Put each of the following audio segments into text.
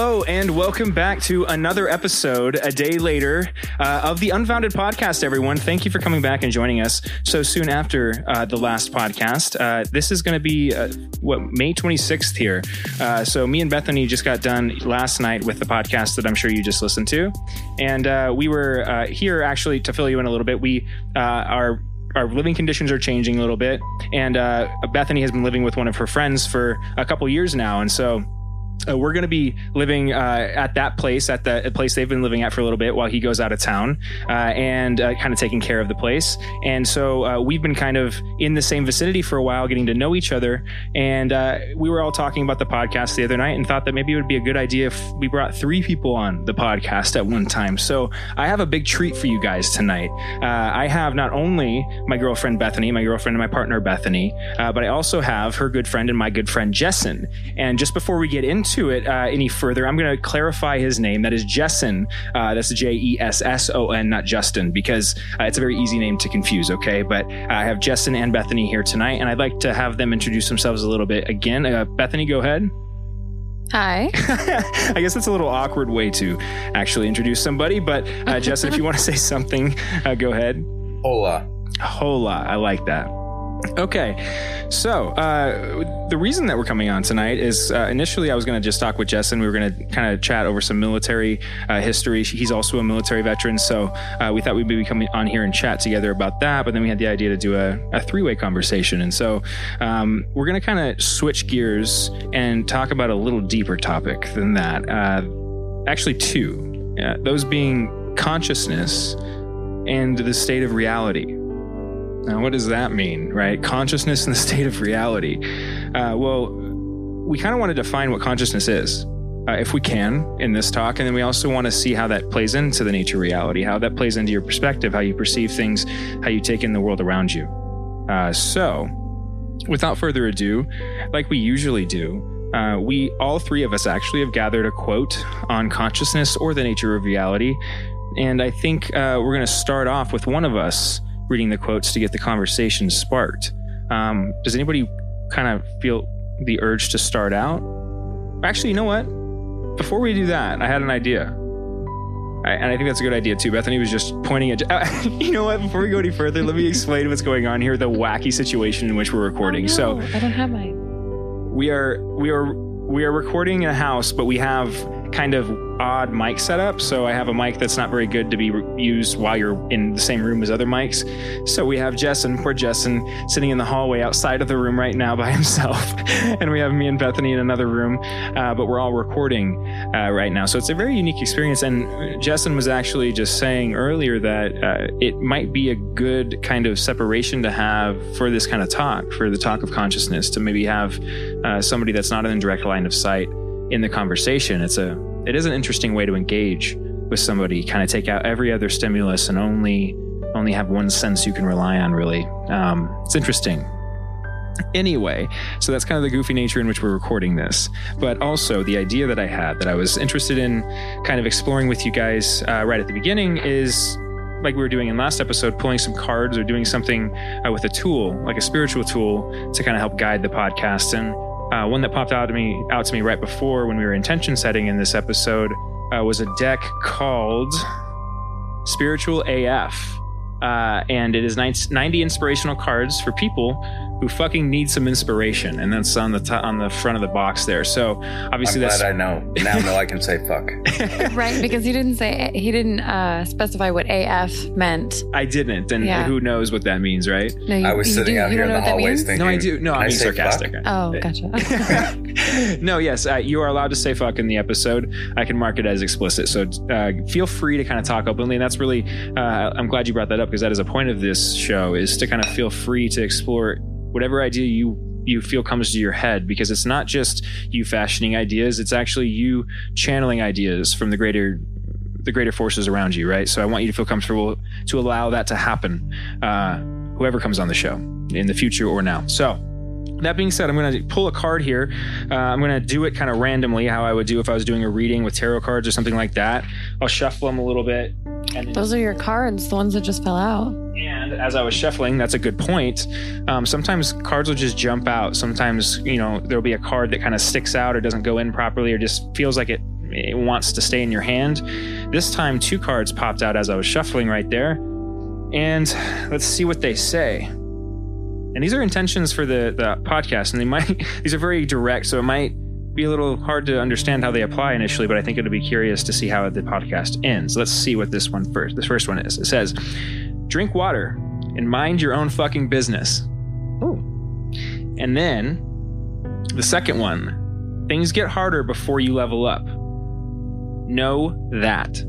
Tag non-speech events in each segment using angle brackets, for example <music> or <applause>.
Hello, and welcome back to another episode, a day later, uh, of the Unfounded podcast, everyone. Thank you for coming back and joining us so soon after uh, the last podcast. Uh, this is going to be, uh, what, May 26th here. Uh, so, me and Bethany just got done last night with the podcast that I'm sure you just listened to. And uh, we were here actually to fill you in a little bit. We are our living conditions are changing a little bit. And Bethany has been living with one of her friends for a couple years now. And so uh, we're going to be living uh, at that place, at the place they've been living at for a little bit while he goes out of town, uh, and uh, kind of taking care of the place. And so uh, we've been kind of in the same vicinity for a while, getting to know each other. And uh, we were all talking about the podcast the other night, and thought that maybe it would be a good idea if we brought three people on the podcast at one time. So I have a big treat for you guys tonight. I have not only my girlfriend Bethany, my girlfriend and my partner Bethany, but I also have her good friend and my good friend Jesson. And just before we get into into it uh, any further, I'm going to clarify his name. That is Jesson. Uh, that's J E S S O N, not Justin, because uh, it's a very easy name to confuse. Okay, but I have Jesson and Bethany here tonight, and I'd like to have them introduce themselves a little bit again. Uh, Bethany, go ahead. Hi. <laughs> I guess that's a little awkward way to actually introduce somebody, but uh, Jesson, if you want to say something, uh, go ahead. Hola. Hola. I like that. Okay, so uh, the reason that we're coming on tonight is uh, initially I was going to just talk with Jesson. We were going to kind of chat over some military uh, history. He's also a military veteran, so uh, we thought we'd be coming on here and chat together about that. But then we had the idea to do a, a three way conversation, and so um, we're going to kind of switch gears and talk about a little deeper topic than that. Uh, actually, two, those being consciousness and the state of reality. Now, what does that mean, right? Consciousness in the <laughs> state of reality. Uh, well, we kind of want to define what consciousness is. Uh, if we can in this talk. And then we also want to see how that plays into the nature of reality, how that plays into your perspective, how you perceive things, how you take in the world around you. Uh, so, without further ado, like we usually do, uh, we all three of us actually have gathered a quote on consciousness or the nature of reality. And I think uh, we're going to start off with one of us reading the quotes to get the conversation sparked. Um, does anybody kind of feel the urge to start out? Actually, you know what? Before we do that, I had an idea. I, and I think that's a good idea too. Bethany was just pointing at. Uh, <laughs> you know what? Before we go any further, let me explain what's going on here. The wacky situation in which we're recording. Oh, no, so I don't have my. We are we are we are recording in a house, but we have kind of odd mic setup. So I have a mic that's not very good to be used while you're in the same room as other mics. So we have Jesson, poor Jesson, sitting in the hallway outside of the room right now <laughs> by himself. and we have me and Bethany in another room, uh, but we're all recording uh, right now. So it's a very unique experience. And Jesson was actually just saying earlier that uh, it might be a good kind of separation to have for this kind of talk, for the talk of consciousness, to maybe have uh, somebody that's not in direct line of sight in the conversation. It's a it is an interesting way to engage with somebody. Kind of take out every other stimulus and only only have one sense you can rely on. Really, um, it's interesting. Anyway, so that's kind of the goofy nature in which we're recording this, but also the idea that I had that I was interested in kind of exploring with you guys uh, right at the beginning is like we were doing in last episode, pulling some cards or doing something uh, with a tool, like a spiritual tool, to kind of help guide the podcast. And uh, one that popped out to me out to me right before when we were intention setting in this episode uh, was a deck called Spiritual AF, uh, and it is 90 inspirational cards for people who fucking needs some inspiration, and that's on the t- on the front of the box there. So obviously, I'm that's glad I know now. Know I can say fuck. <laughs> right, because he didn't say he didn't uh, specify what AF meant. I didn't, and Yeah. who knows what that means, right? No, you, I was sitting do, out you here don't in know the what that hallways means? thinking. No, I do. No, "Can I'm I being say sarcastic. fuck?" Oh, gotcha. <laughs> no, yes, uh, you are allowed to say fuck in the episode. I can mark it as explicit. So uh, feel free to kind of talk openly. And that's really, uh, I'm glad you brought that up because that is a point of this show is to kind of feel free to explore whatever idea you you feel comes to your head because it's not just you fashioning ideas it's actually you channeling ideas from the greater the greater forces around you right so i want you to feel comfortable to allow that to happen uh, whoever comes on the show in the future or now so that being said, I'm going to pull a card here. Uh, I'm going to do it kind of randomly, how I would do if I was doing a reading with tarot cards or something like that. I'll shuffle them a little bit. And, Those are your cards, the ones that just fell out. and as I was shuffling, that's a good point. Um, sometimes cards will just jump out. Sometimes, you know, there'll be a card that kind of sticks out or doesn't go in properly or just feels like it, it wants to stay in your hand. This time, two cards popped out as I was shuffling right there. And let's see what they say. And these are intentions for the, the podcast, and they might, <laughs> these are very direct, so it might be a little hard to understand how they apply initially, but I think it'll be curious to see how the podcast ends. Let's see what this one first, this first one is. It says, drink water and mind your own fucking business. Oh. And then the second one, things get harder before you level up. Know that.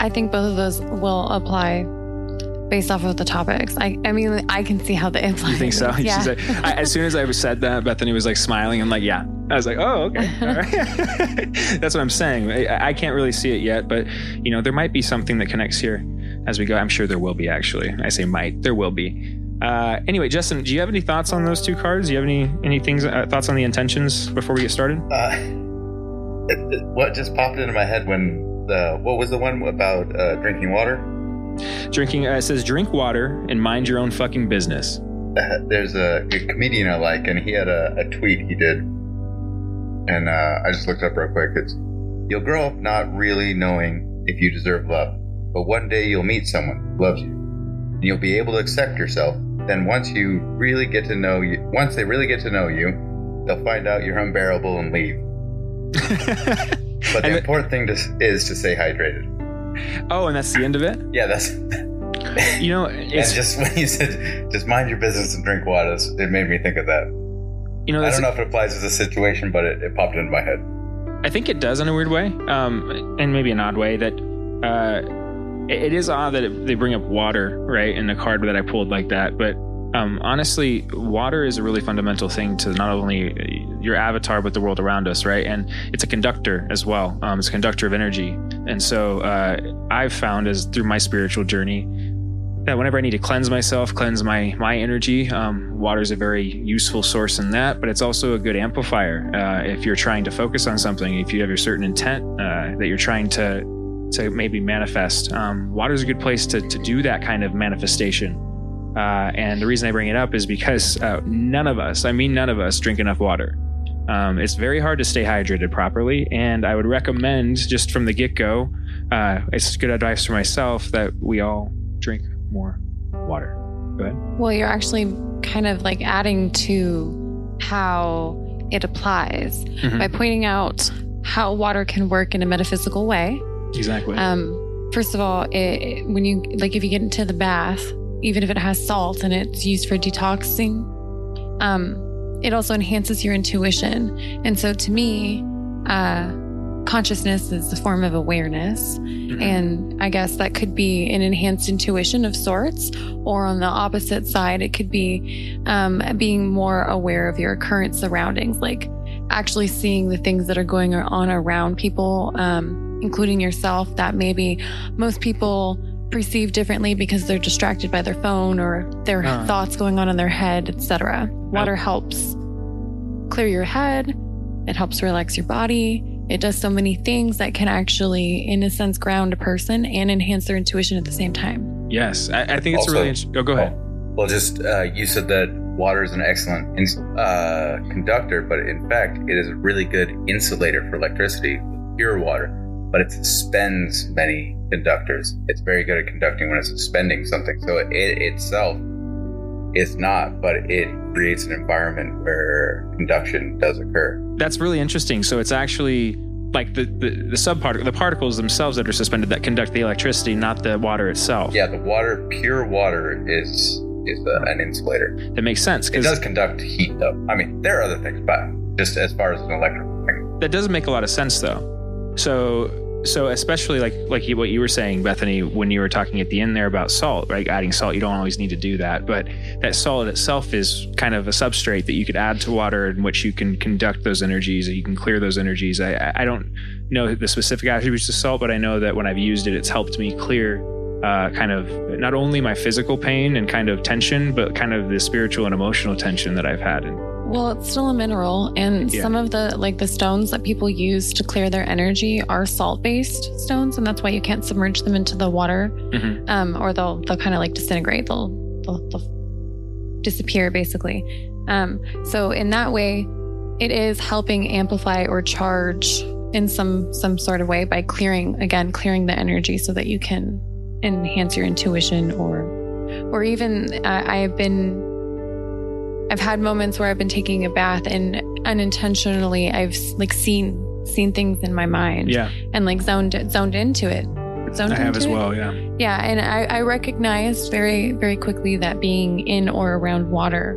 I think both of those will apply based off of the topics. I, I mean, I can see how the apply. You think so? <laughs> Yeah. Like- I, as soon as I said that, Bethany was like smiling. I'm like, yeah. I was like, oh, okay. <laughs> All right. <laughs> That's what I'm saying. I, I can't really see it yet, but you know, there might be something that connects here as we go. I'm sure there will be. Actually, I say might. There will be. Uh, anyway, Jesson, do you have any thoughts on those two cards? Do you have any any things uh, thoughts on the intentions before we get started? Uh, it- it- what just popped into my head when the what was the one about uh, drinking water? Drinking. Uh, it says drink water and mind your own fucking business. Uh, <laughs> There's a, a comedian I like, and he had a, a tweet he did, and uh, I just looked up real quick. It's you'll grow up not really knowing if you deserve love, but one day you'll meet someone who loves you, and you'll be able to accept yourself. Then once you really get to know you, once they really get to know you, they'll find out you're unbearable and leave. <laughs> But the important thing to, is to stay hydrated. Oh, and that's the end of it. Yeah, that's <laughs> You know, and it's just when you said just mind your business and drink water, it made me think of that. you know I don't know if it applies to the situation, but it, it popped into my head. I think it does in a weird way, um, and maybe an odd way. That uh, it, it is odd that it, they bring up water, right, in the card that I pulled like that. But um, honestly, water is a really fundamental thing to not only your avatar with the world around us, right? And it's a conductor as well. Um, it's a conductor of energy, and so uh, I've found as through my spiritual journey that whenever I need to cleanse myself, cleanse my my energy, um, water is a very useful source in that. But it's also a good amplifier uh, if you're trying to focus on something. If you have your certain intent uh, that you're trying to to maybe manifest, um, water is a good place to to do that kind of manifestation. Uh, and the reason I bring it up is because uh, none of us, I mean none of us, drink enough water. Um, it's very hard to stay hydrated properly, and I would recommend just from the get go, uh, it's good advice for myself that we all drink more water. Go ahead. Well, you're actually kind of like adding to how it applies Mhm. by pointing out how water can work in a metaphysical way. Exactly. Um, first of all, it, when you like, if you get into the bath, even if it has salt and it's used for detoxing, um, it also enhances your intuition. And so, to me, uh, consciousness is a form of awareness. Mhm. And I guess that could be an enhanced intuition of sorts, or on the opposite side, it could be um, being more aware of your current surroundings, like actually seeing the things that are going on around people, um, including yourself, that maybe most people perceive differently because they're distracted by their phone or their Ah. thoughts going on in their head, etc. Water helps clear your head. It helps relax your body. It does so many things that can actually, in a sense, ground a person and enhance their intuition at the same time. yes, I, I think it's Also- a really interesting. Oh, go ahead. Well, just uh, you said that water is an excellent ins- uh, conductor, but in fact, it is a really good insulator for electricity, pure water. But it suspends many conductors. It's very good at conducting when it's suspending something. So it itself is not, but it creates an environment where conduction does occur. That's really interesting. So it's actually like the the, the subparticle, the particles themselves that are suspended that conduct the electricity, not the water itself. Yeah, the water, pure water, is is uh, an insulator. that makes sense It does conduct heat, though. I mean, there are other things, but just as far as an electrical thing. that doesn't make a lot of sense though. So so especially like like what you were saying, Bethany, when you were talking at the end there about salt, right? Adding salt, you don't always need to do that, but that salt itself is kind of a substrate that you could add to water in which you can conduct those energies, you can clear those energies. I I- I don't know the specific attributes of salt, but I know that when I've used it, it's helped me clear. Uh, kind of not only my physical pain and kind of tension, but kind of the spiritual and emotional tension that I've had. And Well, it's still a mineral, and Yeah. some of the like the stones that people use to clear their energy are salt-based stones, and that's why you can't submerge them into the water, Mhm. um, or they'll they'll kind of like disintegrate. They'll, they'll they'll disappear basically. Um, so in that way, it is helping amplify or charge in some some sort of way by clearing again clearing the energy so that you can enhance your intuition or or even uh, I have been I've had moments where I've been taking a bath and unintentionally I've like seen seen things in my mind Yeah, and like zoned zoned into it. Zoned I have as it. well. Yeah. Yeah, and I, I recognized very very quickly that being in or around water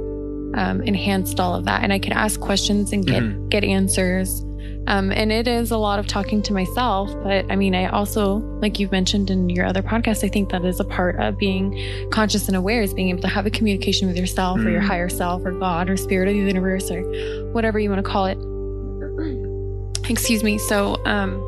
um, enhanced all of that, and I could ask questions and get Mhm. get answers. Um, and it is a lot of talking to myself, but I mean, I also, like you've mentioned in your other podcast, I think that is a part of being conscious and aware is being able to have a communication with yourself or your Mhm. higher self or God or spirit of the universe or whatever you want to call it. <clears throat> Excuse me. So, um,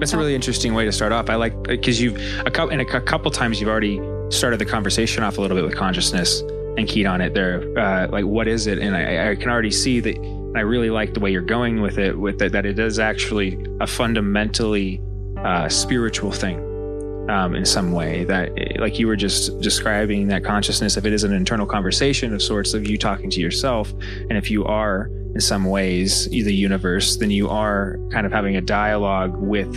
That's a really interesting way to start off. I like because you've a couple and a cou- couple times you've already started the conversation off a little bit with consciousness and keyed on it there. Uh, like, what is it? And I, I can already see that. I really like the way you're going with it. With it, that it is actually a fundamentally uh, spiritual thing um, in some way. That, like you were just describing, that consciousness, if it is an internal conversation of sorts of you talking to yourself, and if you are in some ways the universe, then you are kind of having a dialogue with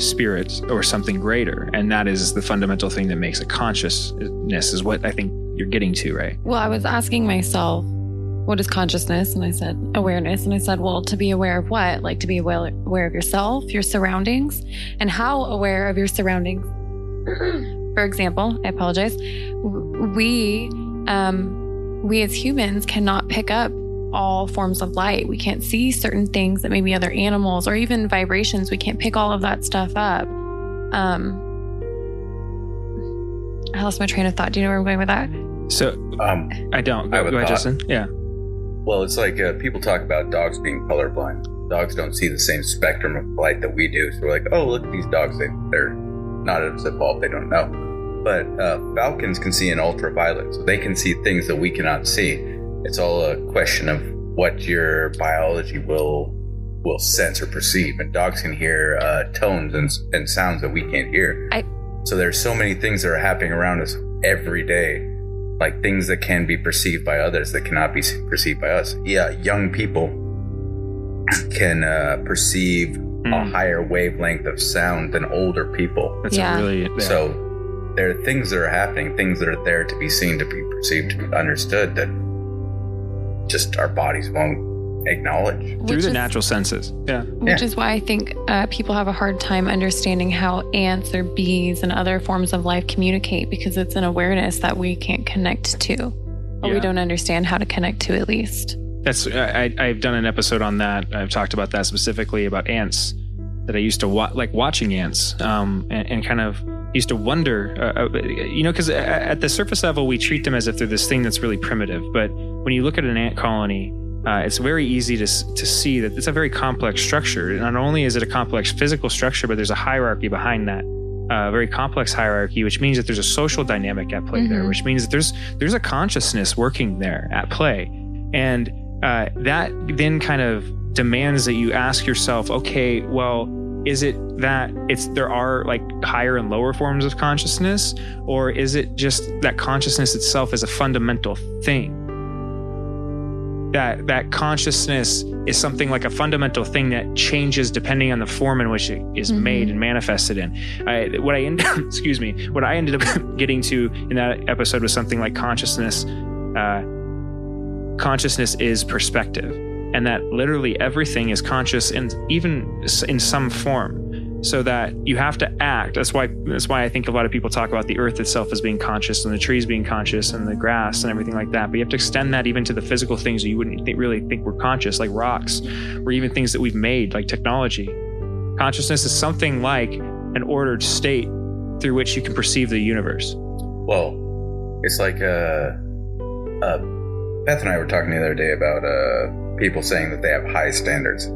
spirit or something greater. And that is the fundamental thing that makes a consciousness, is what I think you're getting to, right? Well, I was asking myself, what is consciousness? And I said, awareness. And I said, well, to be aware of what? Like to be aware, aware of yourself, your surroundings, and how aware of your surroundings. <clears throat> For example, I apologize. We, um, we as humans cannot pick up all forms of light. We can't see certain things that maybe other animals or even vibrations. We can't pick all of that stuff up. Um, I lost my train of thought. Do you know where I'm going with that? So Um, I don't. I Go, have a go ahead, thought. Jesson. Yeah. Well, it's like uh, people talk about dogs being colorblind. Dogs don't see the same spectrum of light that we do. So we're like, oh, look at these dogs. They, they're not as evolved. They don't know. But uh, falcons can see in ultraviolet, so they can see things that we cannot see. It's all a question of what your biology will will sense or perceive. And dogs can hear uh, tones and, and sounds that we can't hear. I- so there's so many things that are happening around us every day like things that can be perceived by others that cannot be <laughs> perceived by us. Yeah, young people can uh, perceive a Mm, higher wavelength of sound than older people. that's Yeah. really. yeah. So there are things that are happening, things that are there to be seen, to be perceived, to be understood that just our bodies won't acknowledge. through the is- natural senses. Yeah. Which is why I think uh, people have a hard time understanding how ants or bees and other forms of life communicate because it's an awareness that we can't connect to, or Yeah. we don't understand how to connect to at least. That's I, I- I've done an episode on that. I've talked about that specifically about ants that I used to wa- like watching ants um, and, and kind of used to wonder, uh, uh, you know, because at the surface level we treat them as if they're this thing that's really primitive, but when you look at an ant colony. Uh, it's very easy to, to see that it's a very complex structure. Not only is it a complex physical structure, but there's a hierarchy behind that, uh, a very complex hierarchy, which means that there's a social dynamic at play there, Mhm. which means that there's there's a consciousness working there at play, and uh, that then kind of demands that you ask yourself, okay, well, is it that it's there are like higher and lower forms of consciousness, or is it just that consciousness itself is a fundamental thing? That that consciousness is something like a fundamental thing that changes depending on the form in which it is Mhm. made and manifested in. I, what I end, <coughs> excuse me, what I ended up <coughs> getting to in that episode was something like consciousness. Uh, consciousness is perspective and that literally everything is conscious and even in some form so that you have to act. That's why that's why i think a lot of people talk about the earth itself as being conscious and the trees being conscious and the grass and everything like that. But you have to extend that even to the physical things that you wouldn't think, really think were conscious like rocks or even things that we've made like technology. Consciousness is something like an ordered state through which you can perceive the universe. Well, it's like uh, uh, Beth and I were talking the other day about uh, people saying that they have high standards,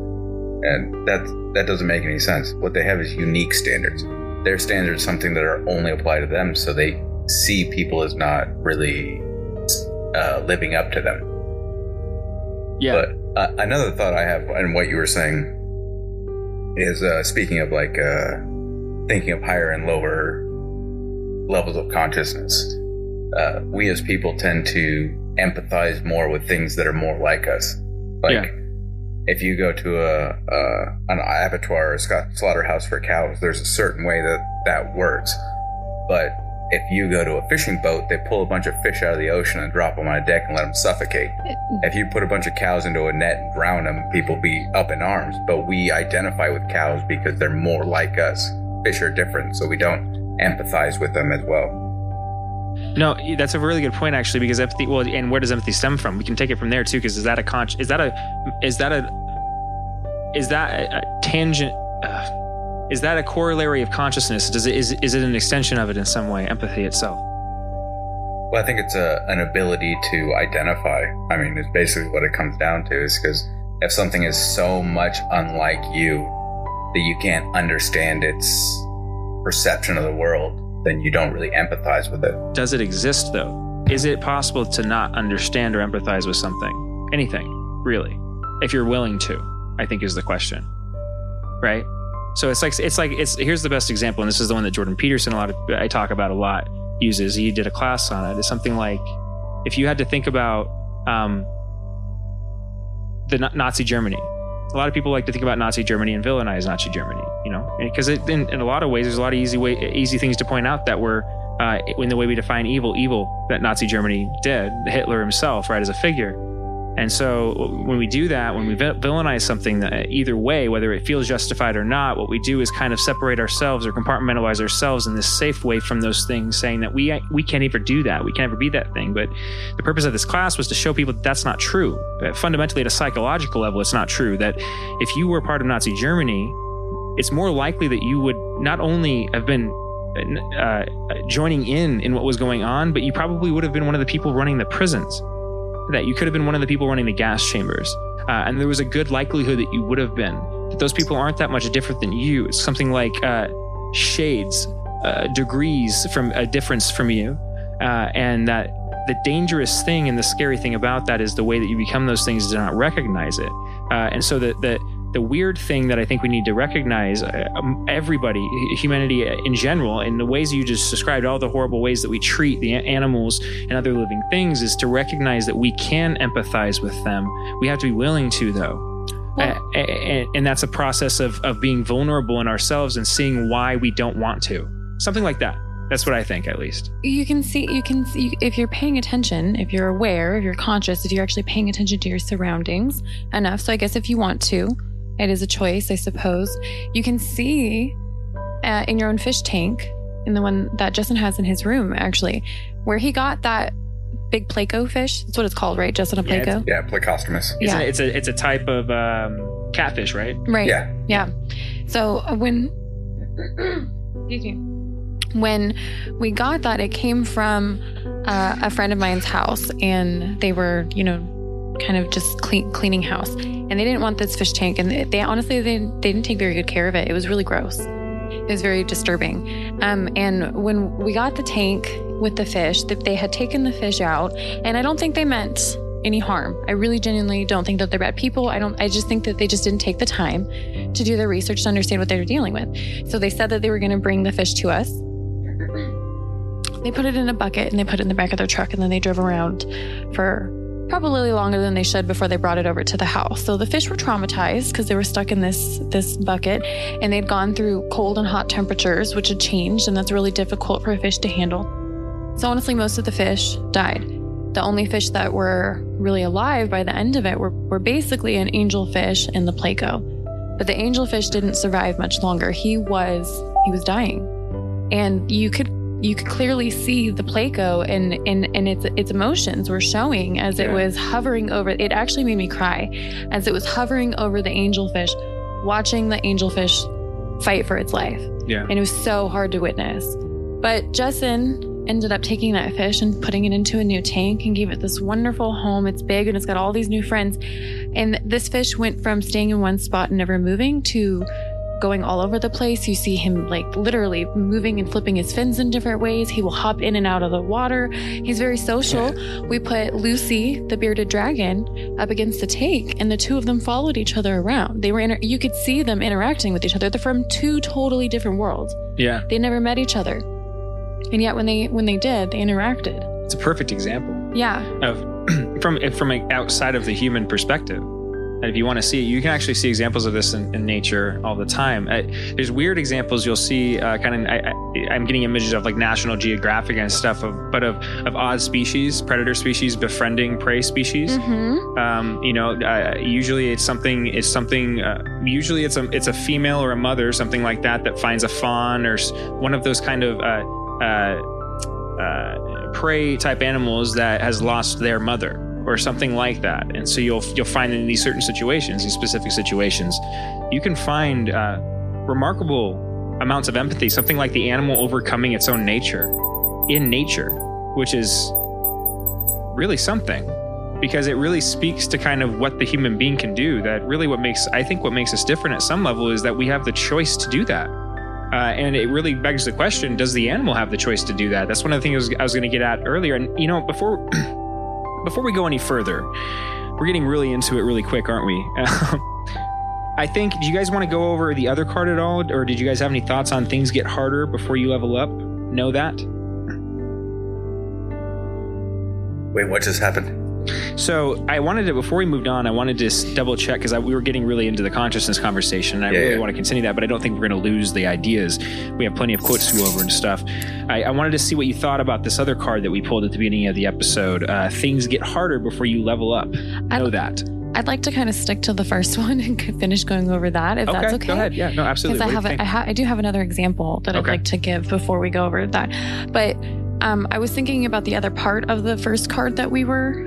and that that doesn't make any sense. What they have is unique standards. Their standards something that are only applied to them, so they see people as not really uh, living up to them. Yeah. But uh, another thought I have, and what you were saying, is uh, speaking of like uh, thinking of higher and lower levels of consciousness. Uh, we as people tend to empathize more with things that are more like us. Like Yeah. If you go to a, a an abattoir or sca- slaughterhouse for cows, there's a certain way that that works. But if you go to a fishing boat, they pull a bunch of fish out of the ocean and drop them on a deck and let them suffocate. Hmm. If you put a bunch of cows into a net and drown them, people be up in arms. But we identify with cows because they're more like us. Fish are different, so we don't empathize with them as well. No, that's a really good point actually, because empathy. Well, and where does empathy stem from? We can take it from there too, because is that a con? Is that a? Is that a? Is that a, a tangent? Uh, is that a corollary of consciousness? Does it is is it an extension of it in some way? Empathy itself. Well, I think it's a, an ability to identify. I mean, it's basically what it comes down to is because if something is so much unlike you that you can't understand its perception of the world, then you don't really empathize with it. Does it exist though? Is it possible to not understand or empathize with something? Anything, really? If you're willing to, I think is the question. Right? So it's like it's like it's here's the best example, and this is the one that Jordan Peterson a lot of I talk about a lot uses. He did a class on it. It's something like if you had to think about um, the Nazi Germany. A lot of people like to think about Nazi Germany and villainize Nazi Germany, you know, because in, in a lot of ways, there's a lot of easy way, easy things to point out that were uh, in the way we define evil, evil that Nazi Germany did, Hitler himself, right, as a figure. And so when we do that, when we villainize something, that either way, whether it feels justified or not, what we do is kind of separate ourselves or compartmentalize ourselves in this safe way from those things, saying that we we can't ever do that, we can't ever be that thing. But the purpose of this class was to show people that that's not true. That fundamentally, at a psychological level, it's not true. That if you were part of Nazi Germany, it's more likely that you would not only have been uh, joining in in what was going on, but you probably would have been one of the people running the prisons. That you could have been one of the people running the gas chambers, uh, and there was a good likelihood that you would have been. That those people aren't that much different than you. It's something like uh, shades, uh, degrees from a difference from you, uh, and that the dangerous thing and the scary thing about that is the way that you become those things do not recognize it. Uh, and so that the the weird thing that I think we need to recognize, uh, um, everybody, humanity in general, in the ways you just described, all the horrible ways that we treat the animals and other living things, is to recognize that we can empathize with them. We have to be willing to, though. Well- Uh, and, and that's a process of, of being vulnerable in ourselves and seeing why we don't want to. Something like that. That's what I think, at least. you can see you can see if you're paying attention if you're aware if you're conscious if you're actually paying attention to your surroundings enough so i guess if you want to it is a choice i suppose you can see uh, in your own fish tank in the one that Jesson has in his room actually where he got that big pleco fish that's what it's called right Jesson a Yeah, it's- pleco Yeah, Plecostomus. It's, Yeah. a, it's a it's a type of um, catfish, right? right Yeah. Yeah. So uh, when excuse me, when we got that, it came from uh, a friend of mine's house, and they were, you know, kind of just clean, cleaning house, and they didn't want this fish tank, and they, honestly they, they didn't take very good care of it. It was really gross. It was very disturbing. Um, and when we got the tank with the fish, that they had taken the fish out, and I don't think they meant any harm. I really genuinely don't think that they're bad people. I don't. I just think that they just didn't take the time to do their research to understand what they were dealing with. So they said that they were going to bring the fish to us. They put it in a bucket and they put it in the back of their truck and then they drove around for probably longer than they should before they brought it over to the house. So the fish were traumatized because they were stuck in this this bucket and they'd gone through cold and hot temperatures which had changed and that's really difficult for a fish to handle. So honestly most of the fish died. The only fish that were really alive by the end of it were, were basically an angelfish and the pleco. But the angelfish didn't survive much longer. He was he was dying. And you could you could clearly see the pleco and and, and its its emotions were showing as it was hovering over it actually made me cry as it was hovering over the angelfish, watching the angelfish fight for its life. Yeah. And it was so hard to witness. But Jesson ended up taking that fish and putting it into a new tank and gave it this wonderful home. It's big and it's got all these new friends. And this fish went from staying in one spot and never moving to going all over the place. You see him like literally moving and flipping his fins in different ways. He will hop in and out of the water. He's very social. We put Lucy, the bearded dragon, up against the take, and the two of them followed each other around. They were inter- you could see them interacting with each other. They're from two totally different worlds. Yeah, They never met each other. And yet when they when they did, they interacted. it's a perfect example Yeah. of <clears throat> from from outside of the human perspective. And if you want to see, you can actually see examples of this in, in nature all the time. Uh, there's weird examples you'll see. Uh, kind of, I, I, I'm getting images of like National Geographic and stuff of, but of of odd species, predator species befriending prey species. Mm-hmm. Um, you know, uh, usually it's something. It's something. Uh, usually it's a it's a female or a mother, something like that, that finds a fawn or one of those kind of uh, uh, uh, prey type animals that has lost their mother or something like that. And so you'll you'll find in these certain situations, these specific situations, you can find uh, remarkable amounts of empathy. Something like the animal overcoming its own nature in nature, which is really something because it really speaks to kind of what the human being can do that really what makes i think what makes us different at some level is that we have the choice to do that uh, and it really begs the question does the animal have the choice to do that that's one of the things i was, was going to get at earlier and you know before <clears throat> before we go any further we're getting really into it really quick aren't we? <laughs> Um, I think do you guys want to go over the other card at all or did you guys have any thoughts on things get harder before you level up? Know that? Wait, what just happened? So I wanted to before we moved on, I wanted to s- double check because we were getting really into the consciousness conversation, and I Yeah, really yeah. want to continue that, but I don't think we're going to lose the ideas. We have plenty of quotes to go over and stuff. I, I wanted to see what you thought about this other card that we pulled at the beginning of the episode. Uh, things get harder before you level up. Know that. I'd like to kind of stick to the first <laughs> one and finish going over that if that's okay. Go ahead. Yeah. No. Absolutely. Because I have, you a, I, ha- I do have another example that I'd like to give before we go over that. But um, I was thinking about the other part of the first card that we were.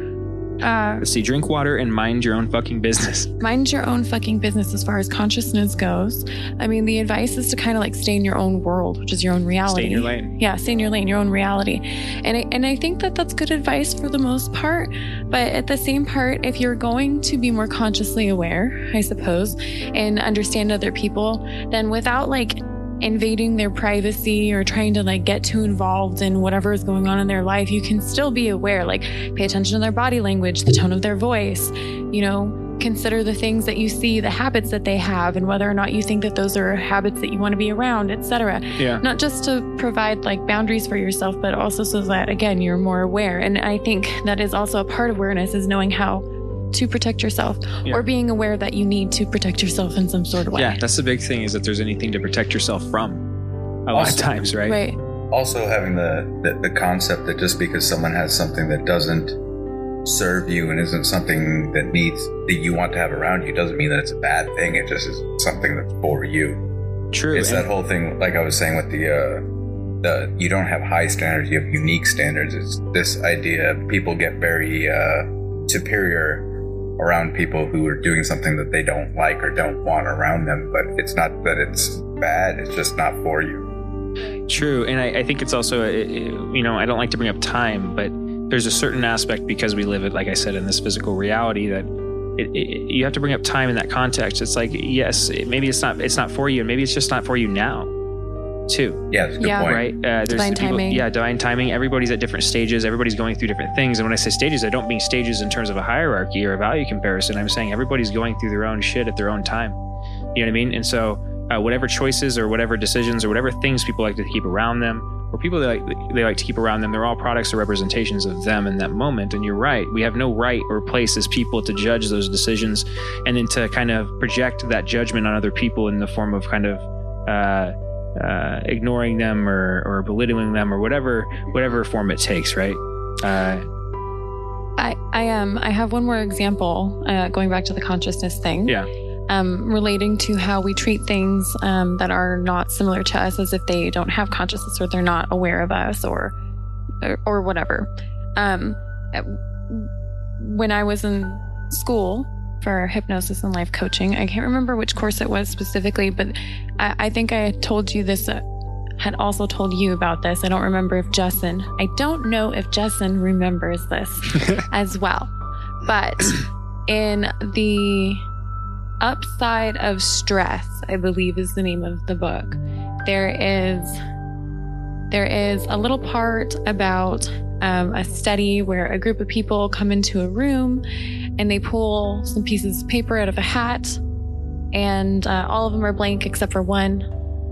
Uh, see. Drink water and mind your own fucking business. <laughs> mind your own fucking business as far as consciousness goes. I mean, the advice is to kind of like stay in your own world, which is your own reality. Stay in your lane. Yeah, stay in your lane, your own reality. And I, and I think that that's good advice for the most part. But at the same part, if you're going to be more consciously aware, I suppose, and understand other people, then without like invading their privacy or trying to like get too involved in whatever is going on in their life, you can still be aware. Like pay attention to their body language, the tone of their voice, you know, consider the things that you see, the habits that they have, and whether or not you think that those are habits that you want to be around, etc Yeah. not just to provide like boundaries for yourself but also so that again you're more aware and i think that is also a part of awareness is knowing how to protect yourself Yeah. or being aware that you need to protect yourself in some sort of way Yeah. That's the big thing is that there's anything to protect yourself from. A lot of times, right? right Also, having the, the, the concept that just because someone has something that doesn't serve you and isn't something that needs that you want to have around you doesn't mean that it's a bad thing. It just is something that's for you. True. It's and- that whole thing, like I was saying with the, uh, the you don't have high standards, you have unique standards. It's this idea of people get very uh, superior around people who are doing something that they don't like or don't want around them. But it's not that it's bad; it's just not for you. True, and I, I think it's also, uh, you know, I don't like to bring up time, but there's a certain aspect because we live it, like I said, in this physical reality that it, it, you have to bring up time in that context. It's like, yes, maybe it's not, it's not for you, and maybe it's just not for you now, too. Yeah, that's a good Yeah. point. Right? Uh, there's Divine people- timing. Yeah, divine timing. Everybody's at different stages. Everybody's going through different things. And when I say stages, I don't mean stages in terms of a hierarchy or a value comparison. I'm saying everybody's going through their own shit at their own time. You know what I mean? And so, uh, whatever choices or whatever decisions or whatever things people like to keep around them, or people they like they like to keep around them, they're all products or representations of them in that moment. And you're right. We have no right or place as people to judge those decisions, and then to kind of project that judgment on other people in the form of kind of. Uh, uh, ignoring them or, or belittling them or whatever whatever form it takes, right? Uh, i i um i have one more example uh, going back to the consciousness thing Yeah. um relating to how we treat things um that are not similar to us as if they don't have consciousness or they're not aware of us or or, or whatever um when i was in school for hypnosis and life coaching i can't remember which course it was specifically but i, I think i told you this uh, had also told you about this i don't remember if Jesson i don't know if Jesson remembers this <laughs> as well but in the upside of stress, I believe is the name of the book. There is there is a little part about um, a study where a group of people come into a room and they pull some pieces of paper out of a hat, and uh, all of them are blank except for one.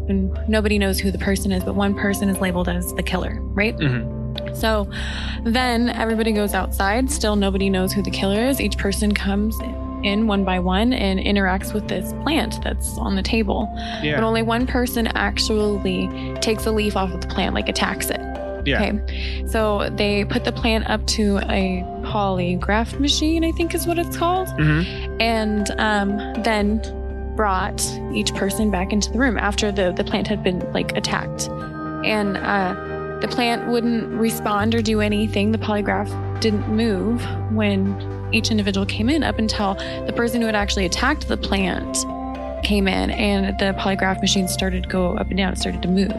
And nobody knows who the person is, but one person is labeled as the killer, right? Mhm. So then everybody goes outside. Still, nobody knows who the killer is. Each person comes in one by one and interacts with this plant that's on the table. But only one person actually takes a leaf off of the plant, like attacks it. Yeah. Okay. So they put the plant up to a polygraph machine, I think is what it's called, Mhm. and um, then brought each person back into the room after the, the plant had been like attacked. And uh, the plant wouldn't respond or do anything. The polygraph didn't move when each individual came in up until the person who had actually attacked the plant came in and the polygraph machine started to go up and down, it started to move.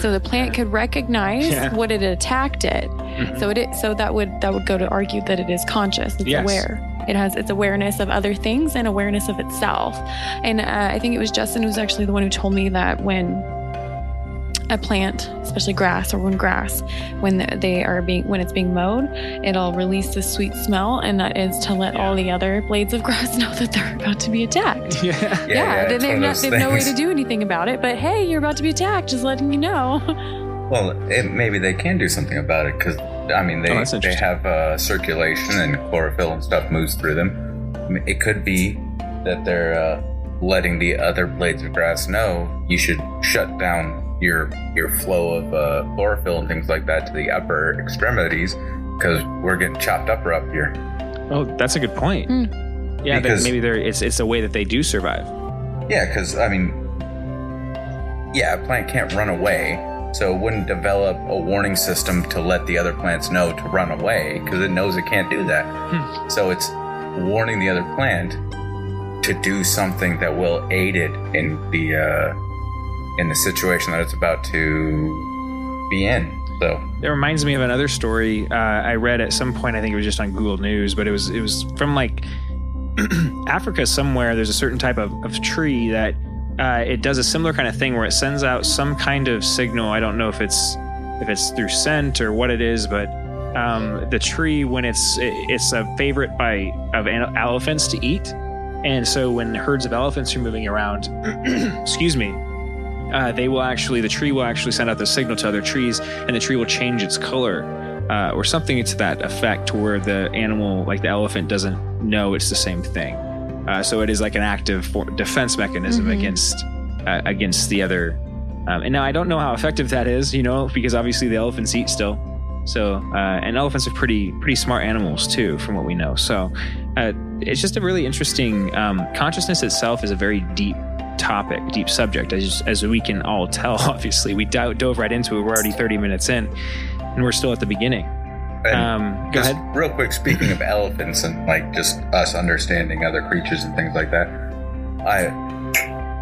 So the plant could recognize Yeah. what had attacked it. Mhm. So it so that would that would go to argue that it is conscious. It's Yes. aware. It has its awareness of other things and awareness of itself. And uh, I think it was Jesson who was actually the one who told me that when a plant, especially grass or when grass, when they are being when it's being mowed, it'll release this sweet smell, and that is to let all the other blades of grass <laughs> know that they're about to be attacked. <laughs> Yeah. Yeah, Yeah, yeah, they, they've, not, they've no way to do anything about it. But hey, you're about to be attacked. Just letting you know. <laughs> Well, it, maybe they can do something about it because I mean they Oh, they have uh, circulation and chlorophyll and stuff moves through them. I mean, it could be that they're uh, letting the other blades of grass know you should shut down your your flow of uh, chlorophyll and things like that to the upper extremities because we're getting chopped up up here. Oh, that's a good point. Hmm. Yeah, Because- maybe they're it's it's a way that they do survive. Yeah, because I mean, yeah, a plant can't run away, so it wouldn't develop a warning system to let the other plants know to run away because it knows it can't do that. So it's warning the other plant to do something that will aid it in the uh, in the situation that it's about to be in. So It reminds me of another story uh, I read at some point. I think it was just on Google News, but it was it was from like <clears throat> Africa somewhere. There's a certain type of, of tree that uh, it does a similar kind of thing where it sends out some kind of signal. I don't know if it's if it's through scent or what it is, but um, the tree when it's it, it's a favorite by of an- elephants to eat, and so when herds of elephants are moving around, <clears throat> excuse me, uh, they will actually the tree will actually send out the signal to other trees and the tree will change its color uh, or something to that effect to where the animal like the elephant doesn't know it's the same thing. Uh, so it is like an active for- defense mechanism Mhm. against uh, against the other um, and now i don't know how effective that is you know because obviously the elephants eat still. So uh, and elephants are pretty pretty smart animals too from what we know. So uh, it's just a really interesting um, consciousness itself is a very deep topic, deep subject, as as we can all tell. <laughs> Obviously, we do- dove right into it. We're already 30 minutes in, and we're still at the beginning. Um, go just ahead. real quick, speaking of elephants and like just us understanding other creatures and things like that, I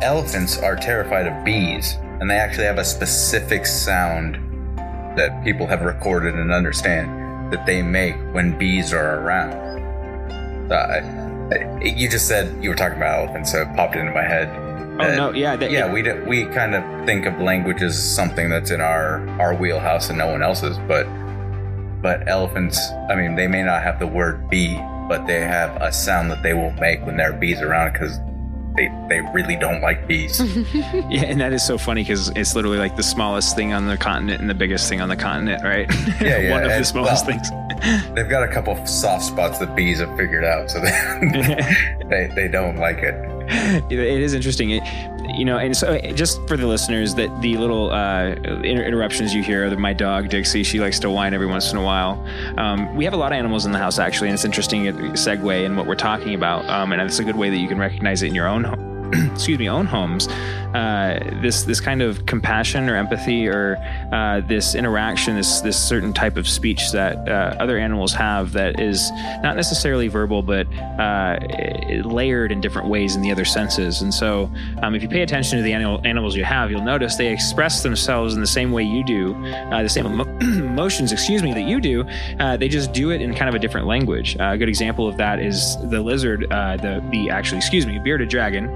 elephants are terrified of bees, and they actually have a specific sound that people have recorded and understand that they make when bees are around. Uh, you just said you were talking about elephants, so it popped into my head. Oh no, yeah, that, yeah, we do, we kind of think of language as something that's in our our wheelhouse and no one else's, but but elephants, I mean, they may not have the word bee, but they have a sound that they will make when there are bees around because they they really don't like bees. <laughs> yeah, and that is so funny because it's literally like the smallest thing on the continent and the biggest thing on the continent, right? Yeah, <laughs> yeah, One of the smallest well- things. <gasps> They've got a couple of soft spots that bees have figured out, so <laughs> they <laughs> they, they don't like it. it is interesting. It, you know, and so just for the listeners, that the little uh, inter- interruptions you hear, my dog Dixie, she likes to whine every once in a while. Um, we have a lot of animals in the house actually, and it's interesting uh, segue in what we're talking about, um, and it's a good way that you can recognize it in your own <clears throat> excuse me, own homes, uh, this this kind of compassion or empathy or uh, this interaction, this this certain type of speech that uh, other animals have that is not necessarily verbal, but uh, layered in different ways in the other senses. And so, um, if you pay attention to the animal, animals you have, you'll notice they express themselves in the same way you do, uh, the same emo- <clears throat> emotions, excuse me, that you do. Uh, they just do it in kind of a different language. a good example of that is the lizard, the the actually, excuse me, bearded dragon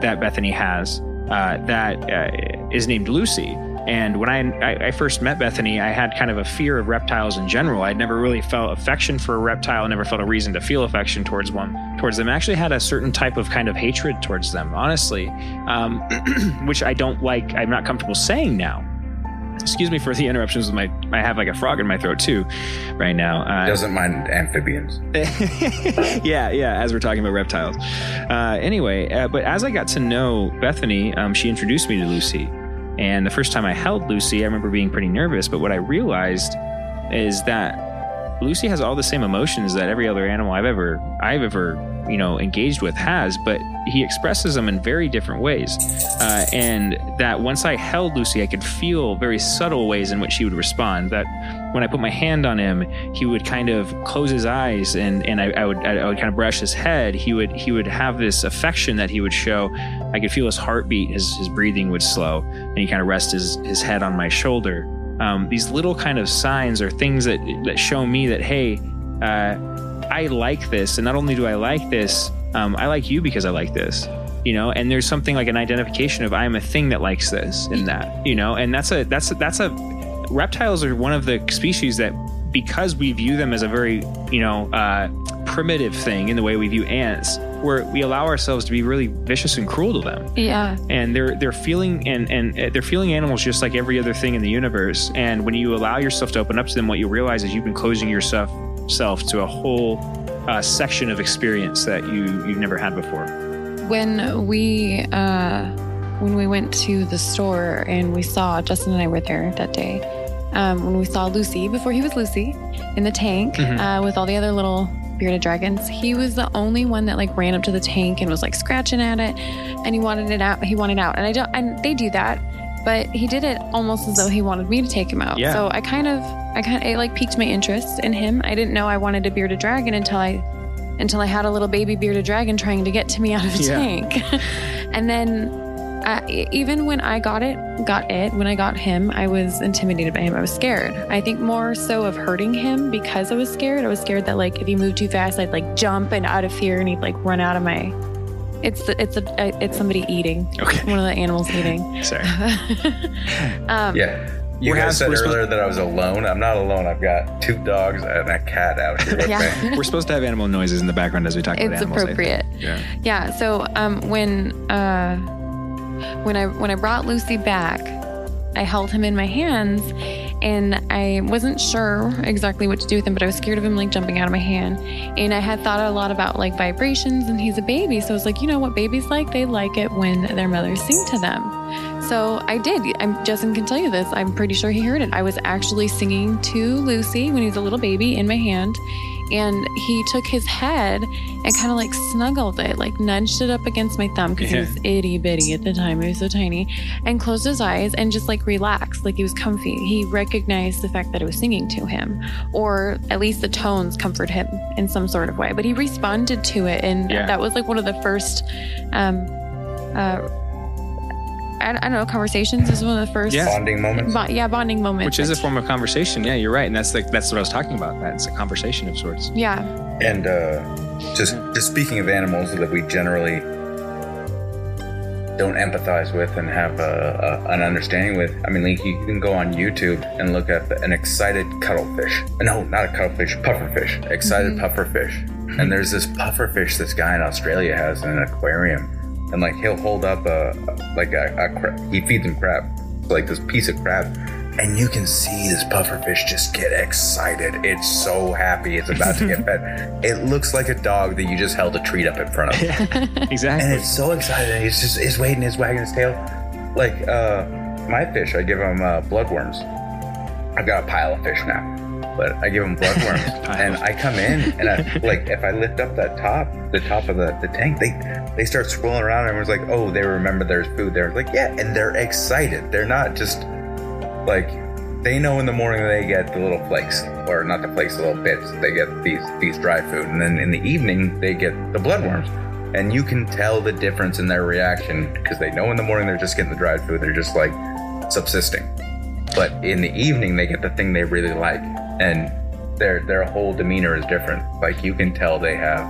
that Bethany has. Uh, that uh, is named Lucy. And when I, I, I, first met Bethany, I had kind of a fear of reptiles in general. I'd never really felt affection for a reptile, never felt a reason to feel affection towards one, towards them. I actually had a certain type of kind of hatred towards them, honestly, um, <clears throat> which I don't like. I'm not comfortable saying now. Excuse me for the interruptions with my. I have like a frog in my throat too, right now. Uh, Doesn't mind amphibians. <laughs> yeah, yeah. As we're talking about reptiles. Uh, anyway, uh, but as I got to know Bethany, um, she introduced me to Lucy, and the first time I held Lucy, I remember being pretty nervous. But what I realized is that Lucy has all the same emotions that every other animal I've ever I've ever you know engaged with has, but he expresses them in very different ways. Uh, and that once I held Lucy, I could feel very subtle ways in which he would respond. That when I put my hand on him, he would kind of close his eyes, and and I, I would I would kind of brush his head. He would he would have this affection that he would show. I could feel his heartbeat, his his breathing would slow, and he kind of rest his his head on my shoulder. Um, these little kind of signs or things that that show me that hey. Uh, I like this, and not only do I like this, um, I like you because I like this. You know, and there's something like an identification of I am a thing that likes this and that. You know, and that's a that's a, that's a reptiles are one of the species that because we view them as a very you know uh, primitive thing in the way we view ants where we allow ourselves to be really vicious and cruel to them yeah and they're they're feeling and and uh, they're feeling animals just like every other thing in the universe and when you allow yourself to open up to them what you realize is you've been closing yourself self to a whole uh, section of experience that you you've never had before. When we uh, when we went to the store and we saw Justin and I were there that day. Um, when we saw Lucy before he was Lucy in the tank mm-hmm. uh, with all the other little bearded dragons. He was the only one that like ran up to the tank and was like scratching at it, and he wanted it out. He wanted out, and I don't. And they do that but he did it almost as though he wanted me to take him out. Yeah. So I kind of, I kind of, it like piqued my interest in him. I didn't know I wanted a bearded dragon until I, until I had a little baby bearded dragon trying to get to me out of a yeah. tank. <laughs> and then, uh, even when I got it, got it, when I got him, I was intimidated by him. I was scared. I think more so of hurting him because I was scared. I was scared that like if he moved too fast, I'd like jump and out of fear and he'd like run out of my it's it's a it's somebody eating. Okay. One of the animals eating. <laughs> Sorry. <laughs> um, yeah. You guys said earlier that I was alone. I'm not alone. I've got two dogs and a cat out here yeah. We're supposed to have animal noises in the background as we talk it's about animals. It's appropriate. Yeah. Yeah. So um, when uh, when I when I brought Lucy back, I held him in my hands and I wasn't sure exactly what to do with him, but I was scared of him like jumping out of my hand. And I had thought a lot about like vibrations, and he's a baby. So I was like, you know what babies like? They like it when their mothers sing to them. So I did. I'm, Justin can tell you this. I'm pretty sure he heard it. I was actually singing to Lucy when he was a little baby in my hand and he took his head and kind of like snuggled it, like nudged it up against my thumb because yeah. he was itty bitty at the time. He was so tiny, and closed his eyes and just like relaxed, like he was comfy. He recognized the fact that I was singing to him, or at least the tones comfort him in some sort of way. But he responded to it, and yeah. that was like one of the first. Um, uh, I, don't know, conversations is one of the first yeah. bonding moments. Bo- yeah, bonding moments. Which is a form of conversation. Yeah, you're right, and that's like that's what I was talking about. That's a conversation of sorts. Yeah. And uh, just just speaking of animals that we generally don't empathize with and have a, a, an understanding with. I mean, like you can go on YouTube and look at an excited cuttlefish. No, not a cuttlefish, pufferfish. Excited mm-hmm. pufferfish. And there's this pufferfish this guy in Australia has in an aquarium and like he'll hold up a like a, a crab. He feeds him crab, like this piece of crab, and you can see this pufferfish just get excited. It's so happy it's about to get <laughs> fed. It looks like a dog that you just held a treat up in front of. Yeah, <laughs> exactly. And it's so excited. He's just he's waiting, he's wagging his tail. Like uh, my fish, I give him uh, bloodworms. I've got a pile of fish now. But I give them bloodworms. <laughs> and I come in and I, <laughs> like if I lift up that top, the top of the, the tank, they they start swirling around and everyone's like, oh, they remember there's food there. Like, yeah, and they're excited. They're not just like they know in the morning they get the little flakes, or not the flakes, the little bits. They get these these dry food, and then in the evening they get the bloodworms. And you can tell the difference in their reaction because they know in the morning they're just getting the dried food. They're just like subsisting. But in the evening they get the thing they really like, and their their whole demeanor is different. Like you can tell they have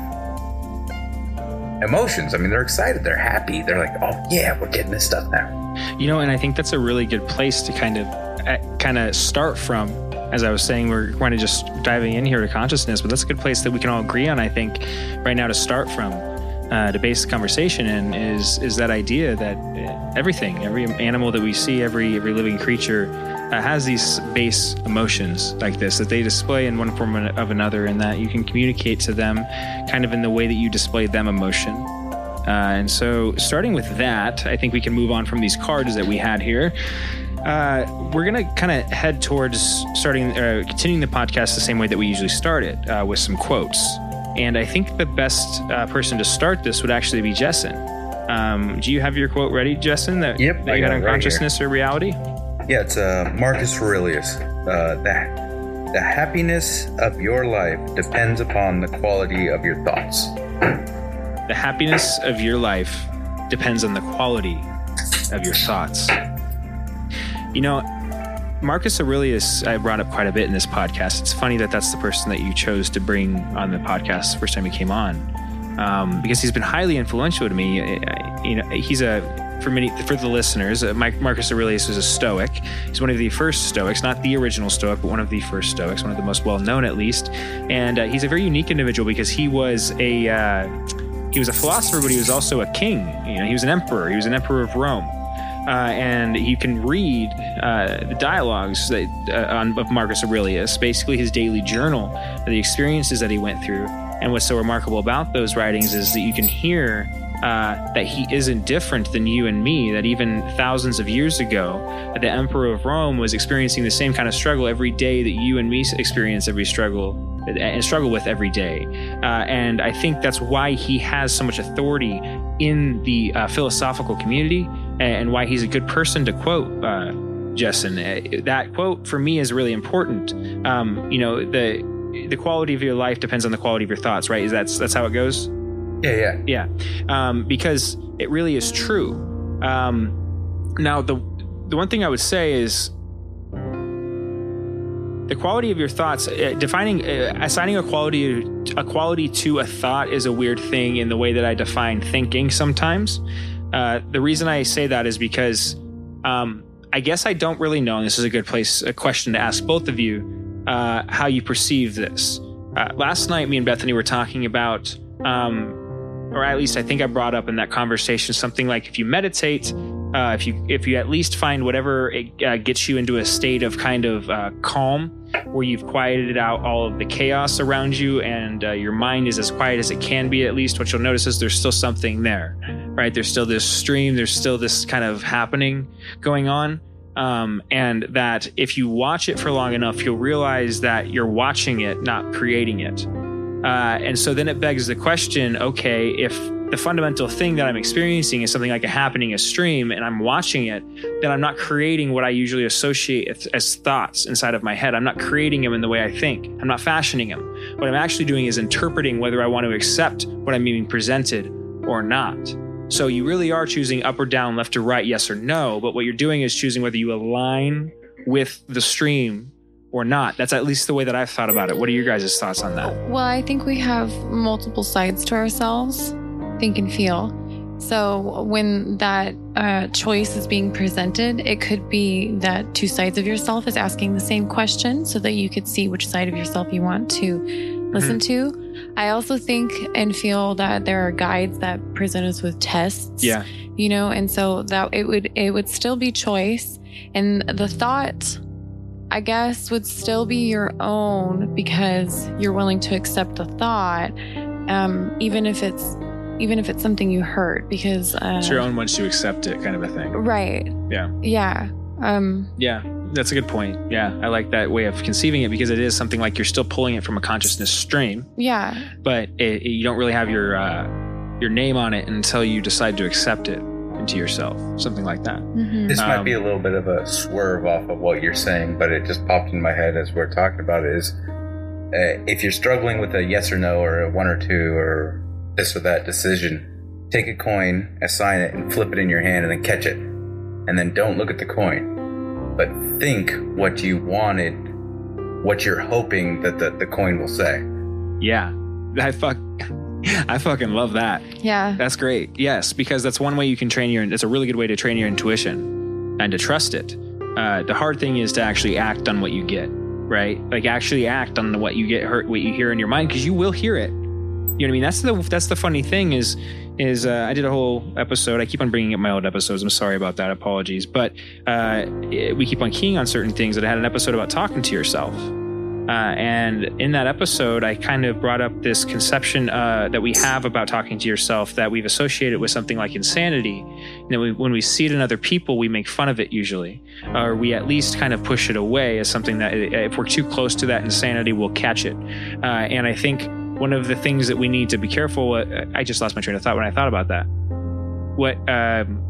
emotions. I mean, they're excited, they're happy, they're like, oh yeah, we're getting this stuff now. You know, and I think that's a really good place to kind of kind of start from. As I was saying, we're kind of just diving in here to consciousness, but that's a good place that we can all agree on. I think right now to start from. Uh, to base the conversation in is is that idea that everything, every animal that we see, every every living creature uh, has these base emotions like this that they display in one form of another, and that you can communicate to them kind of in the way that you display them emotion. Uh, and so, starting with that, I think we can move on from these cards that we had here uh, we're gonna kind of head towards starting, uh, continuing the podcast the same way that we usually start it uh, with some quotes. And I think the best uh, person to start this would actually be Jesson. Um, do you have your quote ready, Jesson? That, yep, that you got on right consciousness here. or reality? Yeah, it's uh, Marcus Aurelius. Uh, the, the happiness of your life depends upon the quality of your thoughts. The happiness of your life depends on the quality of your thoughts. You know, Marcus Aurelius, I brought up quite a bit in this podcast. It's funny that that's the person that you chose to bring on the podcast the first time he came on, um, because he's been highly influential to me. You know, he's a for many for the listeners, uh, Marcus Aurelius was a Stoic. He's one of the first Stoics, not the original Stoic, but one of the first Stoics, one of the most well known at least. And uh, he's a very unique individual because he was a uh, he was a philosopher, but he was also a king. You know, he was an emperor. He was an emperor of Rome uh, and you can read uh, the dialogues that, uh, on, of Marcus Aurelius, basically his daily journal, the experiences that he went through. And what's so remarkable about those writings is that you can hear uh, that he isn't different than you and me, that even thousands of years ago, the emperor of Rome was experiencing the same kind of struggle every day that you and me experience every struggle and struggle with every day. Uh, and I think that's why he has so much authority in the uh, philosophical community and why he's a good person to quote uh, Jesson. Uh, that quote for me is really important. Um, you know, the the quality of your life depends on the quality of your thoughts, right? Is that's that's how it goes? Yeah, yeah, yeah. Um, because it really is true. Um, now, the the one thing I would say is the quality of your thoughts uh, defining uh, assigning a quality a quality to a thought is a weird thing in the way that i define thinking sometimes uh, the reason I say that is because um, I guess I don't really know, and this is a good place, a question to ask both of you, uh, how you perceive this. Uh, last night, me and Bethany were talking about, um, or at least I think I brought up in that conversation something like if you meditate, uh, if you if you at least find whatever it, uh, gets you into a state of kind of uh, calm, where you've quieted out all of the chaos around you, and uh, your mind is as quiet as it can be. At least, what you'll notice is there's still something there, right? There's still this stream. There's still this kind of happening going on. Um, and that if you watch it for long enough, you'll realize that you're watching it, not creating it. Uh, and so then it begs the question okay, if the fundamental thing that I'm experiencing is something like a happening, a stream, and I'm watching it, then I'm not creating what I usually associate as, as, thoughts inside of my head. I'm not creating them in the way I think. I'm not fashioning them. What I'm actually doing is interpreting whether I want to accept what I'm being presented or not. So you really are choosing up or down, left or right, yes or no. But what you're doing is choosing whether you align with the stream or not. That's at least the way that I've thought about it. What are your guys' thoughts on that? Well, I think we have multiple sides to ourselves think and feel. So when that uh, choice is being presented, it could be that two sides of yourself is asking the same question so that you could see which side of yourself you want to listen mm-hmm. to. I also think and feel that there are guides that present us with tests. Yeah. You know, and so that it would it would still be choice. And the thought I guess would still be your own because you're willing to accept the thought, um, even if it's even if it's something you heard, because uh, it's your own once you accept it, kind of a thing. Right. Yeah. Yeah. Um, yeah. That's a good point. Yeah, I like that way of conceiving it because it is something like you're still pulling it from a consciousness stream, Yeah. but it, it- you don't really have your uh, your name on it until you decide to accept it into yourself, something like that. hmm This might Um, be a little bit of a swerve off of what you're saying, but it just popped in my head as we're talking about it. Is uh, if you're struggling with a yes or no or a one or two or this or that decision, take a coin, assign it, and flip it in your hand, and then catch it, and then don't look at the coin, but think what you wanted, what you're hoping that the, the coin will say. Yeah, <laughs> I fuck, <laughs> I fucking love that. Yeah. That's great. Yes, because that's one way you can train your. It's a really good way to train your intuition and to trust it. Uh, the hard thing is to actually act on what you get, right? Like actually act on what you get, hurt, what you hear in your mind, because you will hear it. You know what I mean? That's the that's the funny thing is is uh, I did a whole episode. I keep on bringing up my old episodes. I'm sorry about that. Apologies, but uh, we keep on keying on certain things. That I had an episode about talking to yourself. Uh, and in that episode, I kind of brought up this conception uh, that we have about talking to yourself that we've associated with something like insanity. And that we, when we see it in other people, we make fun of it usually, or we at least kind of push it away as something that if we're too close to that insanity, we'll catch it. Uh, and I think one of the things that we need to be careful. Uh, I just lost my train of thought when I thought about that. What? Um,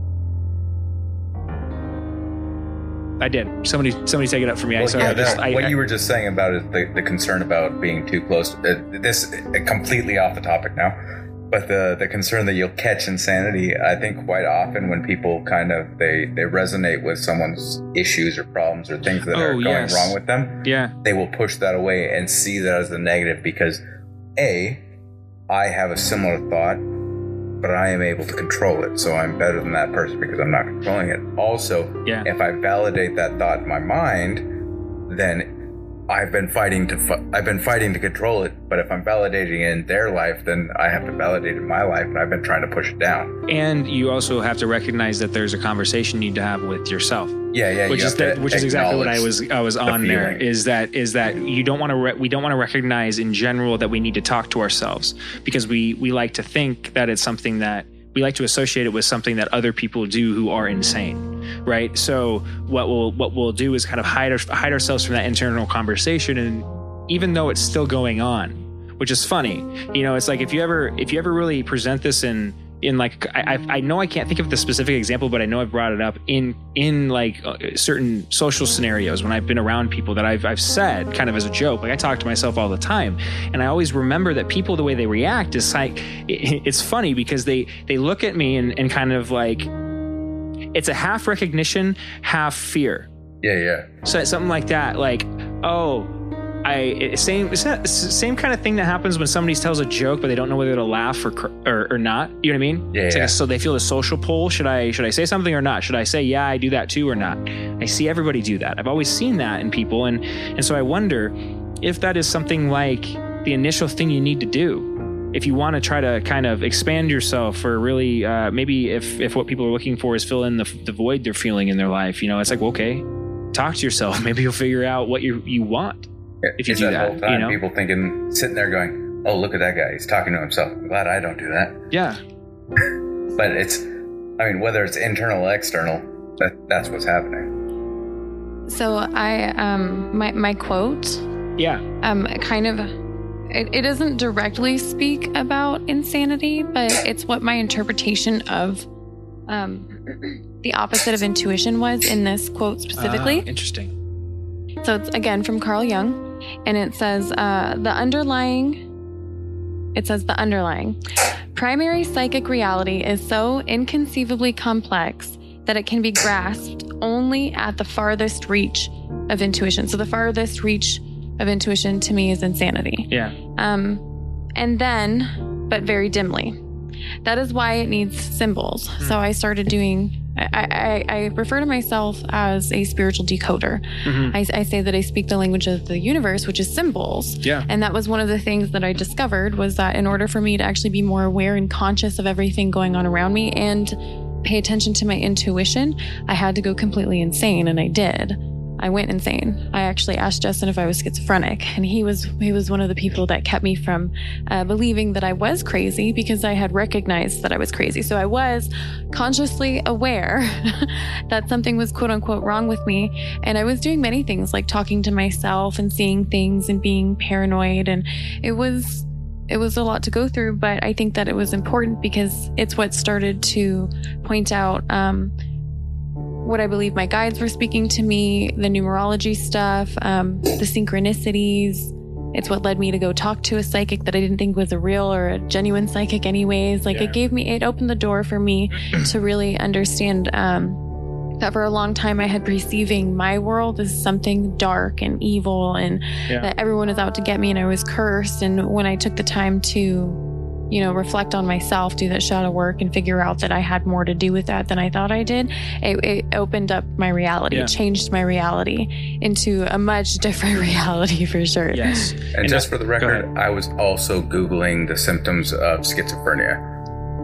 I did. Somebody, somebody take it up for me. I, Well, sorry, yeah, I just, that- I, what I- you were just saying about is the, the concern about being too close. Uh, this uh, completely off the topic now, but the the concern that you'll catch insanity. I think quite often when people kind of they they resonate with someone's issues or problems or things that Oh, are going yes. wrong with them, yeah. they will push that away and see that as the negative because a I have a similar thought. But I am able to control it, so I'm better than that person because I'm not controlling it. Also, Yeah. if I validate that thought in my mind, then I've been fighting to fu- I've been fighting to control it. But if I'm validating it in their life, then I have to validate it in my life, and I've been trying to push it down. And you also have to recognize that there's a conversation you need to have with yourself, Yeah, yeah. which is that, which is exactly what I was I was on there. feeling. Is that is that you don't want to re- we don't want to recognize in general that we need to talk to ourselves because we we like to think that it's something that we like to associate it with something that other people do who are insane, right? So what we'll what we'll do is kind of hide our, hide ourselves from that internal conversation, and even though it's still going on, which is funny, you know, it's like if you ever if you ever really present this in in like I, I know I can't think of the specific example, but I know I've brought it up in in like uh, certain social scenarios when I've been around people that I've I've said kind of as a joke. Like I talk to myself all the time, and I always remember that people the way they react is like <laughs> it's funny because they they look at me and, and kind of like it's a half recognition, half fear. Yeah, yeah. So it's something like that, like, oh, I same it's not- it's same kind of thing that happens when somebody tells a joke, but they don't know whether to laugh or or, or not. You know what I mean? Yeah, It's like so they feel the social pull. Should I should I say something or not? Should I say yeah, I do that too or not? I see everybody do that. I've always seen that in people, and and so I wonder if that is something like the initial thing you need to do if you want to try to kind of expand yourself or really uh, maybe if if what people are looking for is fill in the, the void they're feeling in their life you know it's like well, okay talk to yourself <laughs> maybe you'll figure out what you you want If you It's do that, that, whole time, you know? people thinking, sitting there going, "Oh, look at that guy. He's talking to himself." I'm glad I don't do that. yeah <laughs> But it's, I mean, whether it's internal or external, that that's what's happening. So I um my my quote yeah um kind of it, it doesn't directly speak about insanity, but it's what my interpretation of um <clears throat> the opposite of intuition was in this quote specifically. Ah, interesting So it's again from Carl Jung, and it says uh, the underlying. It says the underlying primary psychic reality is so inconceivably complex that it can be grasped only at the farthest reach of intuition. So the farthest reach of intuition to me is insanity. yeah Um, and then, but very dimly. That is why it needs symbols. Hmm. So I started doing. I, I, I refer to myself as a spiritual decoder. Mhm. I, I say that I speak the language of the universe, which is symbols. yeah And that was one of the things that I discovered was that in order for me to actually be more aware and conscious of everything going on around me and pay attention to my intuition, I had to go completely insane, and I did. I went insane. I actually asked Justin if I was schizophrenic, and he was he was one of the people that kept me from uh, believing that I was crazy because I had recognized that I was crazy. So I was consciously aware <laughs> that something was quote unquote wrong with me, and I was doing many things like talking to myself and seeing things and being paranoid, and it was it was a lot to go through. But I think that it was important because it's what started to point out. Um, what I believe my guides were speaking to me, the numerology stuff, um, the synchronicities. It's what led me to go talk to a psychic that I didn't think was a real or a genuine psychic, anyways. Like Yeah. it gave me, it opened the door for me <clears throat> to really understand um, that for a long time I had perceiving my world as something dark and evil and Yeah. that everyone was out to get me and I was cursed. And when I took the time to you know, reflect on myself, do that shadow work, and figure out that I had more to do with that than I thought I did. It, it opened up my reality. Yeah. It changed my reality into a much <laughs> different reality for sure. Yes. And, And just for the record, I was also Googling the symptoms of schizophrenia.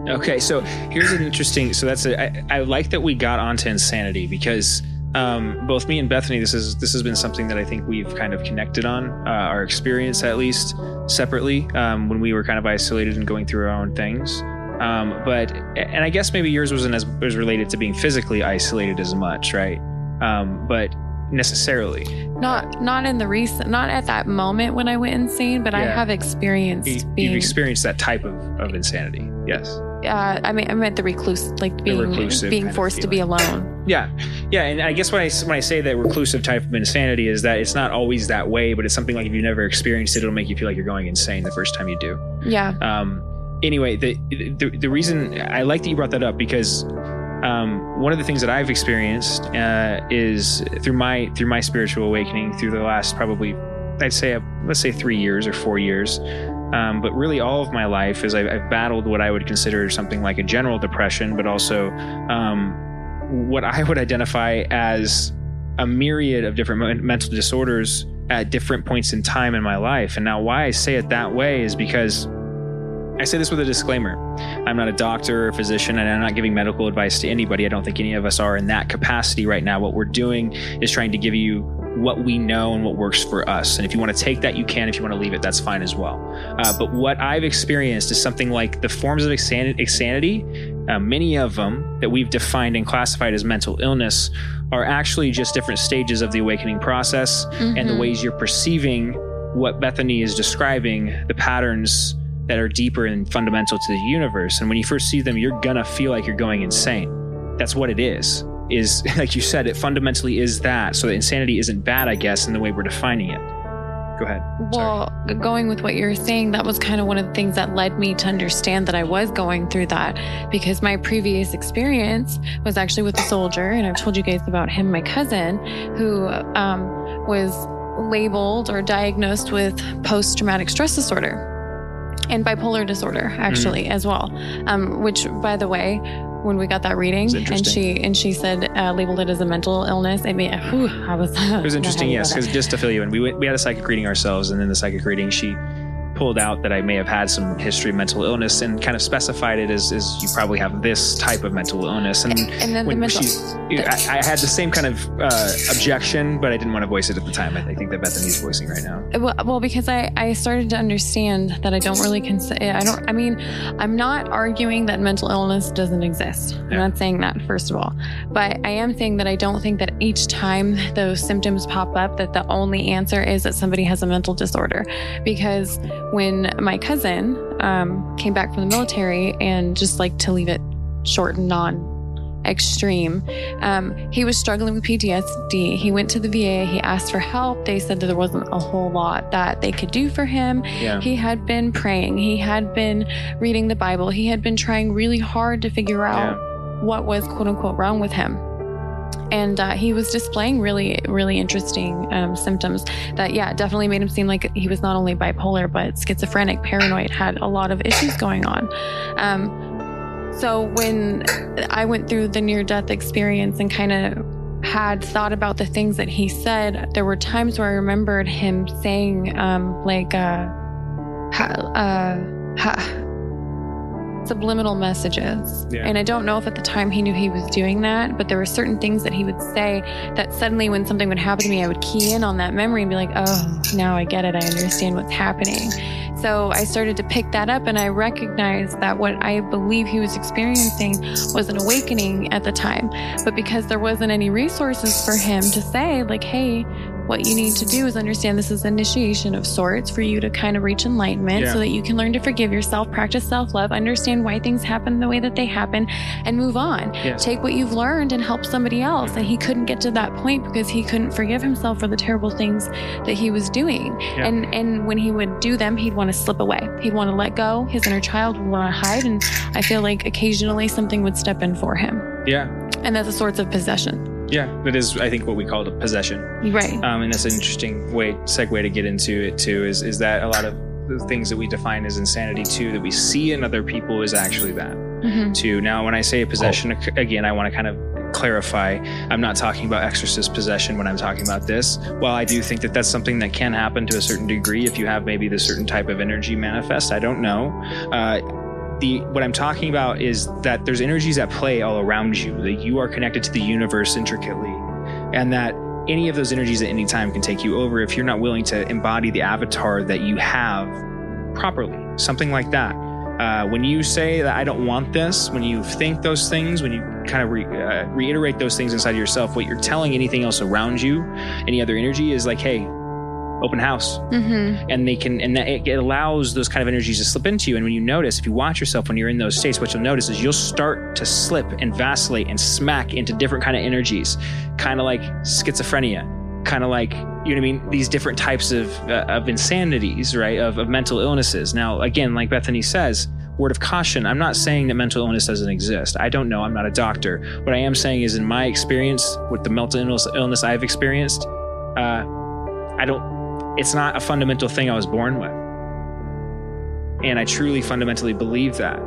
Okay, so here's an interesting. So that's a. I, I like that we got onto insanity because um, both me and Bethany, this is this has been something that I think we've kind of connected on uh, our experience at least separately um, when we were kind of isolated and going through our own things. Um, but and I guess maybe yours wasn't as was related to being physically isolated as much, right? Um, but necessarily, Not not in the recent, not at that moment when I went insane, but I have experienced you, being. you've experienced that type of, of insanity. Yes. uh, I mean, I meant the recluse, like being being forced to be alone. Yeah, yeah, and I guess when I when I say that reclusive type of insanity is that it's not always that way, but it's something like if you've never experienced it, it'll make you feel like you're going insane the first time you do. Yeah. Um, anyway, the, the the reason I like that you brought that up because um, one of the things that I've experienced uh, is through my through my spiritual awakening through the last probably I'd say let's say three years or four years. Um, but really, all of my life is I've, I've battled what I would consider something like a general depression, but also um, what I would identify as a myriad of different mental disorders at different points in time in my life. And now, why I say it that way is because I say this with a disclaimer. I'm not a doctor or physician, and I'm not giving medical advice to anybody. I don't think any of us are in that capacity right now. What we're doing is trying to give you what we know and what works for us. And if you want to take that, you can. If you want to leave it, that's fine as well. Uh, but what I've experienced is something like the forms of insanity, uh, many of them that we've defined and classified as mental illness, are actually just different stages of the awakening process and the Mhm. ways you're perceiving what Bethany is describing, the patterns that are deeper and fundamental to the universe. And when you first see them, you're gonna feel like you're going insane. That's what it is. Is <laughs> like you said, it fundamentally is that. So the insanity isn't bad, I guess, in the way we're defining it. Go ahead. Well, going with what you're saying, that was kind of one of the things that led me to understand that I was going through that because my previous experience was actually with a soldier, and I've told you guys about him, my cousin, who um, was labeled or diagnosed with post traumatic stress disorder and bipolar disorder, actually, as well. Um, which, by the way, when we got that reading, and she and she said uh, labeled it as a mental illness. I mean, whew, I was. <laughs> It was interesting, yes, because just to fill you in, we went, we had a psychic reading ourselves, and then the psychic reading, she pulled out that I may have had some history of mental illness and kind of specified it as, as you probably have this type of mental illness. And and then the when mental. she's, I, I had the same kind of uh, objection, but I didn't want to voice it at the time. I, I think that Bethany's voicing right now. Well, well, because I, I started to understand that I don't really consider, I don't, I mean, I'm not arguing that mental illness doesn't exist. I'm Yeah. not saying that, first of all. But I am saying that I don't think that each time those symptoms pop up, that the only answer is that somebody has a mental disorder. Because when my cousin um, came back from the military, and just like to leave it short and non extreme. Um, he was struggling with PTSD. He went to the VA. He asked for help. They said that there wasn't a whole lot that they could do for him. Yeah. He had been praying. He had been reading the Bible. He had been trying really hard to figure out what was quote unquote wrong with him. And uh, he was displaying really, really interesting um, symptoms that, yeah, definitely made him seem like he was not only bipolar, but schizophrenic, paranoid, had a lot of issues going on. Um, so when I went through the near death experience and kind of had thought about the things that he said, there were times where I remembered him saying, um, like, uh, ha, uh, ha, subliminal messages. Yeah. And I don't know if at the time he knew he was doing that, but there were certain things that he would say that suddenly when something would happen to me, I would key in on that memory and be like, oh, now I get it. I understand what's happening. So I started to pick that up and I recognized that what I believe he was experiencing was an awakening at the time. But because there wasn't any resources for him to say, like, hey, what you need to do is understand this is initiation of sorts for you to kind of reach enlightenment Yeah. so that you can learn to forgive yourself, practice self love, understand why things happen the way that they happen, and move on. Yes. Take what you've learned and help somebody else. Mm-hmm. And he couldn't get to that point because he couldn't forgive himself for the terrible things that he was doing. Yeah. And and when he would do them, he'd want to slip away. He'd want to let go. His inner child would want to hide. And I feel like occasionally something would step in for him. Yeah. And that's a sorts of possession. Yeah. That is, I think, what we call a possession. Right. Um, and that's an interesting way segue to get into it too. Is is that a lot of the things that we define as insanity too that we see in other people is actually that hmm too. Now, when I say possession again, I want to kind of clarify. I'm not talking about exorcist possession when I'm talking about this. While I do think that that's something that can happen to a certain degree if you have maybe the certain type of energy manifest. I don't know. Uh, the what I'm talking about is that there's energies at play all around you. That you are connected to the universe intricately, and that any of those energies at any time can take you over if you're not willing to embody the avatar that you have properly. Something like that. Uh, when you say that I don't want this, when you think those things, when you kind of re- uh, reiterate those things inside of yourself, what you're telling anything else around you, any other energy, is like, hey, open house. Hmm and they can and that it, it allows those kind of energies to slip into you. And when you notice if you watch yourself when you're in those states what you'll notice is you'll start to slip and vacillate and smack into different kind of energies. Kind of like schizophrenia. Kind of like you know what i mean? These different types of uh, of insanities right? Of, of mental illnesses. Now again like bethany says word of caution i'm not saying that mental illness doesn't exist. I don't know. I'm not a doctor. What i am saying is in my experience with the mental illness, illness i've experienced uh, i don't it's not a fundamental thing I was born with. And I truly fundamentally believe that.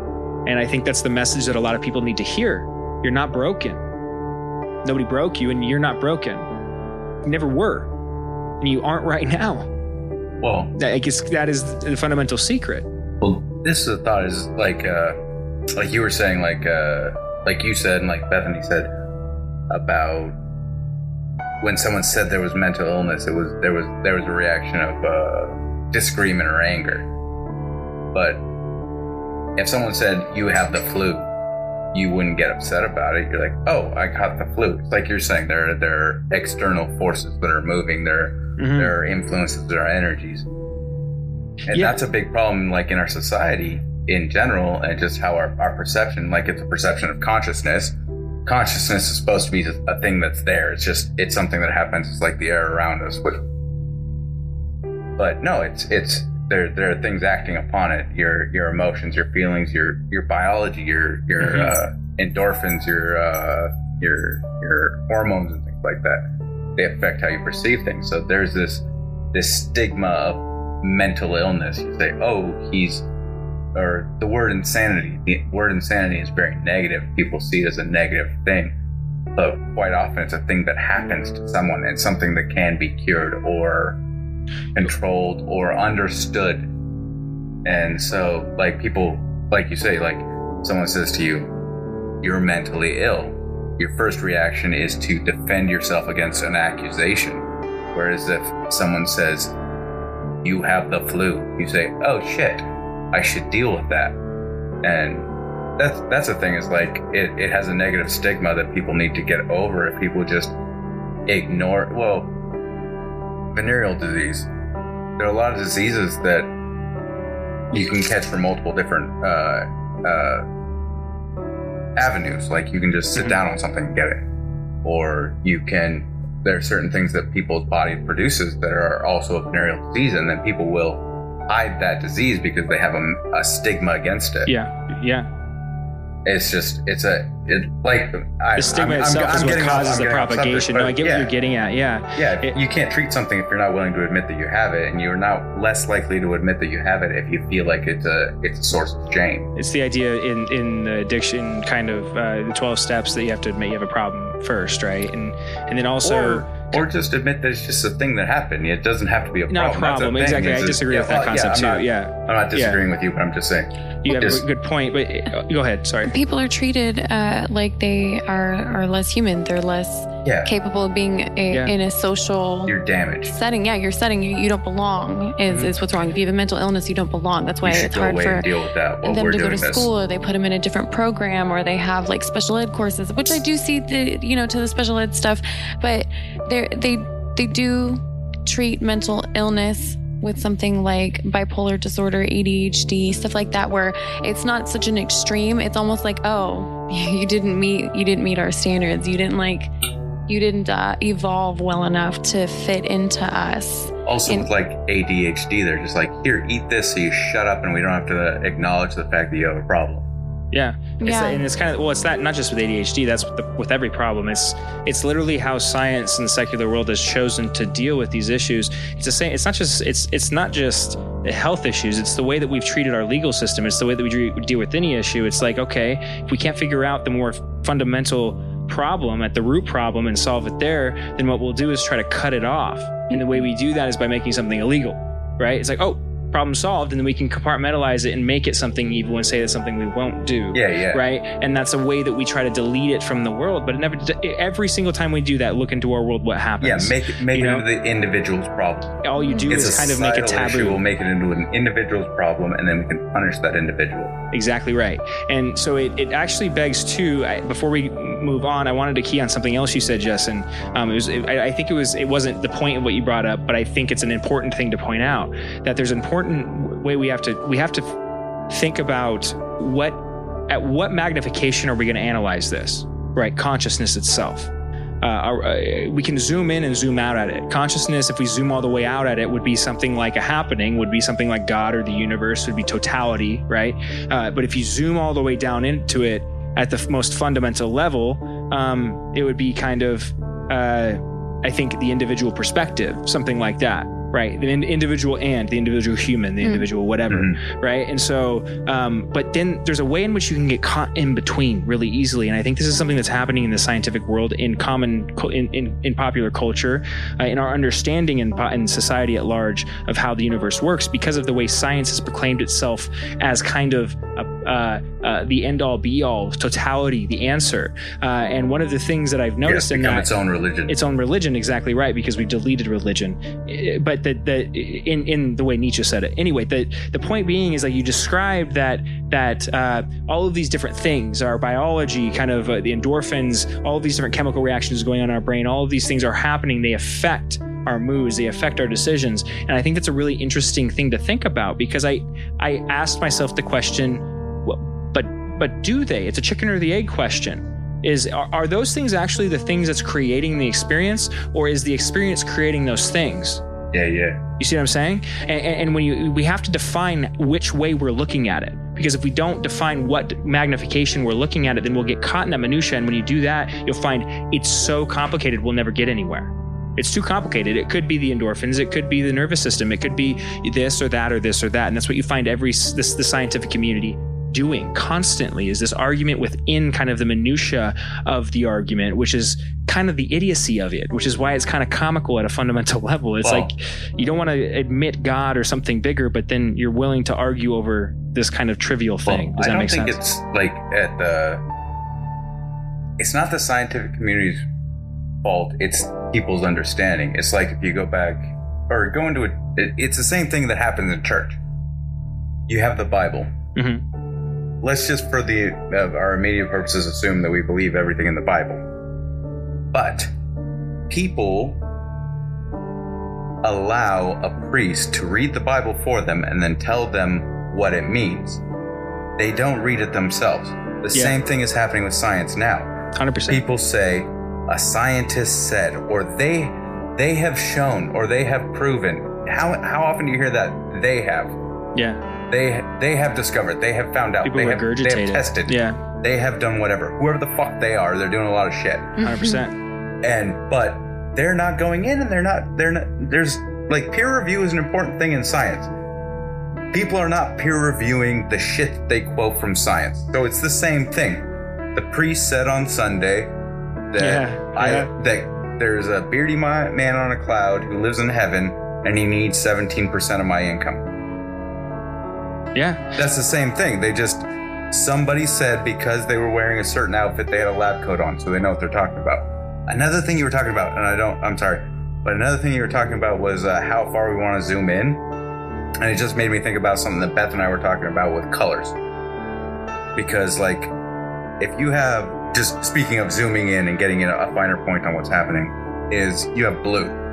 And I think that's the message that a lot of people need to hear. You're not broken. Nobody broke you, and you're not broken. You never were. And you aren't right now. Well, I guess that is the fundamental secret. well, this is a thought is like, uh, like you were saying, like, uh, like you said, and like Bethany said about when someone said there was mental illness, it was there was there was a reaction of uh, disagreement or anger. But if someone said you have the flu, you wouldn't get upset about it. You're like, oh, I got the flu. It's like you're saying there there are external forces that are moving. There Mhm. there are influences, there are energies. And Yeah. that's a big problem, like in our society in general, and just how our, our perception, like it's a perception of consciousness. Consciousness is supposed to be a thing that's there. It's just, it's something that happens. It's like the air around us. But, but no, it's, it's, there, there are things acting upon it. Your, your emotions, your feelings, your, your biology, your, your, Mhm. uh, endorphins, your, uh, your, your hormones and things like that. They affect how you perceive things. So there's this, this stigma of mental illness. You say, oh, he's, or the word insanity. The word insanity is very negative. People see it as a negative thing. But quite often it's a thing that happens to someone and something that can be cured or controlled or understood. And so, like, people, like you say, like, someone says to you, you're mentally ill. Your first reaction is to defend yourself against an accusation. Whereas if someone says, you have the flu, you say, oh shit, I should deal with that. And that's that's the thing is like it, it has a negative stigma that people need to get over if people just ignore well venereal disease. There are a lot of diseases that you can catch from multiple different uh, uh, avenues. Like you can just sit Mhm. down on something and get it, or you can. There are certain things that people's body produces that are also a venereal disease, and then people will hide that disease because they have a, a stigma against it. Yeah, yeah. It's just it's a it like I, The stigma I'm- I'm- itself I'm is what causes the propagation. no, I get yeah. what you're getting at. Yeah, Yeah, It- you can't treat something if you're not willing to admit that you have it, and you're not less likely to admit that you have it if you feel like it's a it's a source of shame. it's the idea in in the addiction kind of uh, the 12 steps that you have to admit you have a problem first, right? And and then also or just admit that it's just a thing that happened. It doesn't have to be a problem. Not a problem. That's exactly. I disagree yeah, with that well, concept yeah, too. not, yeah. I'm not disagreeing with you, but I'm just saying. You have a good point, but uh, go ahead. Sorry. People are treated uh, like they are, are less human. They're less Yeah, capable of being a, Yeah. in a social you're damaged. setting. Yeah, you're setting you, you don't belong is, Mhm. is what's wrong. If you have a mental illness, you don't belong. That's why it's hard for deal with that while them we're to go to this. school or they put them in a different program or they have like special ed courses which i do see the you know to the special ed stuff but they they they do treat mental illness with something like bipolar disorder adhd stuff like that where it's not such an extreme it's almost like oh <laughs> you didn't meet you didn't meet our standards you didn't like you didn't uh, evolve well enough to fit into us Also, in- with like ADHD, they're just like, here, eat this so you shut up and we don't have to acknowledge the fact that you have a problem. Yeah. It's Yeah. and it's kind of well, it's that not just with ADHD. That's with, the, with every problem. It's it's literally how science and the secular world has chosen to deal with these issues. It's the same. It's not just it's it's not just health issues. It's the way that we've treated our legal system. It's the way that we dre- deal with any issue. It's like okay, if we can't figure out the more fundamental problem at the root problem and solve it there, then what we'll do is try to cut it off. And the way we do that is by making something illegal, right? It's like oh. Problem solved, and then we can compartmentalize it and make it something evil and say that's something we won't do Yeah, yeah. right? And that's a way that we try to delete it from the world. But it never, every single time we do that, look into our world, what Yeah, happens? make it make You it know? into the individual's problem. All you do it's is kind of make it societal issue. taboo. We'll make it into an individual's problem, and then we can punish that individual. Exactly right. And so it, it actually begs to I, before we move on, I wanted to key on something else you said, Justin. Um, it was it, I, I think it was it wasn't the point of what you brought up, but I think it's an important thing to point out that there's an important way we have to we have to think about what at what magnification are we going to analyze this right consciousness itself uh, uh, we can zoom in and zoom out at it. Consciousness, if we zoom all the way out at it, would be something like a happening, would be something like God or the universe, would be totality, right? Uh, but if you zoom all the way down into it at the most fundamental level, um, it would be kind of, uh, I think, the individual perspective, something like that, right? The individual and the individual human, the Mm. individual whatever, Mhm. right? And so, um, but then there's a way in which you can get caught in between really easily, and I think this is something that's happening in the scientific world, in common, in in, in popular culture, uh, in our understanding in, in society at large of how the universe works, because of the way science has proclaimed itself as kind of a, uh, uh, the end all be all, totality, the answer. Uh, and one of the things that I've Yeah, noticed in become that its own religion. its own religion exactly right because we've deleted religion Eh, but the, the in in the way nietzsche said it. Anyway the the point being is that you described that that uh, all of these different things our biology kind of uh, the endorphins all of these different chemical reactions going on in our brain all of these things are happening. They affect our moods. They affect our decisions. And i think that's a really interesting thing to think about because i i asked myself the question well, but but do they? It's a chicken or the egg question. Is are, are those things actually the things that's creating the experience or is the experience creating those things yeah, yeah. you see what i'm saying and, and when you we have to define which way we're looking at it because if we don't define what magnification we're looking at it then we'll get caught in that minutia and when you do that you'll find it's so complicated we'll never get anywhere it's too complicated. It could be the endorphins. It could be the nervous system. It could be this or that or this or that. And that's what you find every this the scientific community doing constantly is this argument within kind of the minutia of the argument, which is kind of the idiocy of it, which is why it's kind of comical at a fundamental <laughs> level. It's Well- like you don't want to admit God or something bigger, but then you're willing to argue over this kind of trivial thing. Well, Does I that don't make think sense? it's like at the. It's not the scientific community's fault. It's people's understanding. It's like if you go back or go into it, it it's the same thing that happens in church. You have the Bible. Mhm. Let's just, for the of our immediate purposes, assume that we believe everything in the Bible. But people allow a priest to read the Bible for them and then tell them what it means. They don't read it themselves. The Yeah. same thing is happening with science now. 100%. People say a scientist said or they they have shown or they have proven. How how often do you hear that they have? yeah. They they have discovered. They have found out. People they have, regurgitate they have it. tested. Yeah. They have done whatever. Whoever the fuck they are, they're doing a lot of shit. <laughs> 100%. And but they're not going in and they're not they're not there's like peer review is an important thing in science. People are not peer reviewing the shit that they quote from science. So it's the same thing. The priest said on Sunday that Yeah, I yeah. that there's a beardy man on a cloud who lives in heaven, and he needs 17% of my income. Yeah. That's the same thing. They just somebody said because they were wearing a certain outfit, they had a lab coat on, so they know what they're talking about. Another thing you were talking about, and I don't, I'm sorry, but another thing you were talking about was uh, how far we want to zoom in, and it just made me think about something that Beth and I were talking about with colors. Because like, if you have just speaking of zooming in and getting a a finer point on what's happening, is you have blue.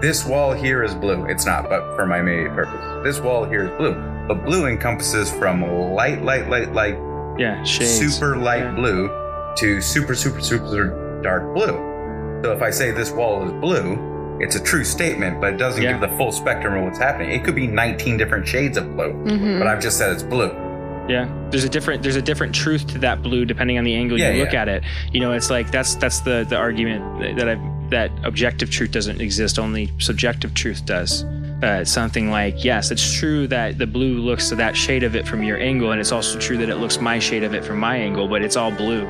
This wall here is blue. It's not, but for my immediate purpose, this wall here is blue. But blue encompasses from light, light, light, light, Yeah. Shades. super light Yeah. blue to super, super, super dark blue. So if I say this wall is blue, it's a true statement, but it doesn't Yeah. give the full spectrum of what's happening. It could be 19 different shades of blue, Mhm. but I've just said it's blue. Yeah, there's a different there's a different truth to that blue depending on the angle Yeah, you look yeah. at it. You know, it's like that's that's the the argument that I've that objective truth doesn't exist, only subjective truth does. Uh, something like yes, it's true that the blue looks to that shade of it from your angle, and it's also true that it looks my shade of it from my angle, but it's all blue,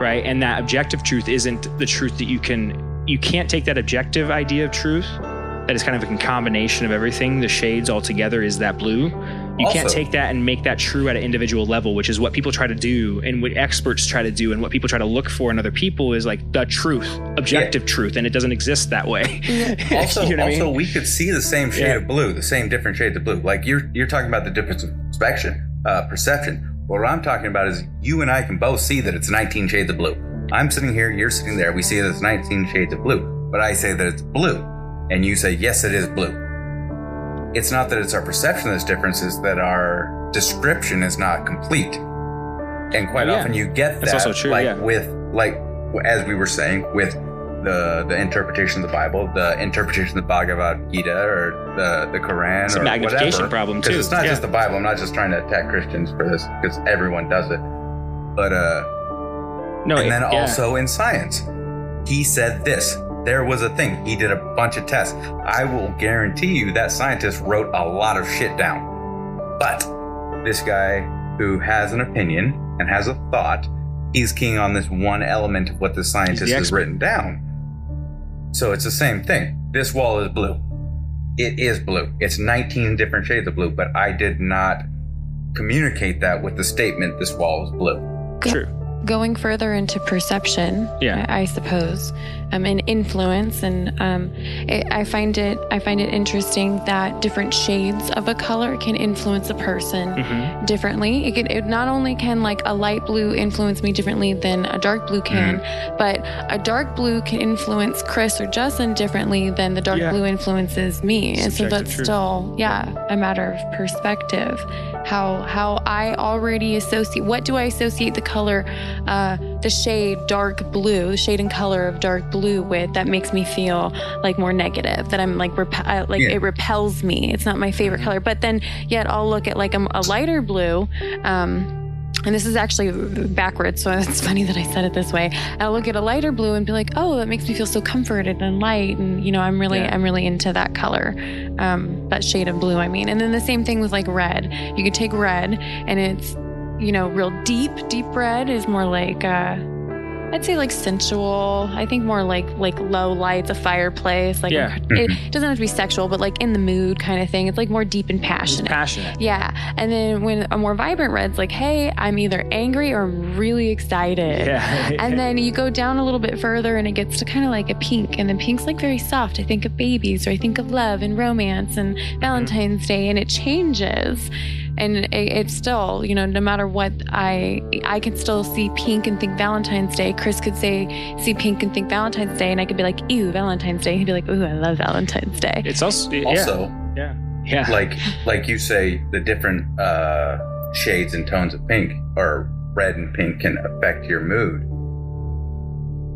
right? And that objective truth isn't the truth that you can you can't take that objective idea of truth that is kind of a combination of everything. The shades all together is that blue. You can't take that and make that true at an individual level, which is what people try to do and what experts try to do and what people try to look for in other people is like the truth, objective truth, and it doesn't exist that way. <laughs> Also, You know what I mean? we could see the same shade Yeah. of blue, the same different shades of blue. Like you're you're talking about the difference of perception, uh, perception. What I'm talking about is you and I can both see that it's 19 shades of blue. I'm sitting here, you're sitting there. We see that it's 19 shades of blue, but I say that it's blue, and you say yes, it is blue. It's not that it's our perception that's different; it's that our description is not complete. And quite Yeah. often, you get that, true, like yeah. with like as we were saying with the the interpretation of the Bible, the interpretation of the Bhagavad Gita or the the Quran It's a or magnification whatever. problem too. It's not Yeah. just the Bible. I'm not just trying to attack Christians for this because everyone does it. But uh, no, and it- then yeah. also in science, he said this. There was a thing. He did a bunch of tests. I will guarantee you that scientist wrote a lot of shit down. But this guy who has an opinion and has a thought, he's keying on this one element of what the scientist has written down. So it's the same thing. This wall is blue. It is blue. It's 19 different shades of blue, but I did not communicate that with the statement this wall is blue. true. Going further into perception, Yeah. I, I suppose, um, and influence, and um, it, I find it I find it interesting that different shades of a color can influence a person hmm differently. It can it not only can like a light blue influence me differently than a dark blue can, but a dark blue can influence Chris or Jesson differently than the dark Yeah. blue influences me. and so that's truth. still yeah a matter of perspective. How how I already associate what do I associate the color, uh, the shade dark blue, the shade and color of dark blue with that makes me feel like more negative. That I'm like rep- uh, like Yeah. it repels me. It's not my favorite color. But then yet I'll look at like a, a lighter blue. Um, and this is actually backwards, so it's <laughs> funny that I said it this way. I'll look at a lighter blue and be like, "Oh, that makes me feel so comforted and light," and you know, I'm really, Yeah. I'm really into that color, um, that shade of blue. I mean, and then the same thing with like red. You could take red, and it's, you know, real deep, deep red is more like, uh, I'd say like sensual. I think more like like low lights, a fireplace. Like Yeah. it doesn't have to be sexual, but like in the mood kind of thing. It's like more deep and It's passionate. passionate. Yeah. And then when a more vibrant red's like, hey, I'm either angry or I'm really excited. Yeah. <laughs> And then you go down a little bit further and it gets to kind of like a pink. And then pink's like very soft. I think of babies or I think of love and romance and Valentine's Day and it changes. And it, it's still, you know, no matter what I I can still see pink and think Valentine's Day. Chris could say see pink and think Valentine's Day and I could be like, ew, Valentine's Day. He'd be like, ooh, I love Valentine's Day. it's also yeah. Also, yeah. like like you say, the different uh, shades and tones of pink or red and pink can affect your mood.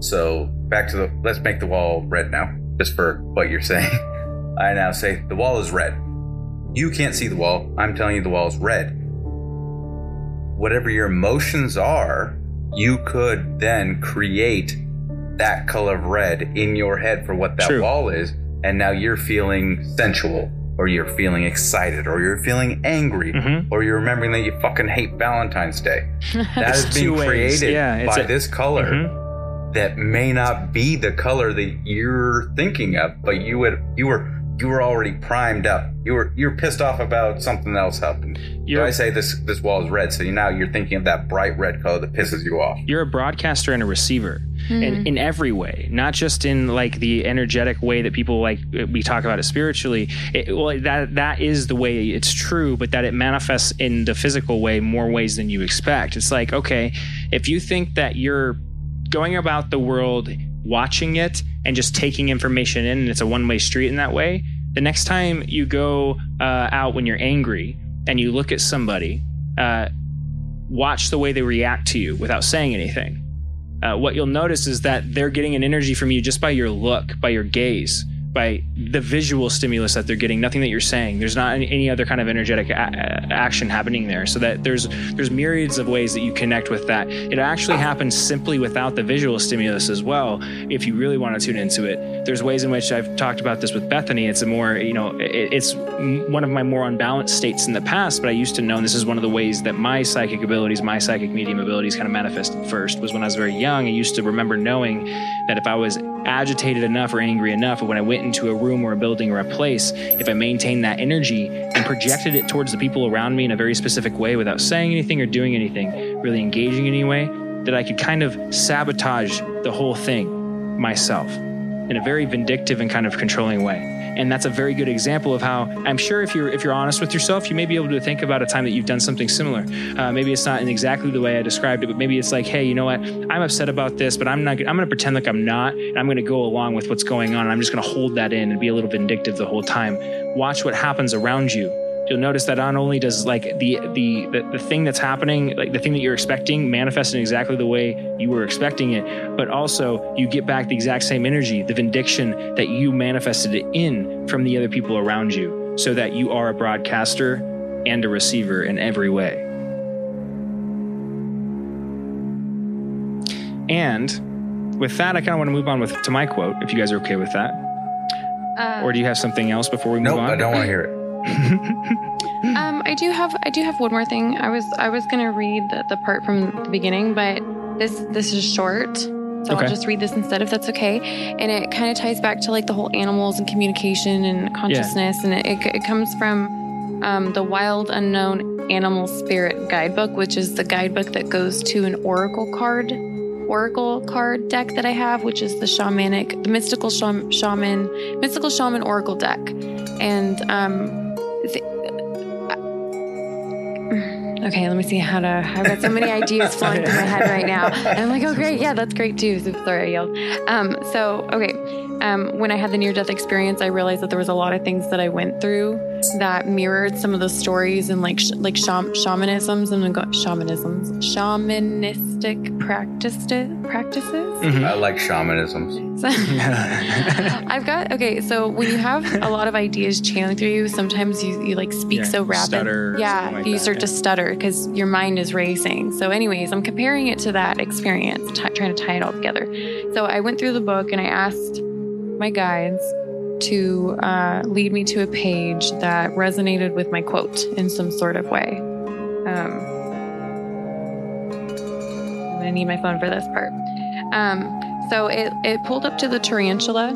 So back to the let's make the wall red now, just for what you're saying. <laughs> I now say the wall is red. You can't see the wall. I'm telling you the wall is red. Whatever your emotions are, you could then create that color of red in your head for what that True. wall is, and now you're feeling sensual, or you're feeling excited, or you're feeling angry, Mhm. or you're remembering that you fucking hate Valentine's Day. <laughs> That is being created Yeah, by a- this color. Mhm. that may not be the color that you're thinking of, but you would you were you were already primed up. You were you're pissed off about something else happened. So You're- I say this this wall is red, so you, now you're thinking of that bright red color that pisses you off. You're a broadcaster and a receiver. Hmm. in, in every way, not just in like the energetic way that people like we talk about it spiritually. It, well, that that is the way it's true, but that it manifests in the physical way more ways than you expect. It's like okay, if you think that you're going about the world watching it and just taking information in, and it's a one way street in that way. The next time you go uh, out when you're angry and you look at somebody, uh, watch the way they react to you without saying anything uh, what you'll notice is that they're getting an energy from you just by your look, by your gaze, by the visual stimulus that they're getting. Nothing that you're saying. There's not any, other kind of energetic a- action happening there. So that there's there's myriads of ways that you connect with that. It actually happens simply without the visual stimulus as well. If you really want to tune into it, there's ways in which I've talked about this with Bethany. It's a more you know it, it's one of my more unbalanced states in the past, but I used to know this is one of the ways that my psychic abilities, my psychic medium abilities, kind of manifested first. Was when I was very young. I used to remember knowing that if I was agitated enough or angry enough, when I went into a room or a building or a place, if I maintained that energy and projected it towards the people around me in a very specific way without saying anything or doing anything, really engaging in any way, that I could kind of sabotage the whole thing myself in a very vindictive and kind of controlling way. And that's a very good example of how I'm sure if you're if you're honest with yourself, you may be able to think about a time that you've done something similar. Uh, maybe it's not in exactly the way I described it, but maybe it's like, hey, you know what? I'm upset about this, but I'm not. I'm going to pretend like I'm not, and I'm going to go along with what's going on. And I'm just going to hold that in and be a little vindictive the whole time. Watch what happens around you you'll notice that not only does like the, the the the thing that's happening like the thing that you're expecting manifest in exactly the way you were expecting it but also you get back the exact same energy the vindiction that you manifested it in from the other people around you so that you are a broadcaster and a receiver in every way. And with that i kind of want to move on with to my quote if you guys are okay with that. Uh, or do you have something else before we move Nope, on? I don't want to hear it. <laughs> Um, I do have I do have one more thing. I was I was gonna read the, the part from the beginning, but this this is short. So Okay. I'll just read this instead if that's okay. And it kind of ties back to like the whole animals and communication and consciousness. And it, it, it comes from um, the Wild Unknown Animal Spirit Guidebook, which is the guidebook that goes to an oracle card, oracle card deck that I have, which is the shamanic, the mystical shaman, mystical shaman oracle deck. And um, th- <sighs> Okay, let me see how to. I've got so many <laughs> ideas flowing through my head right now, <laughs> and I'm like, oh great, yeah, that's great too. So, sorry, I yelled. Um, so okay, um, when I had the near-death experience, I realized that there was a lot of things that I went through that mirrored some of the stories and like sh- like sham- shamanisms and go- shamanisms, shamanistic practices practices. Mhm. I like shamanisms. So- <laughs> I've got okay. So when you have a lot of ideas channeling through you, sometimes you, you like speak Yeah, so rapid. stutter yeah, like you that, start to stutter because your mind is racing. So, anyways, I'm comparing it to that experience, t- trying to tie it all together. So I went through the book and I asked my guides to uh, lead me to a page that resonated with my quote in some sort of way. Um, I'm gonna need my phone for this part. Um, so it, it pulled up to the tarantula,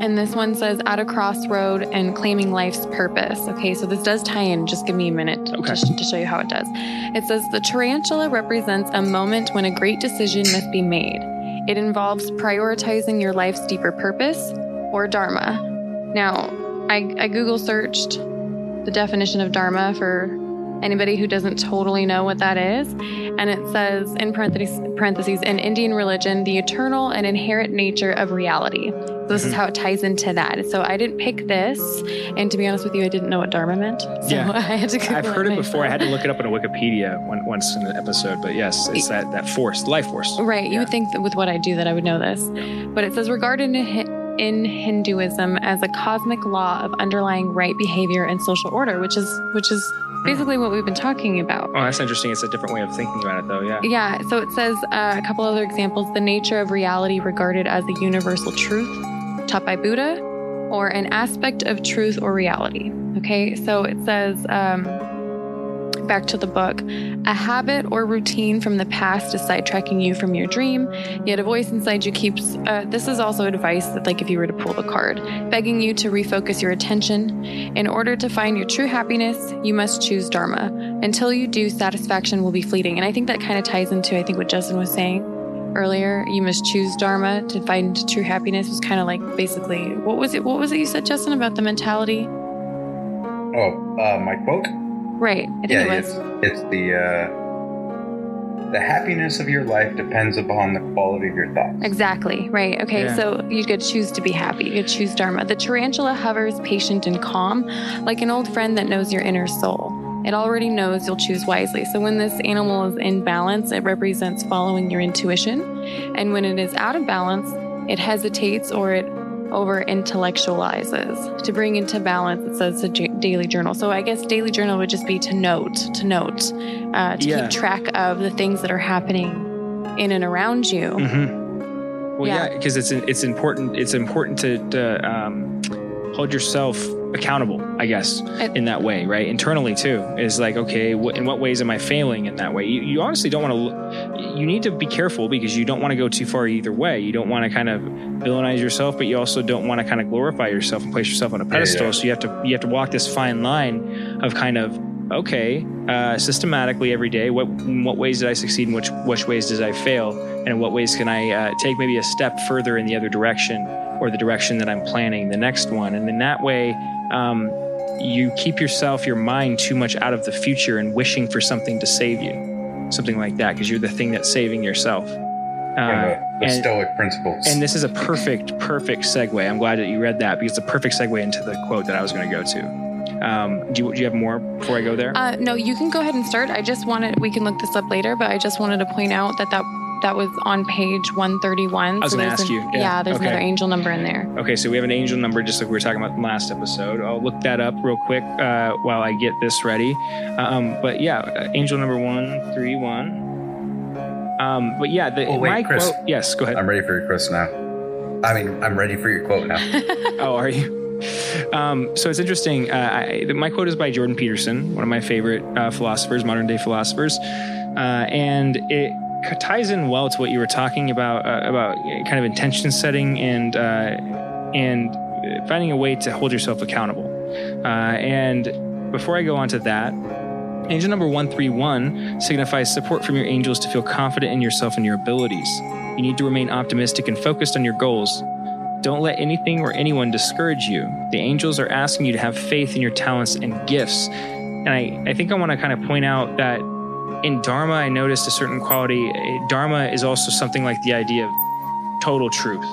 and this one says at a crossroad and claiming life's purpose. Okay, so this does tie in. Just give me a minute to, to show you how it does. It says the tarantula represents a moment when a great decision must be made. It involves prioritizing your life's deeper purpose or dharma. Now, I, I Google searched the definition of dharma for anybody who doesn't totally know what that is. And it says, in parentheses, parentheses in Indian religion, the eternal and inherent nature of reality. So this is Mhm. how it ties into that. So I didn't pick this. And to be honest with you, I didn't know what dharma meant. <laughs> So Yeah. I had to Google I've heard it before. I had to look it up on a Wikipedia one, once in the episode, but yes, it's that, that force, life force. Right. You would think that with what I do that I would know this. But it says regarded in, in Hinduism as a cosmic law of underlying right behavior and social order, which is which is basically what we've been talking about. Oh, that's interesting. It's a different way of thinking about it, though. Yeah. Yeah, so it says uh, a couple other examples the nature of reality regarded as a universal truth taught by Buddha, or an aspect of truth or reality. Okay, so it says um, back to the book, a habit or routine from the past is sidetracking you from your dream. Yet a voice inside you keeps. Uh, this is also advice that, like, if you were to pull the card, begging you to refocus your attention. In order to find your true happiness, you must choose Dharma. Until you do, satisfaction will be fleeting. And I think that kind of ties into, I think, what Jesson was saying earlier. You must choose Dharma to find true happiness. Was kind of like basically what was it? What was it you said, Jesson, about the mentality? Oh, uh, my quote. Right. I think yeah, it was. it's it's the uh, the happiness of your life depends upon the quality of your thoughts. Exactly. Right. Okay. Yeah. So you could choose to be happy. You could choose Dharma. The tarantula hovers patient and calm, like an old friend that knows your inner soul. It already knows you'll choose wisely. So when this animal is in balance, it represents following your intuition. And when it is out of balance, it hesitates or it over intellectualizes. To bring into balance, it says a j- daily journal. So I guess daily journal would just be to note, to note, uh, to Yeah. keep track of the things that are happening in and around you. Mm-hmm. Well, Yeah. yeah, because it's it's important. It's important to, to um, hold yourself accountable. I guess in that way, right? Internally too is like, okay, wh- in what ways am I failing in that way? You, you honestly don't want to. You need to be careful because you don't want to go too far either way. You don't want to kind of villainize yourself, but you also don't want to kind of glorify yourself and place yourself on a pedestal. yeah. So you have to you have to walk this fine line of kind of okay, uh, systematically every day. What in what ways did I succeed? In which which ways did I fail? And in what ways can I uh, take maybe a step further in the other direction or the direction that I'm planning the next one? And in that way, um, you keep yourself, your mind, too much out of the future and wishing for something to save you, something like that, because you're the thing that's saving yourself. Uh, One the, the and- Stoic principles. and this is a perfect, perfect segue. I'm glad that you read that because it's a perfect segue into the quote that I was going to go to. Um, do, you, do you have more before I go there? Uh, no, you can go ahead and start. I just wanted, we can look this up later, but I just wanted to point out that that, that was on page 131. I was So gonna ask an- you, yeah. Yeah, there's Okay. another angel number in there. Okay, so we have an angel number, just like we were talking about in the last episode. I'll look that up real quick uh, while I get this ready. Um, but yeah, uh, angel number one three one. Um, but yeah, the Oh, wait, my Chris. quote. Yes, go ahead. I'm ready for your Chris now. I mean, I'm ready for your quote now. <laughs> oh, are you? Um, so it's interesting. Uh, I, my quote is by Jordan Peterson, one of my favorite uh, philosophers, modern day philosophers, uh, and it c- ties in well to what you were talking about uh, about kind of intention setting and uh, and finding a way to hold yourself accountable. Uh, and before I go on to that, angel number 131 signifies support from your angels to feel confident in yourself and your abilities. You need to remain optimistic and focused on your goals. Don't let anything or anyone discourage you. The angels are asking you to have faith in your talents and gifts. And I, I think I want to kind of point out that in Dharma, I noticed a certain quality. Eh, Dharma is also something like the idea of total truth.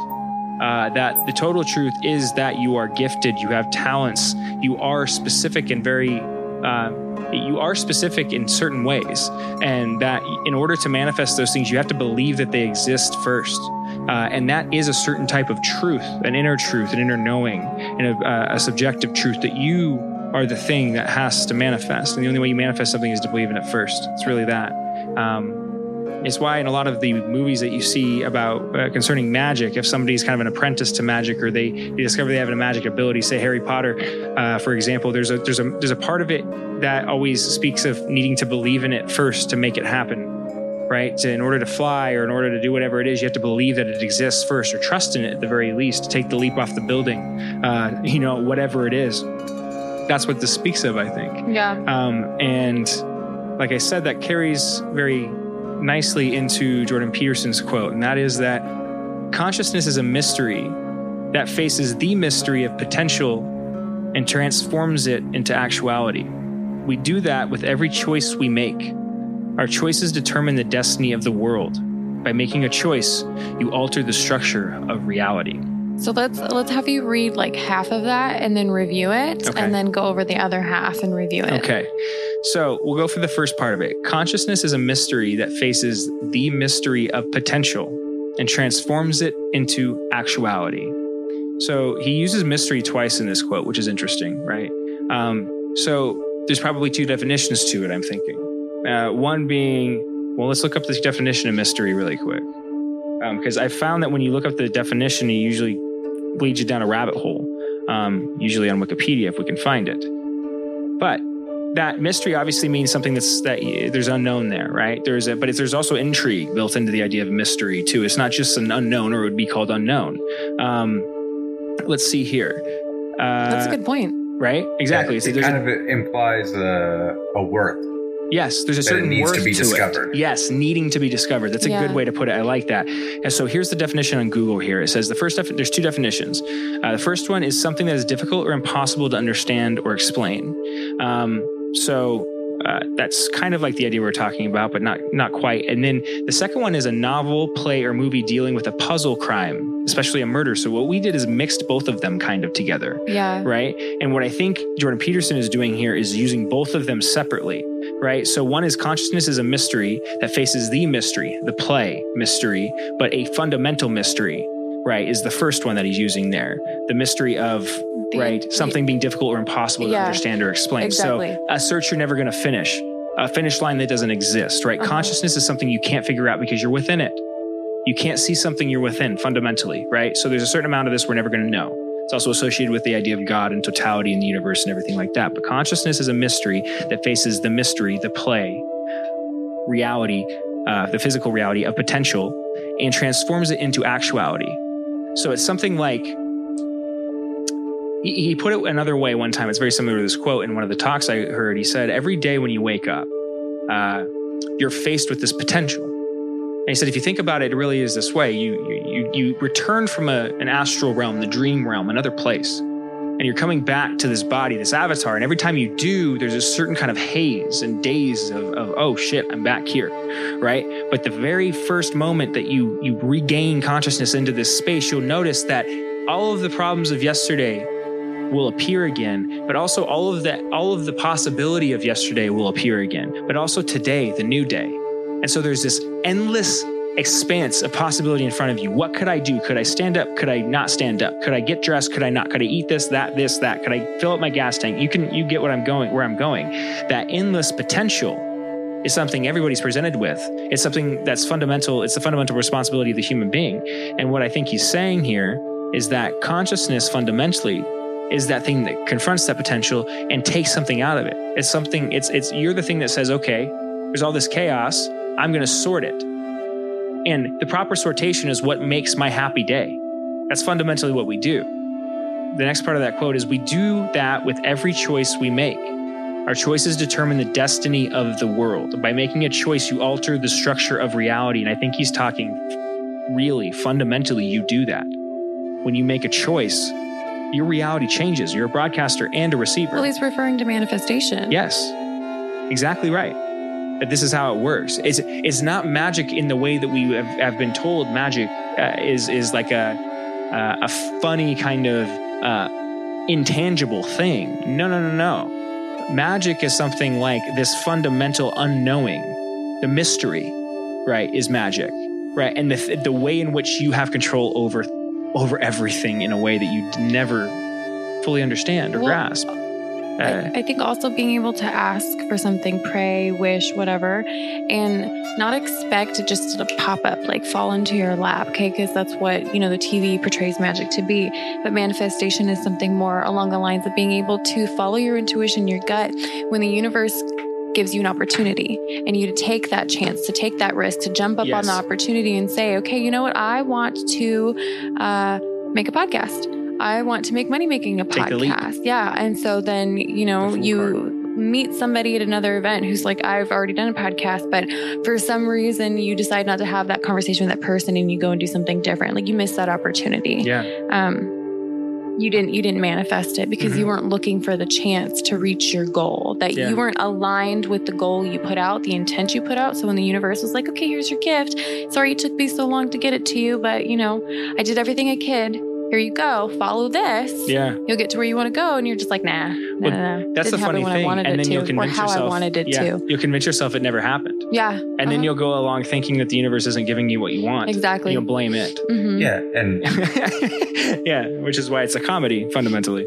Uh, that the total truth is that you are gifted, you have talents, you are specific and very, uh, you are specific in certain ways. And that in order to manifest those things, you have to believe that they exist first. Uh, and that is a certain type of truth, an inner truth, an inner knowing, and a, uh, a subjective truth that you are the thing that has to manifest. And the only way you manifest something is to believe in it first. It's really that. Um, it's why in a lot of the movies that you see about uh, concerning magic, if somebody's kind of an apprentice to magic or they, they discover they have a magic ability, say Harry Potter, uh, for example, there's a there's a there's a part of it that always speaks of needing to believe in it first to make it happen right? So in order to fly or in order to do whatever it is, you have to believe that it exists first or trust in it at the very least to take the leap off the building, uh, you know, whatever it is. That's what this speaks of, I think. Yeah. Um, and like I said, that carries very nicely into Jordan Peterson's quote, and that is that consciousness is a mystery that faces the mystery of potential and transforms it into actuality. We do that with every choice we make. Our choices determine the destiny of the world. By making a choice, you alter the structure of reality. So let's let's have you read like half of that and then review it, Okay. and then go over the other half and review it. Okay. So we'll go for the first part of it. Consciousness is a mystery that faces the mystery of potential and transforms it into actuality. So he uses mystery twice in this quote, which is interesting, right? Um, so there's probably two definitions to it, I'm thinking. Uh, one being, well, let's look up this definition of mystery really quick. Because I found that when you look up the definition, you usually leads you down a rabbit hole, um, usually on Wikipedia if we can find it. But that mystery obviously means something that's that there's unknown there, right? There's a, but it's, there's also intrigue built into the idea of mystery too. It's not just an unknown, or it would be called unknown. Um, let's see here. Uh, That's a good point. right? Exactly. Yeah, So it there's a- kind of implies a, a worth. Yes, there's a certain needs to worth be to discovered. it. Yes, needing to be discovered. That's a Yeah. good way to put it. I like that. And so here's the definition on Google. Here it says the first. Def- there's two definitions. Uh, the first one is something that is difficult or impossible to understand or explain. Um, so. Uh, that's kind of like the idea we're talking about, but not not quite. And then the second one is a novel, play, or movie dealing with a puzzle crime, especially a murder. So what we did is mixed both of them kind of together Yeah. right? And what I think Jordan Peterson is doing here is using both of them separately, right? So one is consciousness is a mystery that faces the mystery, the play mystery, but a fundamental mystery, right, is the first one that he's using there. The mystery of The- right something being difficult or impossible to understand or explain. exactly. So a search you're never going to finish. A finish line that doesn't exist, right? Uh-huh. Consciousness is something you can't figure out because you're within it. You can't see something you're within fundamentally, right? So there's a certain amount of this we're never going to know. It's also associated with the idea of God and totality in the universe and everything like that. But consciousness is a mystery that faces the mystery, the play, reality, uh, the physical reality of potential, and transforms it into actuality. So it's something like he, put it another way one time. It's very similar to this quote in one of the talks I heard. He said, Every day when you wake up, uh, you're faced with this potential. And he said, if you think about it, it really is this way. You you you, return from a, an astral realm, the dream realm, another place, and you're coming back to this body, this avatar. And every time you do, there's a certain kind of haze and daze of, of oh shit, I'm back here, right? But the very first moment that you you regain consciousness into this space, you'll notice that all of the problems of yesterday will appear again, but also all of that, all of the possibility of yesterday will appear again, but also today, the new day. And so there's this endless expanse of possibility in front of you. What could I do? Could I stand up? Could I not stand up? Could I get dressed? Could I not? Could I eat this, that, this, that? Could I fill up my gas tank? You can, you get what I'm going, where I'm going. That endless potential is something everybody's presented with. It's something that's fundamental. It's the fundamental responsibility of the human being. And what I think he's saying here is that consciousness fundamentally is that thing that confronts that potential and takes something out of it. It's something, it's, it's, you're the thing that says, okay, there's all this chaos. I'm going to sort it. And the proper sortation is what makes my happy day. That's fundamentally what we do. The next part of that quote is we do that with every choice we make. Our choices determine the destiny of the world. By making a choice, you alter the structure of reality. And I think he's talking really fundamentally, you do that. When you make a choice, your reality changes. You're a broadcaster and a receiver. Well, he's referring to manifestation. Yes, exactly right. That this is how it works. It's it's not magic in the way that we have, have been told. Magic uh, is is like a uh, a funny kind of uh, intangible thing. No, no, no, no. Magic is something like this fundamental unknowing, the mystery, right? Is magic, right? And the the way in which you have control over over everything in a way that you never fully understand or Well, grasp. Uh, I, I think also being able to ask for something, pray, wish, whatever, and not expect it just to pop up, like fall into your lap, okay? Because that's what, you know, the TV portrays magic to be. But manifestation is something more along the lines of being able to follow your intuition, your gut, when the universe gives you an opportunity and you to take that chance, to take that risk, to jump up on the opportunity and say, okay, you know what? I want to uh, make a podcast. I want to make money making a Take podcast. Yeah. And so then, you know, The you card. meet somebody at another event who's like, I've already done a podcast, but for some reason you decide not to have that conversation with that person and you go and do something different. Like you miss that opportunity. yeah. Um, you didn't you didn't manifest it because you Mhm. weren't looking for the chance to reach your goal that Yeah. you weren't aligned with the goal you put out the intent you put out so when the universe was like okay here's your gift sorry it took me so long to get it to you but you know i did everything i could here you go follow this Yeah. you'll get to where you want to go and you're just like nah, nah, Well, nah, nah. That's Didn't the funny when thing. I wanted and then to, you'll or convince how yourself. I wanted it yeah, to. You'll convince yourself it never happened. Yeah. And then uh-huh. you'll go along thinking that the universe isn't giving you what you want. Exactly. You'll blame it. Mhm. Yeah, and <laughs> yeah, which is why it's a comedy fundamentally.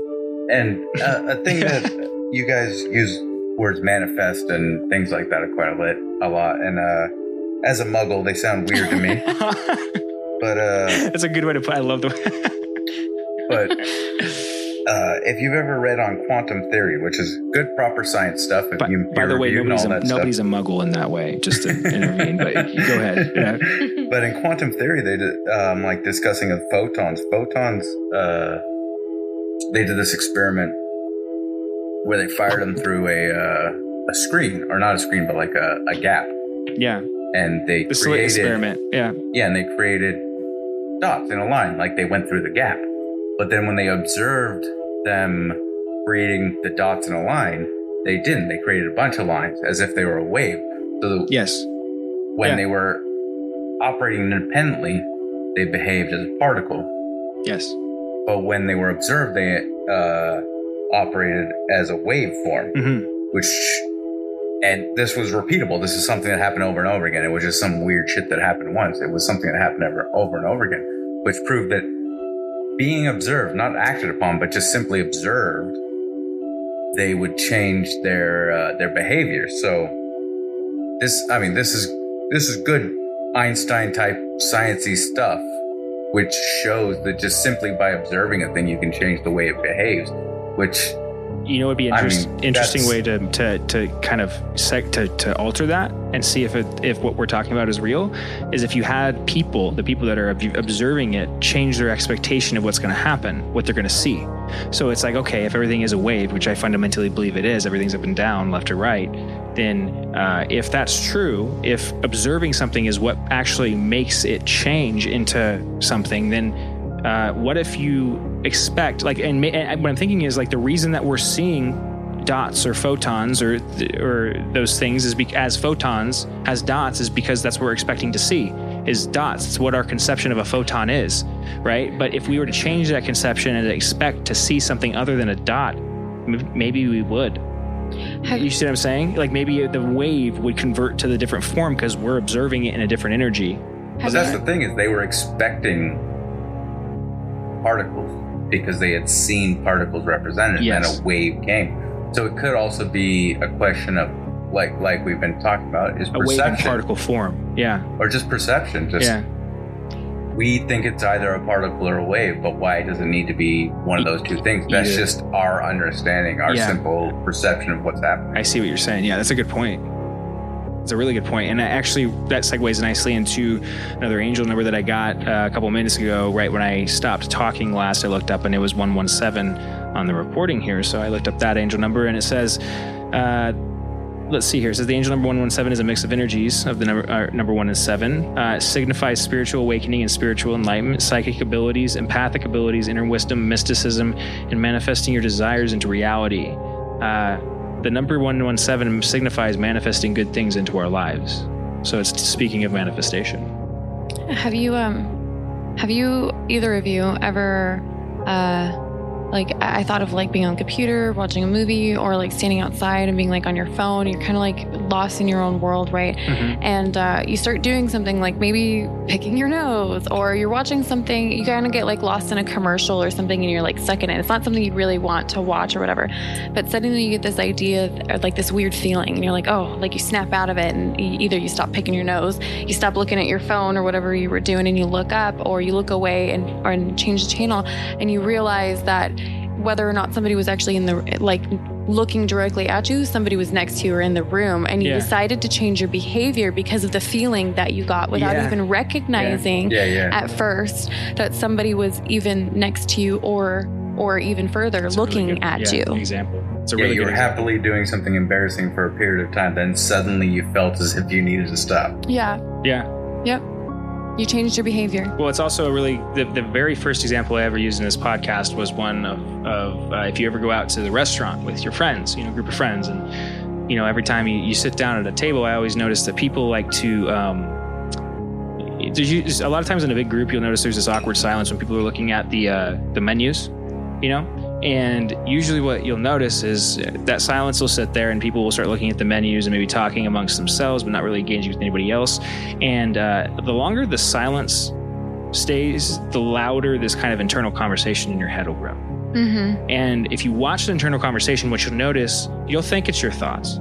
and uh, a thing that <laughs> you guys use words manifest and things like that quite a, lit, a lot. And uh, as a muggle, they sound weird to me. <laughs> But uh, That's a good way to put. I love the. But <laughs> uh, if you've ever read on quantum theory, which is good, proper science stuff, if By, you by the way, nobody's a, stuff. nobody's a muggle in that way. Just to intervene, but <laughs> go ahead. Yeah. But in quantum theory, they did um, like discussing of photons. Photons, uh, they did this experiment where they fired them through a uh, a screen, or not a screen, but like a, a gap, Yeah. and they The slit created experiment. Yeah. yeah, and they created dots in a line, like they went through the gap. But then when they observed them creating the dots in a line, they didn't. They created a bunch of lines as if they were a wave. So the, Yes. when Yeah. they were operating independently, they behaved as a particle. Yes. But when they were observed, they uh, operated as a waveform, hmm which, and this was repeatable. This is something that happened over and over again. It was just some weird shit that happened once. It was something that happened ever, over and over again, which proved that being observed, not acted upon, but just simply observed, they would change their uh, their behavior. So this, I mean, this is this is good Einstein type sciencey stuff, which shows that just simply by observing a thing, you can change the way it behaves. Which You know, it'd be I mean, interesting way to, to, to kind of sec, to, to alter that and see if it, if what we're talking about is real is if you had people, the people that are observing it, change their expectation of what's going to happen, what they're going to see. So it's like, okay, if everything is a wave, which I fundamentally believe it is, everything's up and down, left to right, then uh, if that's true, if observing something is what actually makes it change into something, then uh, what if you expect like and, ma- and what i'm thinking is like the reason that we're seeing dots or photons or or those things is be- as photons as dots is because that's what we're expecting to see is dots. It's what our conception of a photon is right? But if we were to change that conception and expect to see something other than a dot maybe we would. Have you see what i'm saying? Like maybe the wave would convert to the different form because we're observing it in a different energy. But that's the thing is they were expecting particles because they had seen particles represented Yes. and a wave came. So it could also be a question of like like we've been talking about is a wave in perception particle form yeah or just perception. Just yeah we think it's either a particle or a wave, but why does it need to be one of those two things? That's Either. just our understanding, our Yeah. simple perception of what's happening. I see what you're saying. Yeah, that's a good point. It's a really good point. And actually, that segues nicely into another angel number that I got uh, a couple minutes ago. Right when I stopped talking last, I looked up and it was 117 on the recording here. So I looked up that angel number and it says, uh, let's see here. It says the angel number 117 is a mix of energies of the number, uh, number one and seven. Uh, it signifies spiritual awakening and spiritual enlightenment, psychic abilities, empathic abilities, inner wisdom, mysticism, and manifesting your desires into reality. Uh, the number 117 signifies manifesting good things into our lives. So it's speaking of manifestation. Have you um have you either of you ever uh like I thought of like being on the computer, watching a movie, or like standing outside and being like on your phone. You're kind of like lost in your own world, right? And uh, you start doing something like maybe picking your nose, or you're watching something. You kind of get like lost in a commercial or something, and you're like stuck in it. It's not something you really want to watch or whatever. But suddenly you get this idea, or like this weird feeling, and you're like, oh, like you snap out of it, and either you stop picking your nose, you stop looking at your phone or whatever you were doing, and you look up, or you look away and or and change the channel, and you realize that whether or not somebody was actually in the like looking directly at you, somebody was next to you or in the room, and you Yeah. decided to change your behavior because of the feeling that you got without Yeah. even recognizing Yeah, yeah. at first that somebody was even next to you or or even further It's a really looking good- at yeah, you. Example. It's a yeah, really you were example. happily doing something embarrassing for a period of time, then suddenly you felt as if you needed to stop. Yeah. Yeah. Yep. You changed your behavior. Well, it's also really the, the very first example I ever used in this podcast was one of, of uh, if you ever go out to the restaurant with your friends, you know, group of friends, and you know, every time you, you sit down at a table, I always notice that people like to. Um, there's a lot of times in a big group, you'll notice there's this awkward silence when people are looking at the uh, the menus, you know. And usually, what you'll notice is that silence will sit there, and people will start looking at the menus and maybe talking amongst themselves, but not really engaging with anybody else. And uh, the longer the silence stays, the louder this kind of internal conversation in your head will grow. Mm-hmm. And if you watch the internal conversation, what you'll notice, you'll think it's your thoughts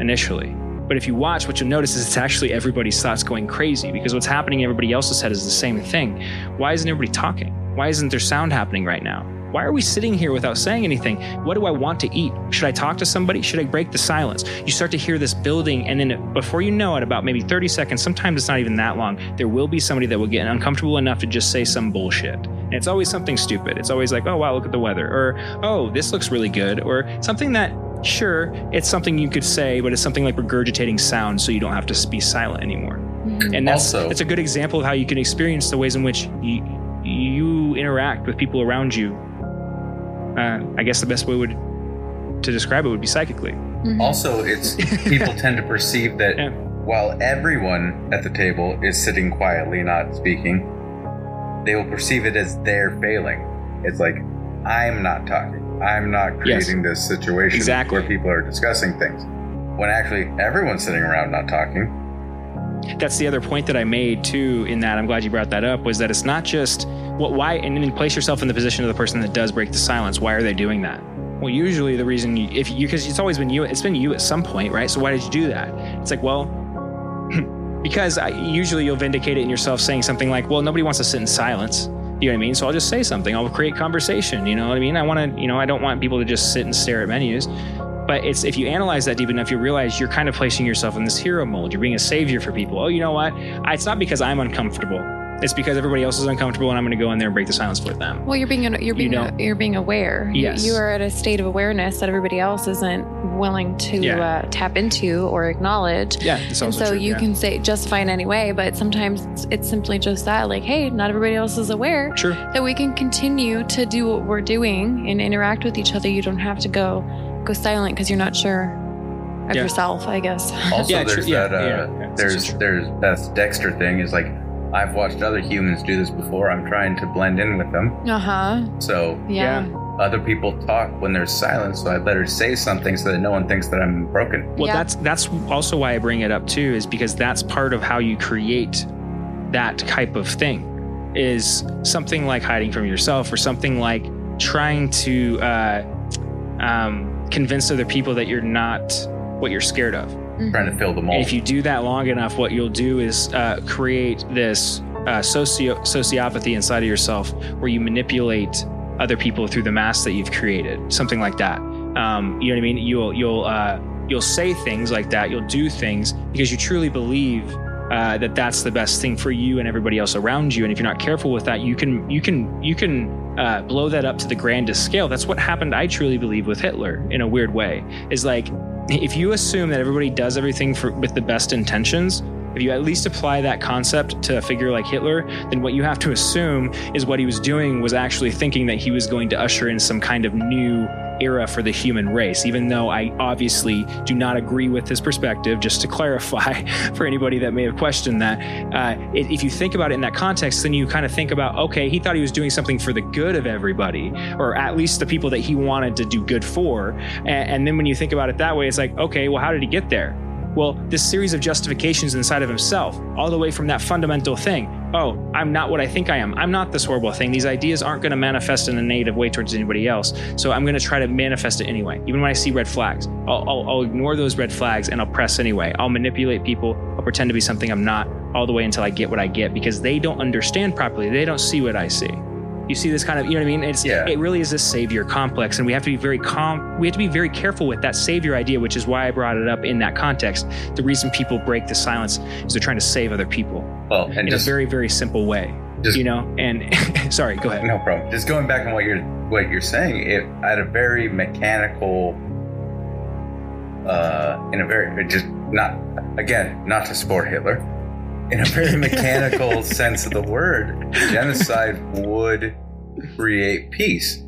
initially. But if you watch, what you'll notice is it's actually everybody's thoughts going crazy because what's happening in everybody else's head is the same thing. Why isn't everybody talking? Why isn't there sound happening right now? Why are we sitting here without saying anything? What do I want to eat? Should I talk to somebody? Should I break the silence? You start to hear this building, and then before you know it, about maybe 30 seconds, sometimes it's not even that long, there will be somebody that will get uncomfortable enough to just say some bullshit. And it's always something stupid. It's always like, oh, wow, look at the weather. Or, oh, this looks really good. Or something that, sure, it's something you could say, but it's something like regurgitating sound so you don't have to be silent anymore. Mhm. And that's, Also- that's a good example of how you can experience the ways in which you, you interact with people around you. Uh, I guess the best way would to describe it would be psychically. Mhm. Also, it's people tend to perceive that <laughs> Yeah. while everyone at the table is sitting quietly, not speaking, they will perceive it as their failing. It's like, I'm not talking. I'm not creating this situation Exactly. where people are discussing things. When actually everyone's sitting around not talking. That's the other point that I made too. In that, I'm glad you brought that up. Was that it's not just what why, and then place yourself in the position of the person that does break the silence. Why are they doing that? Well, usually the reason you, if you, because it's always been you, it's been you at some point, right? So why did you do that? It's like, well, <clears throat> because I, usually you'll vindicate it in yourself saying something like, well, nobody wants to sit in silence. You know what I mean? So I'll just say something. I'll create conversation. You know what I mean? I want to, you know, I don't want people to just sit and stare at menus. But it's if you analyze that deep enough, you realize you're kind of placing yourself in this hero mold. You're being a savior for people. Oh, you know what? It's not because I'm uncomfortable. It's because everybody else is uncomfortable, and I'm going to go in there and break the silence for them. Well, you're being you're being know- you're being aware. You- Yes. You, are at a state of awareness that everybody else isn't willing to Yeah. uh, tap into or acknowledge. Yeah, it's And so true, you yeah. can say justify in any way, but sometimes it's, it's simply just that, like, hey, not everybody else is aware True. that we can continue to do what we're doing and interact with each other. You don't have to go go silent because you're not sure of Yeah. yourself. I guess. Also, <laughs> Yeah, there's true. Yeah, that. Uh, yeah, yeah. There's This is true. there's that Dexter thing. Is like, I've watched other humans do this before. I'm trying to blend in with them. Uh huh. So Yeah. other people talk when there's silence. So I better say something so that no one thinks that I'm broken. Well, Yeah. that's that's also why I bring it up too, is because that's part of how you create that type of thing. Is something like hiding from yourself, or something like trying to uh, um, convince other people that you're not what you're scared of. Mhm. Trying to fill the And mold. if you do that long enough, what you'll do is uh, create this uh, socio- sociopathy inside of yourself where you manipulate other people through the mask that you've created, something like that. Um, you know what I mean? You'll you'll uh, you'll say things like that. You'll do things because you truly believe uh, that that's the best thing for you and everybody else around you. And if you're not careful with that, you can you can you can uh, blow that up to the grandest scale. That's what happened. I truly believe with Hitler in a weird way. Is like if you assume that everybody does everything for, with the best intentions, if you at least apply that concept to a figure like Hitler, then what you have to assume is what he was doing was actually thinking that he was going to usher in some kind of new era for the human race, even though I obviously do not agree with his perspective, just to clarify <laughs> for anybody that may have questioned that. Uh, if you think about it in that context, then you kind of think about, okay, he thought he was doing something for the good of everybody, or at least the people that he wanted to do good for. And, and then when you think about it that way, it's like, okay, well, how did he get there? Well, this series of justifications inside of himself, all the way from that fundamental thing. Oh, I'm not what I think I am. I'm not this horrible thing. These ideas aren't going to manifest in a negative way towards anybody else. So I'm going to try to manifest it anyway. Even when I see red flags, I'll, I'll, I'll ignore those red flags and I'll press anyway. I'll manipulate people. I'll pretend to be something I'm not all the way until I get what I get because they don't understand properly. They don't see what I see. You see this kind of, you know what I mean? It's Yeah. it really is a savior complex, and we have to be very calm. We have to be very careful with that savior idea, which is why I brought it up in that context. The reason people break the silence is they're trying to save other people well, and in just a very, very simple way. just you know, and <laughs> sorry, go ahead. no problem. Just going back on what you're what you're saying, it at a very mechanical, uh, in a very just not again not to support Hitler, in a very <laughs> mechanical sense of the word, genocide would create peace.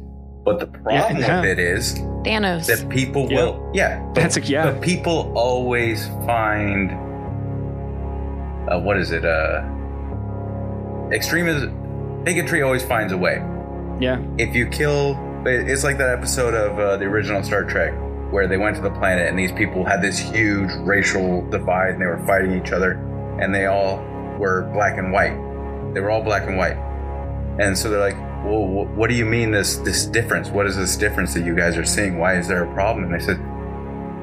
But the problem Yeah. with it is Thanos. that people Yeah. will, yeah, but, That's a yeah. but people always find, uh, what is it? Uh, extremism, bigotry always finds a way Yeah, if you kill it's like that episode of uh, the original star trek where they went to the planet and these people had this huge racial divide and they were fighting each other and they all were black and white. They were all black and white. And so they're like well wh- what do you mean this this difference? What is this difference that you guys are seeing? Why is there a problem? And they said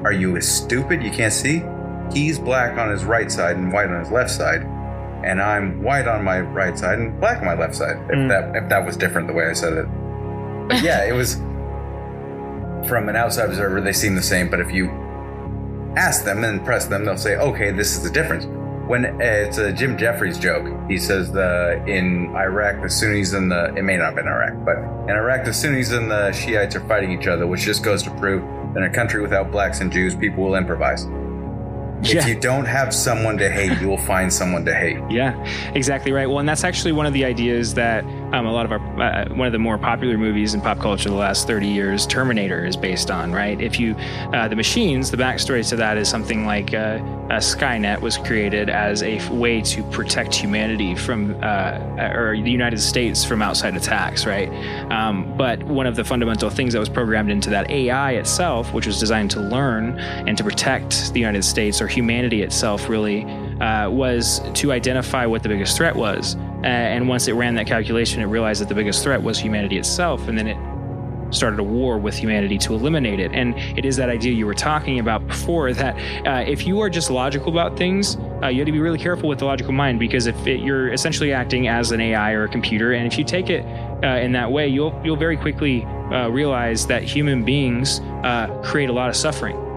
are you stupid? You can't see? He's black on his right side and white on his left side and i'm white on my right side and black on my left side. If Mm. that if that was different the way i said it. But yeah, it was from an outside observer, they seem the same. But if you ask them and press them, they'll say, okay, this is the difference. When uh, it's a Jim Jeffries joke, he says the in Iraq the Sunnis and the it may not have been Iraq, but in Iraq the Sunnis and the Shiites are fighting each other, which just goes to prove in a country without blacks and Jews, people will improvise. Yeah. If you don't have someone to hate, you will find someone to hate. Yeah, exactly right. Well, and that's actually one of the ideas that um, a lot of our uh, one of the more popular movies in pop culture the last 30 years, Terminator, is based on. Right? If you uh, the machines, the backstory to that is something like uh, Skynet was created as a way to protect humanity from uh, or the United States from outside attacks. Right? Um, but one of the fundamental things that was programmed into that AI itself, which was designed to learn and to protect the United States or humanity itself, really uh, was to identify what the biggest threat was. Uh, and once it ran that calculation, it realized that the biggest threat was humanity itself. And then it started a war with humanity to eliminate it. And it is that idea you were talking about before that uh, if you are just logical about things, uh, you have to be really careful with the logical mind because if it, you're essentially acting as an AI or a computer, and if you take it uh, in that way, you'll you'll very quickly uh, realize that human beings uh, create a lot of suffering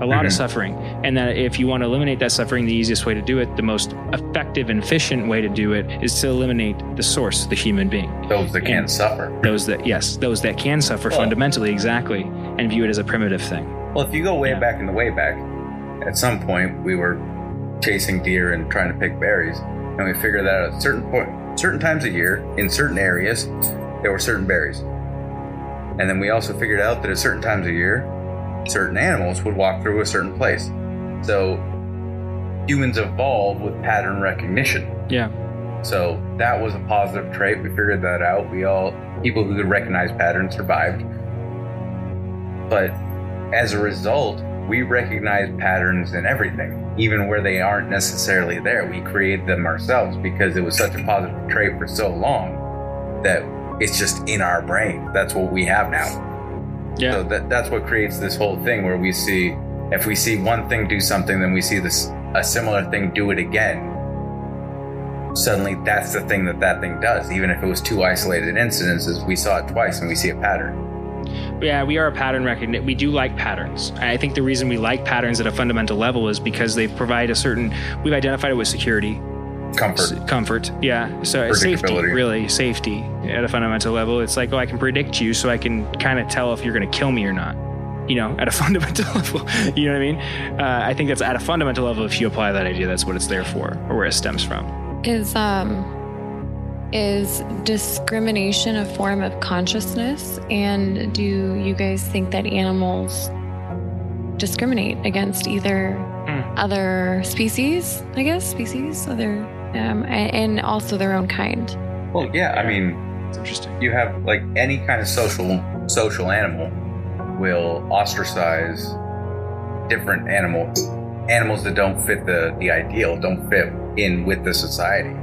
a lot of Mhm. suffering and that if you want to eliminate that suffering the easiest way to do it the most effective and efficient way to do it is to eliminate the source the human being Those that can't suffer. those that yes those that can suffer Well- fundamentally exactly and view it as a primitive thing Well, if you go way Yeah. back in the way back, at some point we were chasing deer and trying to pick berries, and we figured that at certain point, certain times a year, in certain areas, there were certain berries. And then we also figured out that at certain times of year, certain animals would walk through a certain place. So humans evolved with pattern recognition. yeah So that was a positive trait. We figured that out. We all people who could recognize patterns survived. But as a result, we recognize patterns in everything, even where they aren't necessarily there. We create them ourselves because it was such a positive trait for so long that it's just in our brain. That's what we have now. Yeah So that, that's what creates this whole thing where we see, if we see one thing do something, then we see this a similar thing do it again. Suddenly, that's the thing that that thing does. Even if it was two isolated incidences, we saw it twice and we see a pattern. yeah we are a pattern recognition we do like patterns i think the reason we like patterns at a fundamental level is because they provide a certain we've identified it with security Comfort. Comfort yeah so safety really safety at a fundamental level it's like oh i can predict you so i can kind of tell if you're going to kill me or not you know at a <laughs> fundamental level you know what i mean uh, i think that's at a fundamental level if you apply that idea that's what it's there for or where it stems from Is um is discrimination a form of consciousness? And do you guys think that animals discriminate against either Hmm. other species? I guess species, other, um, and also their own kind. Well, yeah, I mean, interesting you have like any kind of social social animal will ostracize different animal animals that don't fit the the ideal, don't fit in with the society.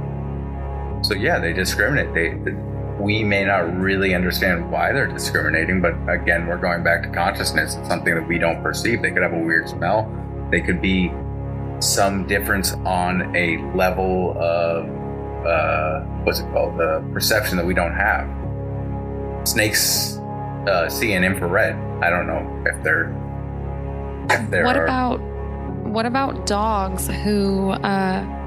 So yeah, they discriminate. They we may not really understand why they're discriminating, but again, we're going back to consciousness. It's something that we don't perceive. They could have a weird smell. They could be some difference on a level of uh, what's it called? The perception that we don't have. Snakes uh, see in infrared. I don't know if they're if there what are. about what about dogs who uh,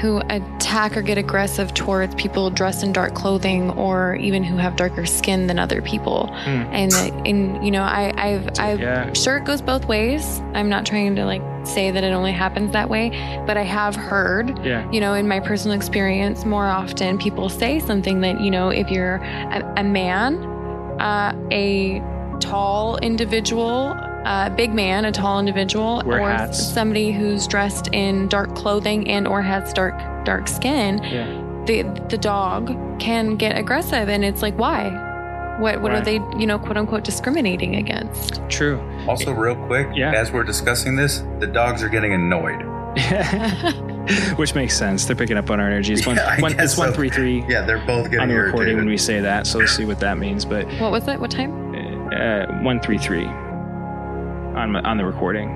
who attack or get aggressive towards people dressed in dark clothing or even who have darker skin than other people? Hmm. And and you know, I I've I've yeah sure it goes both ways. I'm not trying to like say that it only happens that way, but I have heard yeah you know, in my personal experience, more often people say something that, you know, if you're a, a man, uh, a tall individual, a big man, a tall individual, Wear or hats. somebody who's dressed in dark clothing and or has dark dark skin, yeah the the dog can get aggressive, and it's like, why? What what Why? are they, you know, quote unquote, discriminating against? true Also, real quick, Yeah. as we're discussing this, the dogs are getting annoyed. <laughs> which makes sense they're picking up on our energy it's one, Yeah, one it's so. 133 Yeah, they're both getting on the recording irritated. when we say that so let's see what that means but what was it? What time? uh, 133 on, my- on the recording.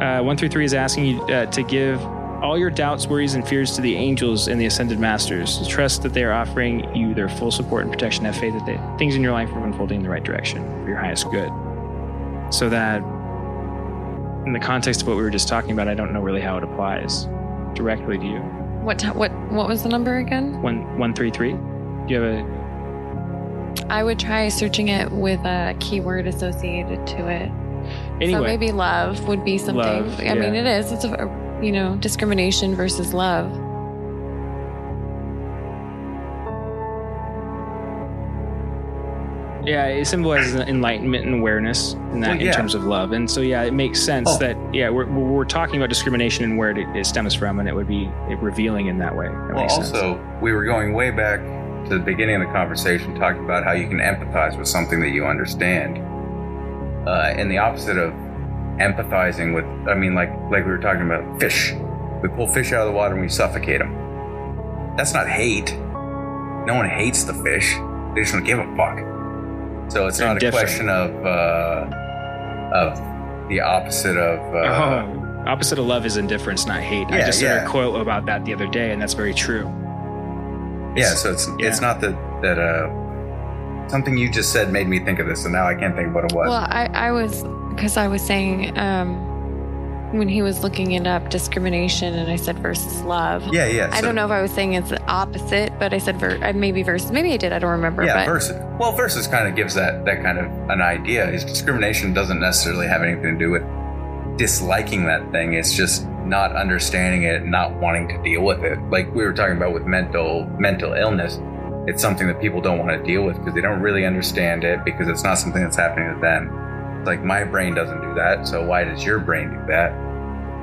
Uh, 133 is asking you uh, to give all your doubts, worries, and fears to the angels and the ascended masters. Trust that they are offering you their full support and protection. Have faith that they, things in your life are unfolding in the right direction for your highest good. So that, in the context of what we were just talking about, I don't know really how it applies directly to you. What what what was the number again? One one three three. Do you have a I would try searching it with a keyword associated to it. anyway? So maybe love would be something. Love, I mean, it is. It's a you know discrimination versus love. Yeah, it symbolizes enlightenment and awareness in that Well, in terms of love, and so yeah, it makes sense Oh. that yeah we're, we're talking about discrimination and where it, it stems from, and it would be revealing in that way. That Well, makes sense. also, we were going way back to the beginning of the conversation, talking about how you can empathize with something that you understand. Uh, and the opposite of empathizing with, I mean, like like we were talking about fish. We pull fish out of the water and we suffocate them. That's not hate. No one hates the fish. They just don't give a fuck. So it's They're not a question of uh, of the opposite of. Uh, oh, opposite of love is indifference, not hate. I Yeah, just heard a quote about that the other day, and that's very true. Yeah, so it's yeah. it's not that that uh something you just said made me think of this, and now I can't think of what it was. Well, I I was because I was saying um, when he was looking it up, discrimination, and I said versus love. yeah, yeah. I don't know if I was saying it's the opposite, but I said ver- uh, maybe versus. Maybe I did. I don't remember. Yeah, but versus. Well, versus kind of gives that that kind of an idea. Is discrimination doesn't necessarily have anything to do with disliking that thing. It's just not understanding it, and not wanting to deal with it. Like we were talking about with mental mental illness. It's something that people don't want to deal with because they don't really understand it because it's not something that's happening to them. It's like my brain doesn't do that, so why does your brain do that?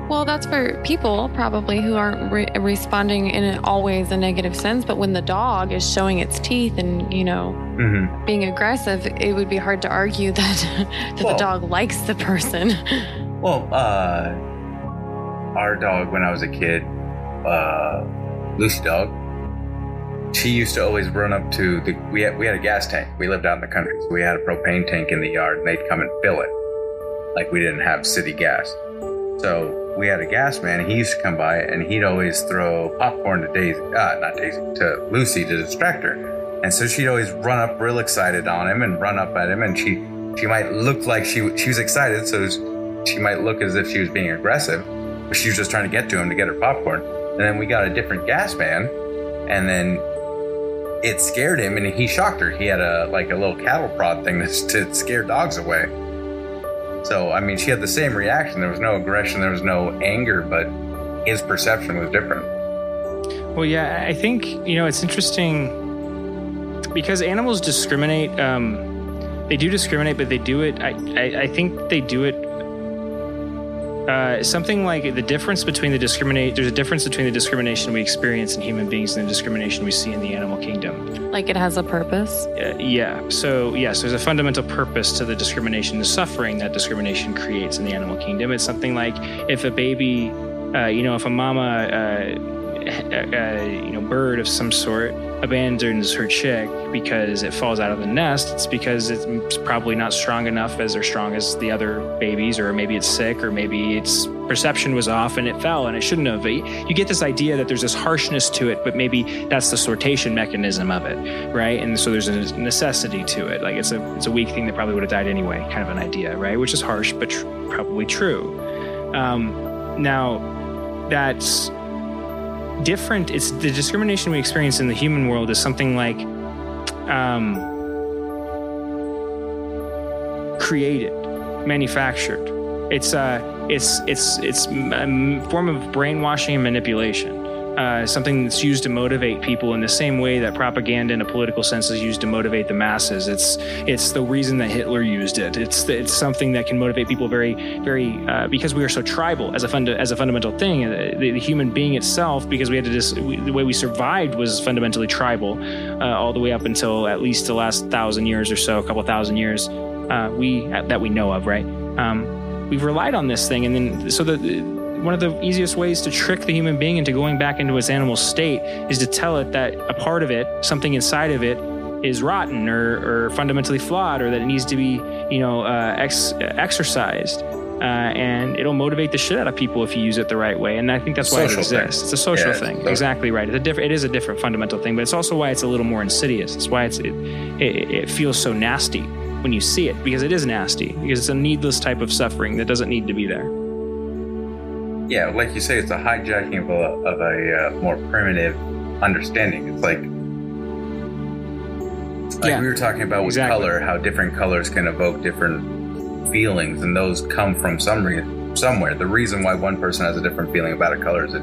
Well, that's for people probably who aren't re- responding in always a negative sense. But when the dog is showing its teeth and you know Mm-hmm. being aggressive, it would be hard to argue that <laughs> that Well- the dog likes the person. <laughs> Well, uh, our dog when I was a kid, uh, Lucy dog, she used to always run up to the. We had we had a gas tank. We lived out in the country, so we had a propane tank in the yard, and they'd come and fill it. Like we didn't have city gas, so we had a gas man. He used to come by, and he'd always throw popcorn to Daisy, uh, not Daisy, to Lucy to distract her. And so she'd always run up real excited on him and run up at him, and she she might look like she she was excited, so she might look as if she was being aggressive, she was just trying to get to him to get her popcorn. And then we got a different gas man, and then it scared him, and he shocked her. He had a like a little cattle prod thing to, to scare dogs away. So I mean, she had the same reaction. There was no aggression, there was no anger, but his perception was different. Well, yeah, I think you know it's interesting because animals discriminate. Um, they do discriminate, but they do it. I, I, I think they do it. Uh, something like the difference between the discriminate. There's a difference between the discrimination we experience in human beings and the discrimination we see in the animal kingdom. like it has a purpose. Uh, yeah. So yes, there's a fundamental purpose to the discrimination, the suffering that discrimination creates in the animal kingdom. It's something like if a baby, uh, you know, if a mama, uh, uh, you know, bird of some sort abandons her chick because it falls out of the nest, it's because it's probably not strong enough as or strong as the other babies, or maybe it's sick, or maybe its perception was off and it fell and it shouldn't have. You get this idea that there's this harshness to it, but maybe that's the sortation mechanism of it, right? And so there's a necessity to it. Like it's a it's a weak thing that probably would have died anyway, kind of an idea, right? Which is harsh, but tr- probably true. Um, now, that's different. It's the discrimination we experience in the human world is something like um, created, manufactured. It's uh, it's it's it's a form of brainwashing and manipulation. Uh, something that's used to motivate people in the same way that propaganda in a political sense is used to motivate the masses. It's it's the reason that Hitler used it. It's it's something that can motivate people very very uh, because we are so tribal as a funda- as a fundamental thing. Uh, The, the human being itself, because we had to dis- we, the way we survived was fundamentally tribal, uh, all the way up until at least the last thousand years or so, a couple thousand years. Uh, we that we know of, right? Um, we've relied on this thing, and then so the one of the easiest ways to trick the human being into going back into its animal state is to tell it that a part of it, something inside of it, is rotten or, or fundamentally flawed, or that it needs to be, you know, uh, ex- exercised. uh, and it'll motivate the shit out of people if you use it the right way. And I think that's why Social it exists. thing. It's a social Yeah, thing. social. Exactly right. It's a different. It is a different fundamental thing, but it's also why it's a little more insidious. It's why it's it, it, it feels so nasty when you see it because it is nasty because it's a needless type of suffering that doesn't need to be there. Yeah, like you say, it's a hijacking of a, of a uh, more primitive understanding. It's like, like Yeah, we were talking about with exactly. color, how different colors can evoke different feelings, and those come from some re- somewhere. The reason why one person has a different feeling about a color is that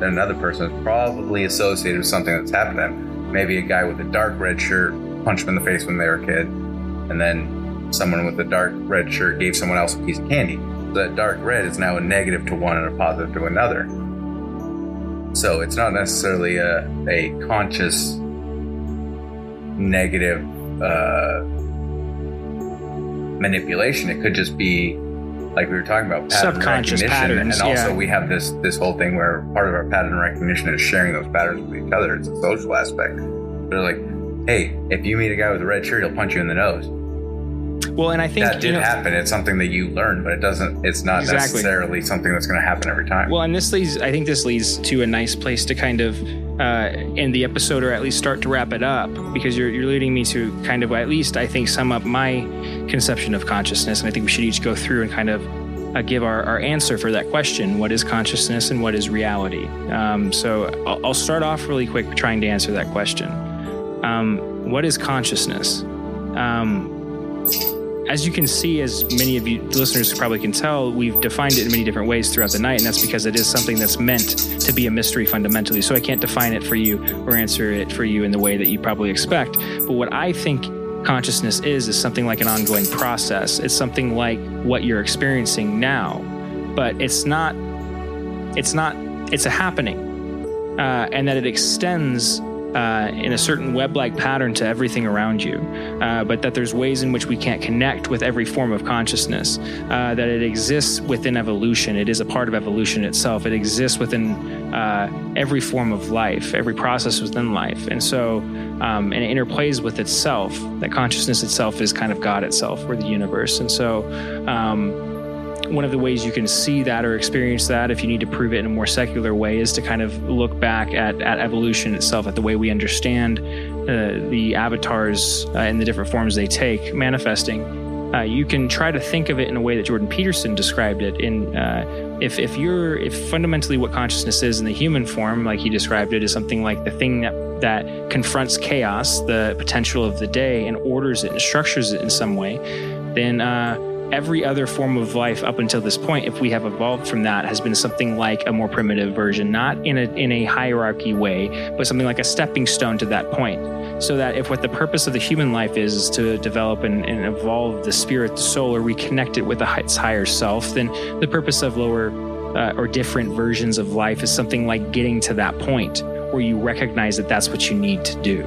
than another person is probably associated with something that's happened to them. Maybe a guy with a dark red shirt punched him in the face when they were a kid, and then someone with a dark red shirt gave someone else a piece of candy. That dark red is now a negative to one and a positive to another. So it's not necessarily a, a conscious negative uh, manipulation. It could just be like we were talking about pattern Subconscious patterns, and also yeah. we have this this whole thing where part of our pattern recognition is sharing those patterns with each other. It's a social aspect. They're like, hey, if you meet a guy with a red shirt, he'll punch you in the nose. Well, and I think that you did know- happen. It's something that you learn, but it doesn't. It's not Exactly. necessarily something that's going to happen every time. Well, and this leads, I think this leads to a nice place to kind of uh, end the episode or at least start to wrap it up because you're, you're leading me to kind of, at least I think, sum up my conception of consciousness. And I think we should each go through and kind of uh, give our, our answer for that question what is consciousness and what is reality? Um, so I'll, I'll start off really quick trying to answer that question. Um, what is consciousness? Um, as you can see, as many of you listeners probably can tell, we've defined it in many different ways throughout the night, and that's because it is something that's meant to be a mystery fundamentally. So I can't define it for you or answer it for you in the way that you probably expect. But what I think consciousness is, is something like an ongoing process. It's something like what you're experiencing now, but it's not, it's not, it's a happening, uh, and that it extends uh, in a certain web like pattern to everything around you, uh, but that there's ways in which we can't connect with every form of consciousness, uh, that it exists within evolution. It is a part of evolution itself. It exists within uh, every form of life, every process within life. And so, um, and it interplays with itself. That consciousness itself is kind of God itself or the universe. And so, um, one of the ways you can see that or experience that, if you need to prove it in a more secular way, is to kind of look back at, at evolution itself, at the way we understand uh, the avatars uh, in the different forms they take, manifesting. Uh, you can try to think of it in a way that Jordan Peterson described it. In uh, if if you're if fundamentally what consciousness is in the human form, like he described it, is something like the thing that that confronts chaos, the potential of the day, and orders it and structures it in some way, then. Uh, every other form of life up until this point, if we have evolved from that, has been something like a more primitive version, not in a in a hierarchy way, but something like a stepping stone to that point. So that if what the purpose of the human life is, is to develop and, and evolve the spirit, the soul, or reconnect it with its higher self, then the purpose of lower uh, or different versions of life is something like getting to that point where you recognize that that's what you need to do.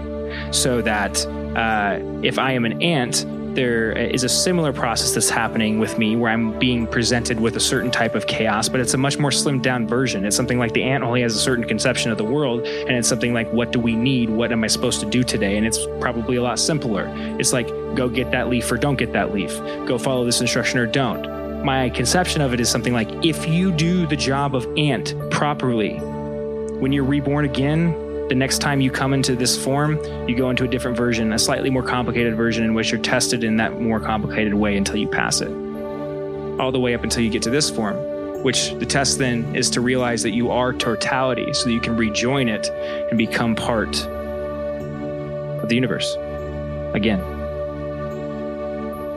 So that uh, if I am an ant, there uh, is a similar process that's happening with me where I'm being presented with a certain type of chaos, but it's a much more slimmed down version. It's something like the ant only has a certain conception of the world, and it's something like, what do we need? What am I supposed to do today? And it's probably a lot simpler. It's like, go get that leaf or don't get that leaf, go follow this instruction or don't. My conception of it is something like, if you do the job of ant properly, when you're reborn again, the next time you come into this form, you go into a different version, a slightly more complicated version in which you're tested in that more complicated way until you pass it. All the way up until you get to this form, which the test then is to realize that you are totality so that you can rejoin it and become part of the universe again.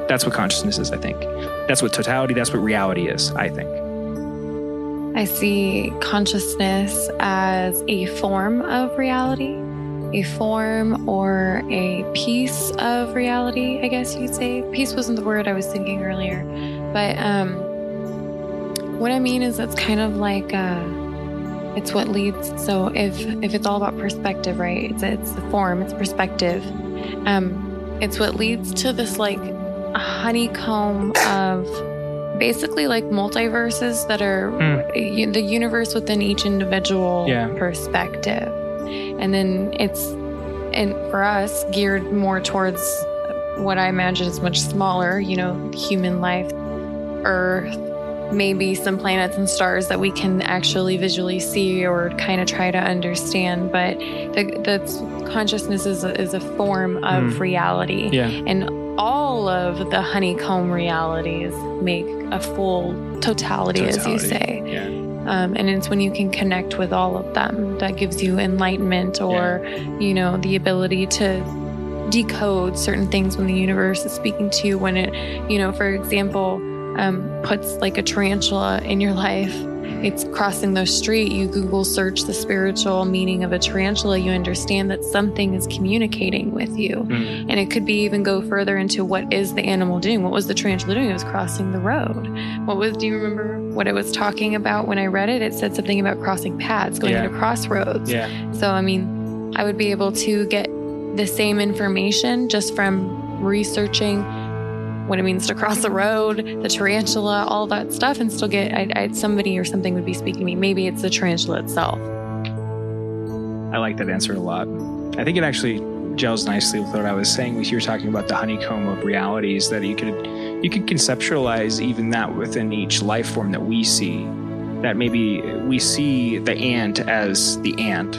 That's what consciousness is, I think. That's what totality, that's what reality is, I think. I see consciousness as a form of reality, a form or a piece of reality, I guess you'd say. Piece wasn't the word I was thinking earlier. But um, what I mean is it's kind of like uh, it's what leads. So if if it's all about perspective, right? It's it's the form, it's perspective. Um, it's what leads to this like honeycomb of basically like multiverses that are u- the universe within each individual Yeah. perspective and then it's and for us geared more towards what i imagine is much smaller you know human life earth maybe some planets and stars that we can actually visually see or kind of try to understand. But the, the consciousness is a, is a form of Mm. reality. Yeah. And all of the honeycomb realities make a full totality, as you say. Yeah. Um, and it's when you can connect with all of them that gives you enlightenment or, you know, the ability to decode certain things when the universe is speaking to you. When it, you know, for example, um, puts like a tarantula in your life, it's crossing the street. You Google search the spiritual meaning of a tarantula, you understand that something is communicating with you. Mm. And it could be even go further into what is the animal doing? What was the tarantula doing? It was crossing the road. What was, do you remember what it was talking about when I read it? It said something about crossing paths, going Yeah. into crossroads. Yeah. So, I mean, I would be able to get the same information just from researching what it means to cross the road, the tarantula, all that stuff, and still get I, I, somebody or something would be speaking to me. Maybe it's the tarantula itself. I like that answer a lot. I think it actually gels nicely with what I was saying. You were talking about the honeycomb of realities that you could you could conceptualize even that within each life form that we see. That maybe we see the ant as the ant,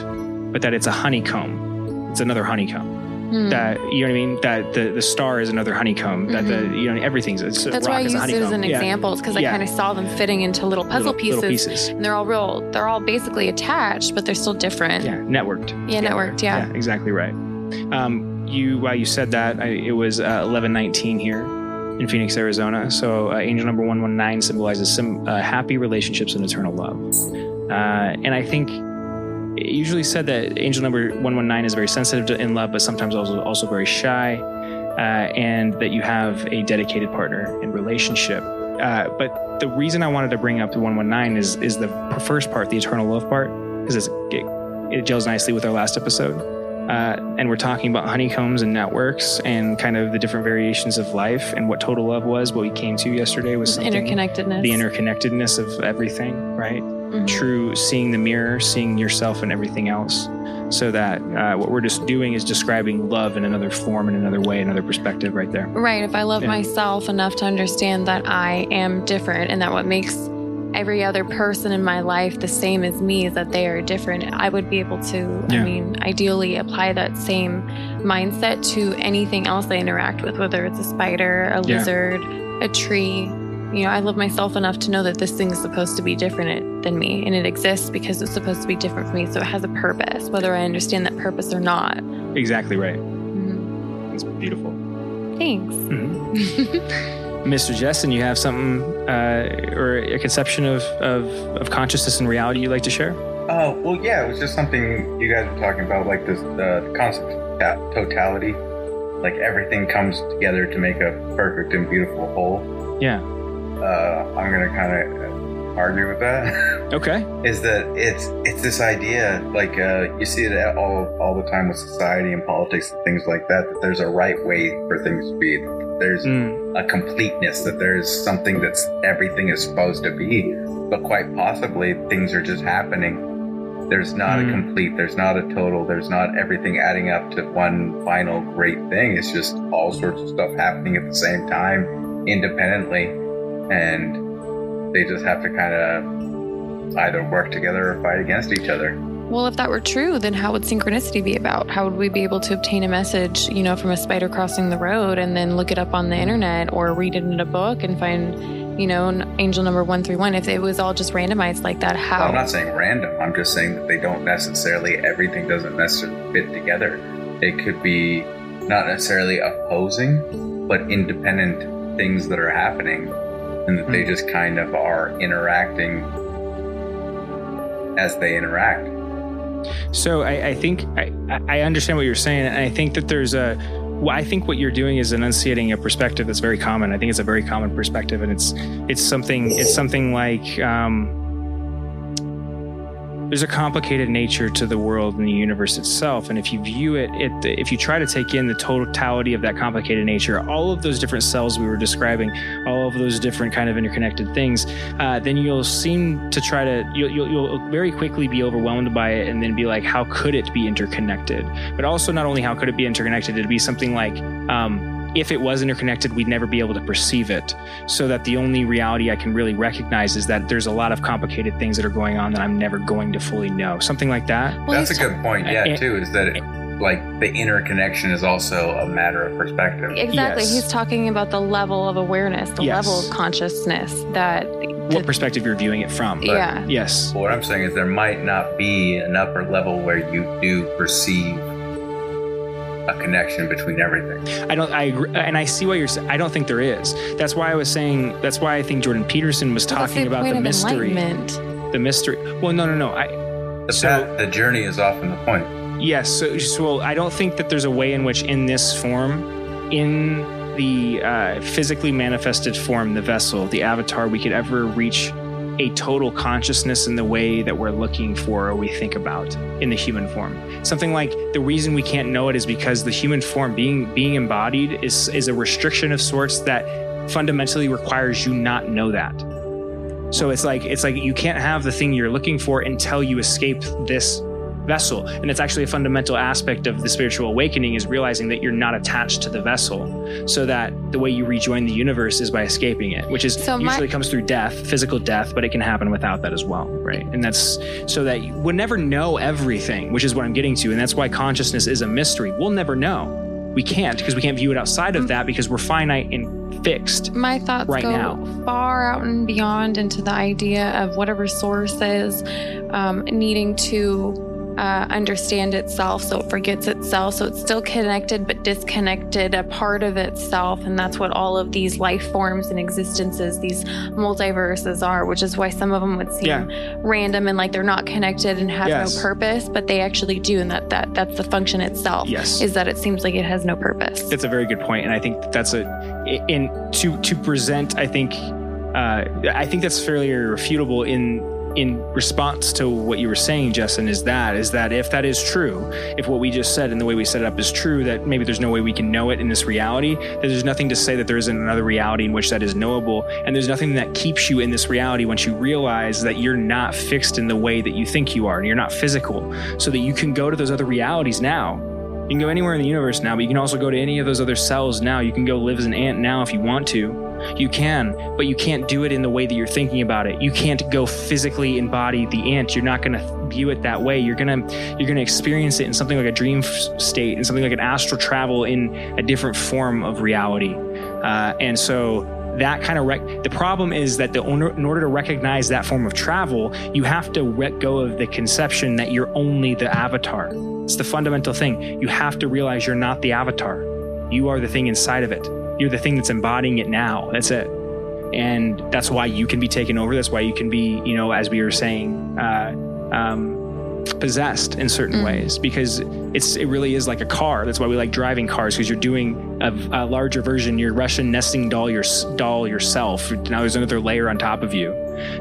but that it's a honeycomb. It's another honeycomb. Hmm. That you know what I mean. That the, the star is another honeycomb. That the you know everything's. It's, That's rock why I is a used it as an Yeah. example, because Yeah. I kind of saw them fitting into little puzzle Little- pieces, Little pieces. and they're all real. They're all basically attached, but they're still different. Yeah, networked. Yeah, networked, yeah. exactly right. Um, you while you said that, I, it was uh, eleven nineteen here in Phoenix, Arizona. So uh, angel number one one nine symbolizes some uh, happy relationships and eternal love. Uh, and I think usually said that angel number one one nine is very sensitive to in love, but sometimes also also very shy, uh, and that you have a dedicated partner in relationship. Uh, but the reason I wanted to bring up the 119 is is the first part, the eternal love part, because it, it gels nicely with our last episode. Uh, and we're talking about honeycombs and networks and kind of the different variations of life and what total love was. What we came to yesterday was something, Interconnectedness. the interconnectedness of everything, right? Mhm. True seeing the mirror, seeing yourself and everything else. So that uh, what we're just doing is describing love in another form, in another way, another perspective right there. Right. If I love Yeah. myself enough to understand that I am different and that what makes every other person in my life the same as me is that they are different, I would be able to, Yeah. I mean, ideally apply that same mindset to anything else I interact with, whether it's a spider, a Yeah. lizard, a tree. You know, I love myself enough to know that this thing is supposed to be different than me and it exists because it's supposed to be different for me. So it has a purpose, whether I understand that purpose or not. Exactly right. Mhm. That's beautiful. Thanks. <laughs> Mr. Jesson, you have something uh, or a conception of, of, of consciousness and reality you'd like to share? Oh, well, yeah, it was just something you guys were talking about, like this uh, the concept of totality. Like everything comes together to make a perfect and beautiful whole. Yeah. Uh, I'm gonna kind of argue with that. Okay. <laughs> is that it's it's this idea like uh, you see it all all the time with society and politics and things like that that there's a right way for things to be there's Mm, a completeness that there's something that's everything is supposed to be but quite possibly things are just happening there's not Mm. a complete there's not a total there's not everything adding up to one final great thing it's just all sorts of stuff happening at the same time independently and they just have to kind of either work together or fight against each other Well, if that were true, then how would synchronicity be about? How would we be able to obtain a message, you know, from a spider crossing the road and then look it up on the internet or read it in a book and find, you know, angel number 131? If it was all just randomized like that, how? Well, I'm not saying random. I'm just saying that they don't necessarily, everything doesn't necessarily fit together. It could be not necessarily opposing, but independent things that are happening, and that they just kind of are interacting as they interact. So I, I think I, I understand what you're saying, and I think that there's a. Well, I think what you're doing is enunciating a perspective that's very common. I think it's a very common perspective, and it's it's something it's something like um, there's a complicated nature to the world and the universe itself, and if you view it, it if you try to take in the totality of that complicated nature, all of those different cells we were describing, all of those different kind of interconnected things, uh, then you'll seem to try to you'll, you'll, you'll very quickly be overwhelmed by it and then be like how could it be interconnected? But also not only how could it be interconnected it'd be something like um, if it was interconnected, we'd never be able to perceive it. So that the only reality I can really recognize is that there's a lot of complicated things that are going on that I'm never going to fully know. Something like that. Well, That's a good point. Yeah, And- too, is that it, like the interconnection is also a matter of perspective. Exactly. Yes. He's talking about the level of awareness, the Yes. level of consciousness that. What perspective you're viewing it from. But yeah. Yes. What I'm saying is there might not be an upper level where you do perceive a connection between everything. I don't. I agree, and I see what you're saying. I don't think there is. That's why I was saying. That's why I think Jordan Peterson was Well, talking about the mystery. The mystery. Well, no, no, no. I But So- that, the journey is often the point. yes. So, so well, I don't think that there's a way in which, in this form, in the uh, physically manifested form, the vessel, the avatar, we could ever reach a total consciousness in the way that we're looking for or we think about in the human form. Something like the reason we can't know it is because the human form being being embodied is is a restriction of sorts that fundamentally requires you not know that. So it's like it's like you can't have the thing you're looking for until you escape this vessel. And it's actually a fundamental aspect of the spiritual awakening is realizing that you're not attached to the vessel. So that the way you rejoin the universe is by escaping it, which is So my- usually comes through death, physical death, but it can happen without that as well, right? And that's so that you would never know everything, which is what I'm getting to. And that's why consciousness is a mystery. We'll never know. We can't because we can't view it outside of that because we're finite and fixed. My thoughts Right go now. far out and beyond into the idea of whatever source is um, needing to uh, understand itself so it forgets itself. So it's still connected but disconnected, a part of itself. And that's what all of these life forms and existences, these multiverses are, which is why some of them would seem Yeah. random and like they're not connected and have Yes. no purpose, but they actually do. And that, that that's the function itself. Yes. Is that it seems like it has no purpose. That's a very good point, and I think that's a in to to present. I think uh, I think that's fairly irrefutable in in response to what you were saying, Jesson. Is that is that if that is true, if what we just said and the way we set it up is true, that maybe there's no way we can know it in this reality. That there's nothing to say that there isn't another reality in which that is knowable, and there's nothing that keeps you in this reality once you realize that you're not fixed in the way that you think you are, and you're not physical, so that you can go to those other realities now. You can go anywhere in the universe now, but you can also go to any of those other cells now. You can go live as an ant now if you want to. You can, but you can't do it in the way that you're thinking about it. You can't go physically embody the ant. You're not going to view it that way. You're going to you're going to experience it in something like a dream state and something like an astral travel in a different form of reality. Uh, and so that kind of rec- the problem is that the in order to recognize that form of travel, you have to let go of the conception that you're only the avatar. It's the fundamental thing. You have to realize you're not the avatar. You are the thing inside of it. You're the thing that's embodying it now. That's it. And that's why you can be taken over. That's why you can be, you know, as we were saying, uh, um, possessed in certain Mm. ways because it's it really is like a car. That's why we like driving cars because you're doing a, a larger version. You're Russian nesting doll your doll yourself. Now there's another layer on top of you,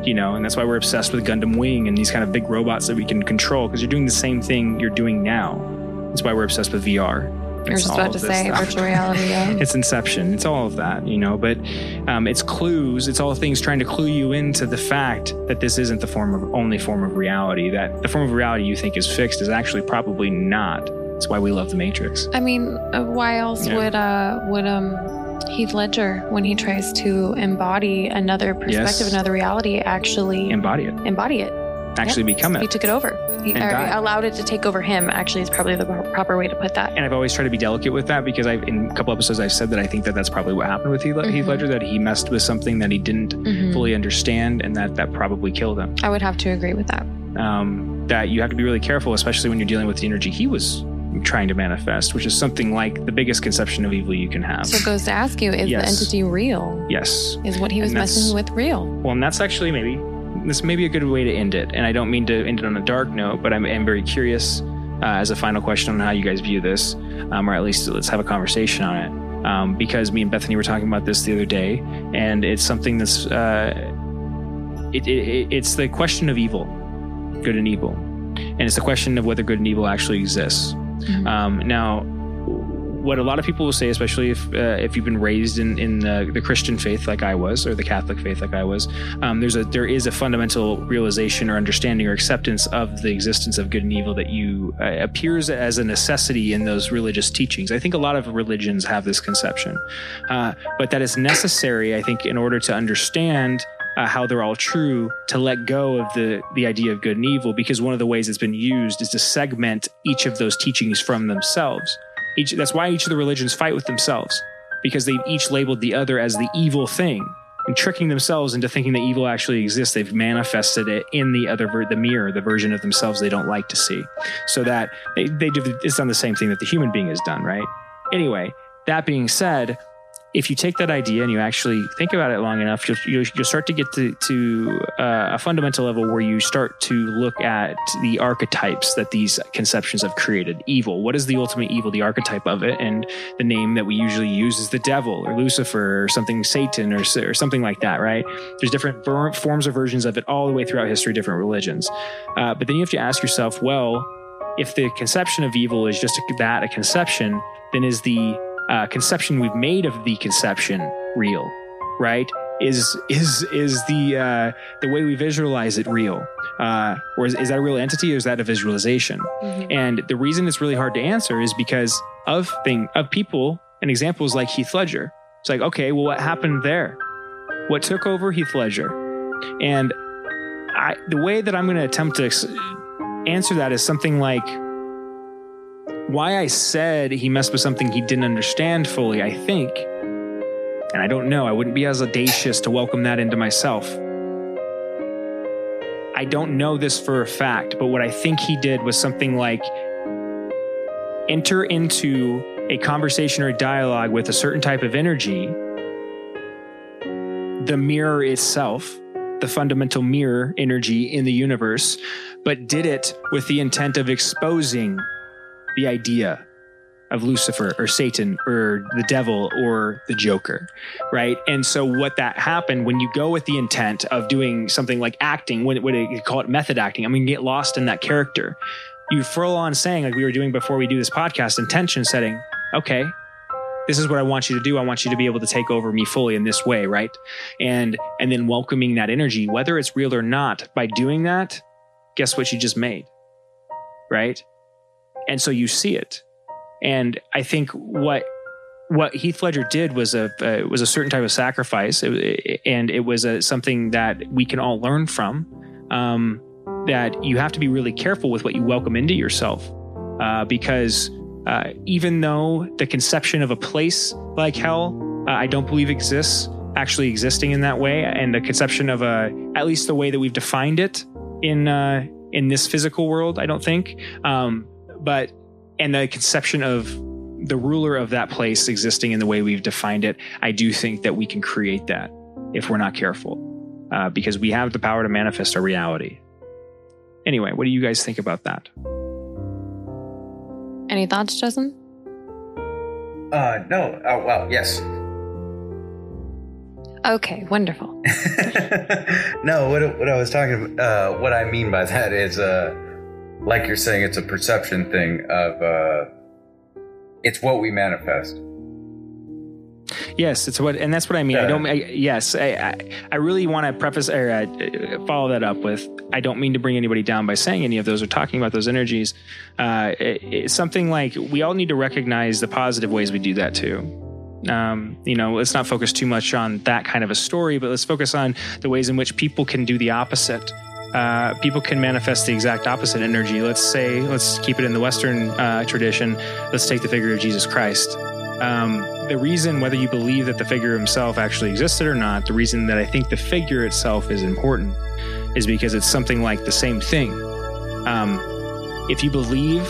you know, and that's why we're obsessed with Gundam Wing and these kind of big robots that we can control because you're doing the same thing you're doing now. That's why we're obsessed with VR. You're just about to say stuff. virtual reality. Yeah. <laughs> It's Inception. It's all of that, you know. But um, it's clues. It's all things trying to clue you into the fact that this isn't the form of only form of reality. That the form of reality you think is fixed is actually probably not. That's why we love the Matrix. I mean, uh, why else Yeah. would uh would um Heath Ledger when he tries to embody another perspective, Yes. another reality, actually Embody it. embody it, Actually Yep. become it. He took it over. He allowed it to take over him. Actually, is probably the proper way to put that. And I've always tried to be delicate with that because I've in a couple episodes I've said that I think that that's probably what happened with Heath, Mhm. Ledger. That he messed with something that he didn't Mhm. fully understand, and that that probably killed him. I would have to agree with that. um, that you have to be really careful, especially when you're dealing with the energy he was trying to manifest, which is something like the biggest conception of evil you can have. So it goes to ask you: Is Yes. the entity real? yes. Is what he was messing with real? Well, and that's actually maybe this may be a good way to end it. And I don't mean to end it on a dark note, but I'm, I'm very curious uh, as a final question on how you guys view this, um, or at least let's have a conversation on it. Um, because me and Bethany were talking about this the other day, and it's something that's uh, it, it, it- it's the question of evil, good and evil, and it's the question of whether good and evil actually exists. Mhm. Um, now, what a lot of people will say, especially if uh, if you've been raised in in the, the, Christian faith like I was, or the Catholic faith like I was, um, there's a there is a fundamental realization or understanding or acceptance of the existence of good and evil that you uh, appears as a necessity in those religious teachings. I think a lot of religions have this conception, uh, but that is necessary. I think in order to understand uh, how they're all true to let go of the the idea of good and evil because one of the ways it's been used is to segment each of those teachings from themselves each that's why each of the religions fight with themselves because they've each labeled the other as the evil thing and tricking themselves into thinking that evil actually exists. They've manifested it in the other ver- the mirror the version of themselves they don't like to see. So that they, they it's done the same thing that the human being has done right? Anyway that being said if you take that idea and you actually think about it long enough, you'll, you'll, you'll start to get to, to uh, a fundamental level where you start to look at the archetypes that these conceptions have created. Evil. What is the ultimate evil, the archetype of it? And the name that we usually use is the devil or Lucifer or something Satan or, or something like that, right? There's different forms or versions of it all the way throughout history, different religions. Uh, but then you have to ask yourself, well, if the conception of evil is just that, a conception, then is the uh, conception we've made of the conception real, right? Is is is the uh, the way we visualize it real, uh, or is, is that a real entity, or is that a visualization? Mm-hmm. And the reason it's really hard to answer is because of thing of people and examples like Heath Ledger. It's like, okay, well, what happened there? What took over Heath Ledger? And I, the way that I'm going to attempt to answer that is something like why I said he messed with something he didn't understand fully, I think, and I don't know, I wouldn't be as audacious to welcome that into myself. I don't know this for a fact, but what I think he did was something like enter into a conversation or a dialogue with a certain type of energy, the mirror itself, the fundamental mirror energy in the universe, but did it with the intent of exposing the idea of Lucifer or Satan or the devil or the Joker, right? And so what that happened when you go with the intent of doing something like acting, when, when you call it method acting, I mean, get lost in that character. You full on saying like we were doing before we do this podcast, intention setting. Okay, this is what I want you to do. I want you to be able to take over me fully in this way, right? And and then welcoming that energy, whether it's real or not. By doing that, guess what you just made, right? And so you see it. And I think what what Heath Ledger did was a uh, was a certain type of sacrifice, it, and it was a, something that we can all learn from. Um, that you have to be really careful with what you welcome into yourself, uh, because uh, even though the conception of a place like hell, uh, I don't believe exists actually existing in that way, and the conception of a at least the way that we've defined it in uh, in this physical world, I don't think. Um, but and the conception of the ruler of that place existing in the way we've defined it, I do think that we can create that if we're not careful, uh, because we have the power to manifest our reality. Anyway, what do you guys think about that? Any thoughts, Jesson? Uh, no. Oh, well, yes. Okay, wonderful. <laughs> no, what, what I was talking, uh, what I mean by that is, uh, like you're saying, it's a perception thing of uh, it's what we manifest. Yes, it's what, and that's what I mean. Yeah. I don't. I, yes, I, I, I, really want to preface or uh, follow that up with. I don't mean to bring anybody down by saying any of those or talking about those energies. Uh, it, it's something like we all need to recognize the positive ways we do that too. Um, you know, let's not focus too much on that kind of a story, but let's focus on the ways in which people can do the opposite uh, people can manifest the exact opposite energy. Let's say, let's keep it in the Western uh, tradition. Let's take the figure of Jesus Christ. Um, the reason, whether you believe that the figure himself actually existed or not, the reason that I think the figure itself is important is because it's something like the same thing. Um, if you believe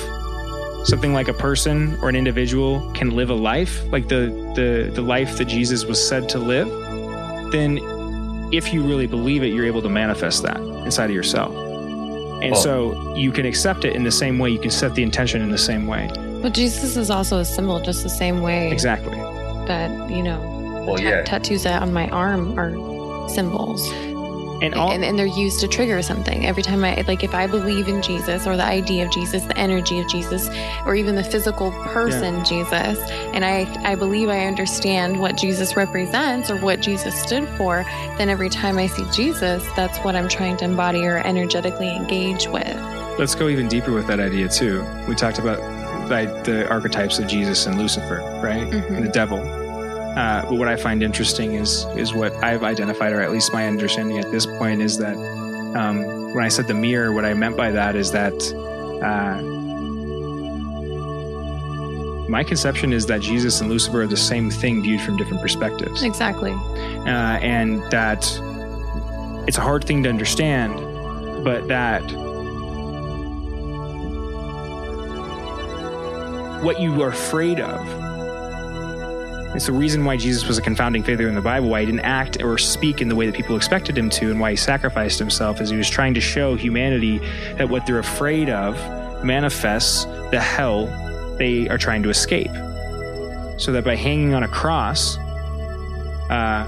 something like a person or an individual can live a life like the, the, the life that Jesus was said to live, then if you really believe it, you're able to manifest that inside of yourself. And oh. so you can accept it in the same way, you can set the intention in the same way. But Jesus is also a symbol, just the same way. Exactly. That, you know, well, ta- yeah. tattoos that on my arm are symbols. And all, and, and they're used to trigger something every time i like if i believe in jesus or the idea of jesus the energy of jesus or even the physical person jesus and i i believe i understand what jesus represents or what jesus stood for then every time i see jesus that's what i'm trying to embody or energetically engage with let's go even deeper with that idea too. We talked about like, the archetypes of Jesus and Lucifer, right, Mhm. and the devil. Uh, but what I find interesting is is what I've identified, or at least my understanding at this point, is that um, when I said the mirror, what I meant by that is that uh, my conception is that Jesus and Lucifer are the same thing viewed from different perspectives exactly uh, and that it's a hard thing to understand, but that what you are afraid of. It's the reason why Jesus was a confounding figure in the Bible, why he didn't act or speak in the way that people expected him to, and why he sacrificed himself, is he was trying to show humanity that what they're afraid of manifests the hell they are trying to escape. So that by hanging on a cross, uh,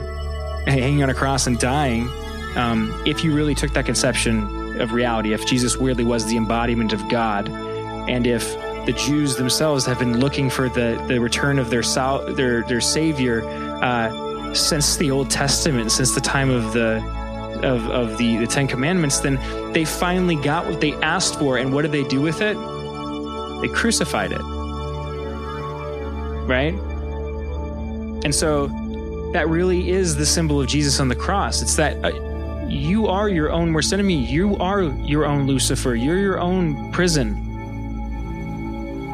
hanging on a cross and dying, um, if you really took that conception of reality, if Jesus really was the embodiment of God, and if the Jews themselves have been looking for the, the return of their sal- their their Savior uh, since the Old Testament, since the time of the of, of the, the Ten Commandments, then they finally got what they asked for. And what did they do with it? They crucified it. Right? And so that really is the symbol of Jesus on the cross. It's that uh, you are your own worst enemy. You are your own Lucifer. You're your own prison.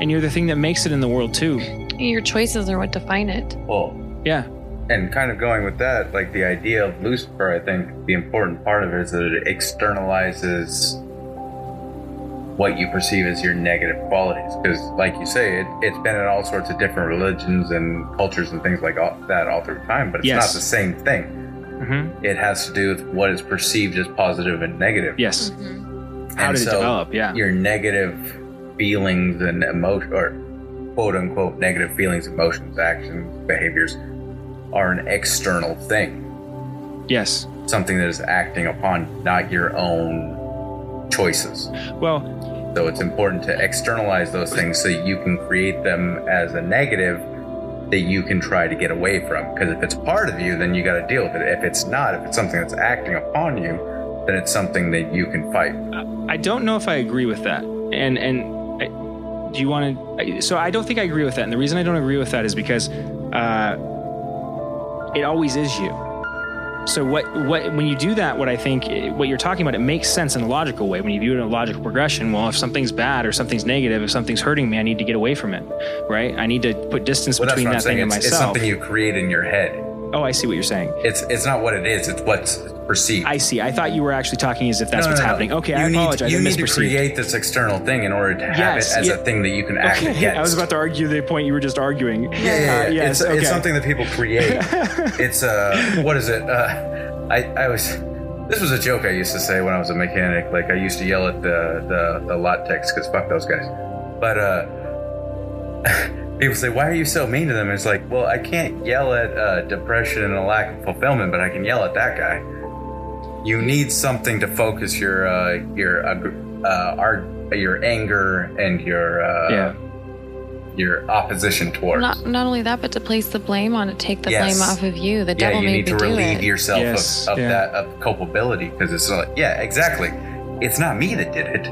And you're the thing that makes it in the world too. your choices are what define it Well, Yeah. and kind of going with that, like the idea of Lucifer, I think the important part of it is that it externalizes what you perceive as your negative qualities. Because, like you say, it, it's been in all sorts of different religions and cultures and things like all, that all through time, but it's Yes. not the same thing. hmm It has to do with what is perceived as positive and negative. Yes. Mm-hmm. How And did it develop? Yeah. Your negative feelings and emotion, or quote unquote negative feelings, emotions, actions, behaviors, are an external thing. Yes. something that is acting upon not your own choices. Well, So it's important to externalize those things so you can create them as a negative that you can try to get away from. Because if it's part of you, then you got to deal with it. If it's not, if it's something that's acting upon you, then it's something that you can fight. I don't know if I agree with that. And and I, do you want to? So I don't think I agree with that. And the reason I don't agree with that is because uh, it always is you. So what what when you do that, what I think what you're talking about, it makes sense in a logical way. When you view it in a logical progression, well, if something's bad or something's negative, if something's hurting me, I need to get away from it, right? I need to put distance Well, between that thing saying. and It's, it's myself. something you create in your head. Oh, I see what you're saying. It's it's not what it is. It's what's perceived. I see. I thought you were actually talking as if that's No, no, what's no. happening. Okay, you I need, apologize. You I need to create this external thing in order to have Yes, it as yeah. a thing that you can act Okay, against. <laughs> I was about to argue the point you were just arguing. Yeah, yeah, yeah. Uh, yes, it's, okay. it's something that people create. <laughs> it's uh, what is it? Uh, I I was. This was a joke I used to say when I was a mechanic. Like I used to yell at the the, the lot techs because fuck those guys. But uh, <laughs> people say, "Why are you so mean to them?" And it's like, well, I can't yell at uh, depression and a lack of fulfillment, but I can yell at that guy. You need something to focus your uh, your uh, uh, our, your anger and your uh, Yeah. your opposition towards. Not not only that, but to place the blame on it, take the Yes. blame off of you. The yeah, devil you made need to me do relieve it. yourself Yes, of, of yeah. that of culpability because it's like, yeah, exactly. It's not me that did it.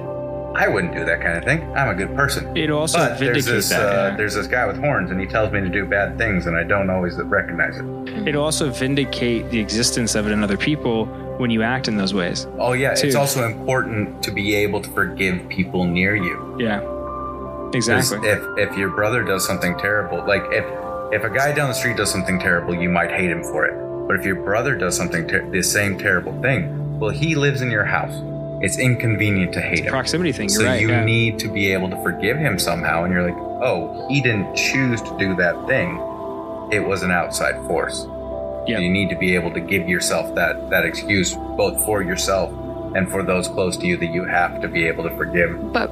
I wouldn't do that kind of thing. I'm a good person. It'll also but there's this that. uh, yeah. there's this guy with horns, and he tells me to do bad things, and I don't always recognize it. It'll also vindicate the existence of it in other people when you act in those ways. Oh yeah, Too. it's also important to be able to forgive people near you. Yeah, Exactly. If if your brother does something terrible, like if if a guy down the street does something terrible, you might hate him for it. But if your brother does something ter- the same terrible thing, well, he lives in your house. It's inconvenient to hate him. Proximity thing. You're so right. you yeah. need to be able to forgive him somehow, and you're like, oh, he didn't choose to do that thing. It was an outside force. Yeah. You need to be able to give yourself that that excuse, both for yourself and for those close to you, that you have to be able to forgive. But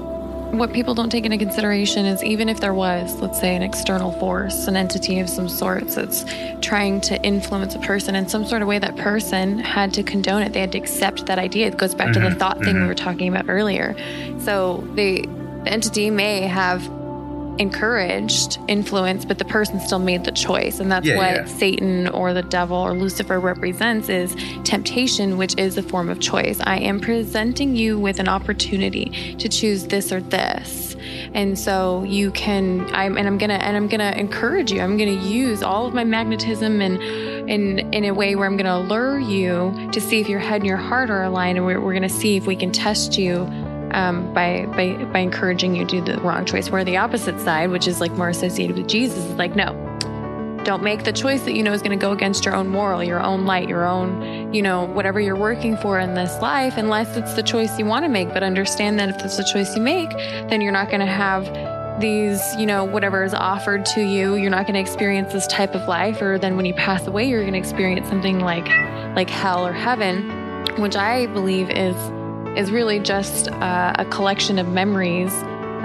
what people don't take into consideration is even if there was, let's say, an external force, an entity of some sorts that's trying to influence a person in some sort of way, that person had to condone it. They had to accept that idea. It goes back to the Mhm, thought thing we mhm. were talking about earlier. So the entity may have encouraged influence, but the person still made the choice. And that's Yeah, what yeah. Satan or the devil or Lucifer represents is temptation, which is a form of choice. I am presenting you with an opportunity to choose this or this. And so you can I'm and I'm gonna and I'm gonna encourage you. I'm gonna use all of my magnetism and in in a way where I'm gonna lure you to see if your head and your heart are aligned and we're, we're gonna see if we can test you um, by by by encouraging you to do the wrong choice. Where the opposite side, which is like more associated with Jesus, is like, no, don't make the choice that you know is going to go against your own moral, your own light, your own, you know, whatever you're working for in this life, unless it's the choice you want to make. But understand that if it's the choice you make, then you're not going to have these, you know, whatever is offered to you. You're not going to experience this type of life, or then when you pass away, you're going to experience something like like hell or heaven, which I believe is is really just uh, a collection of memories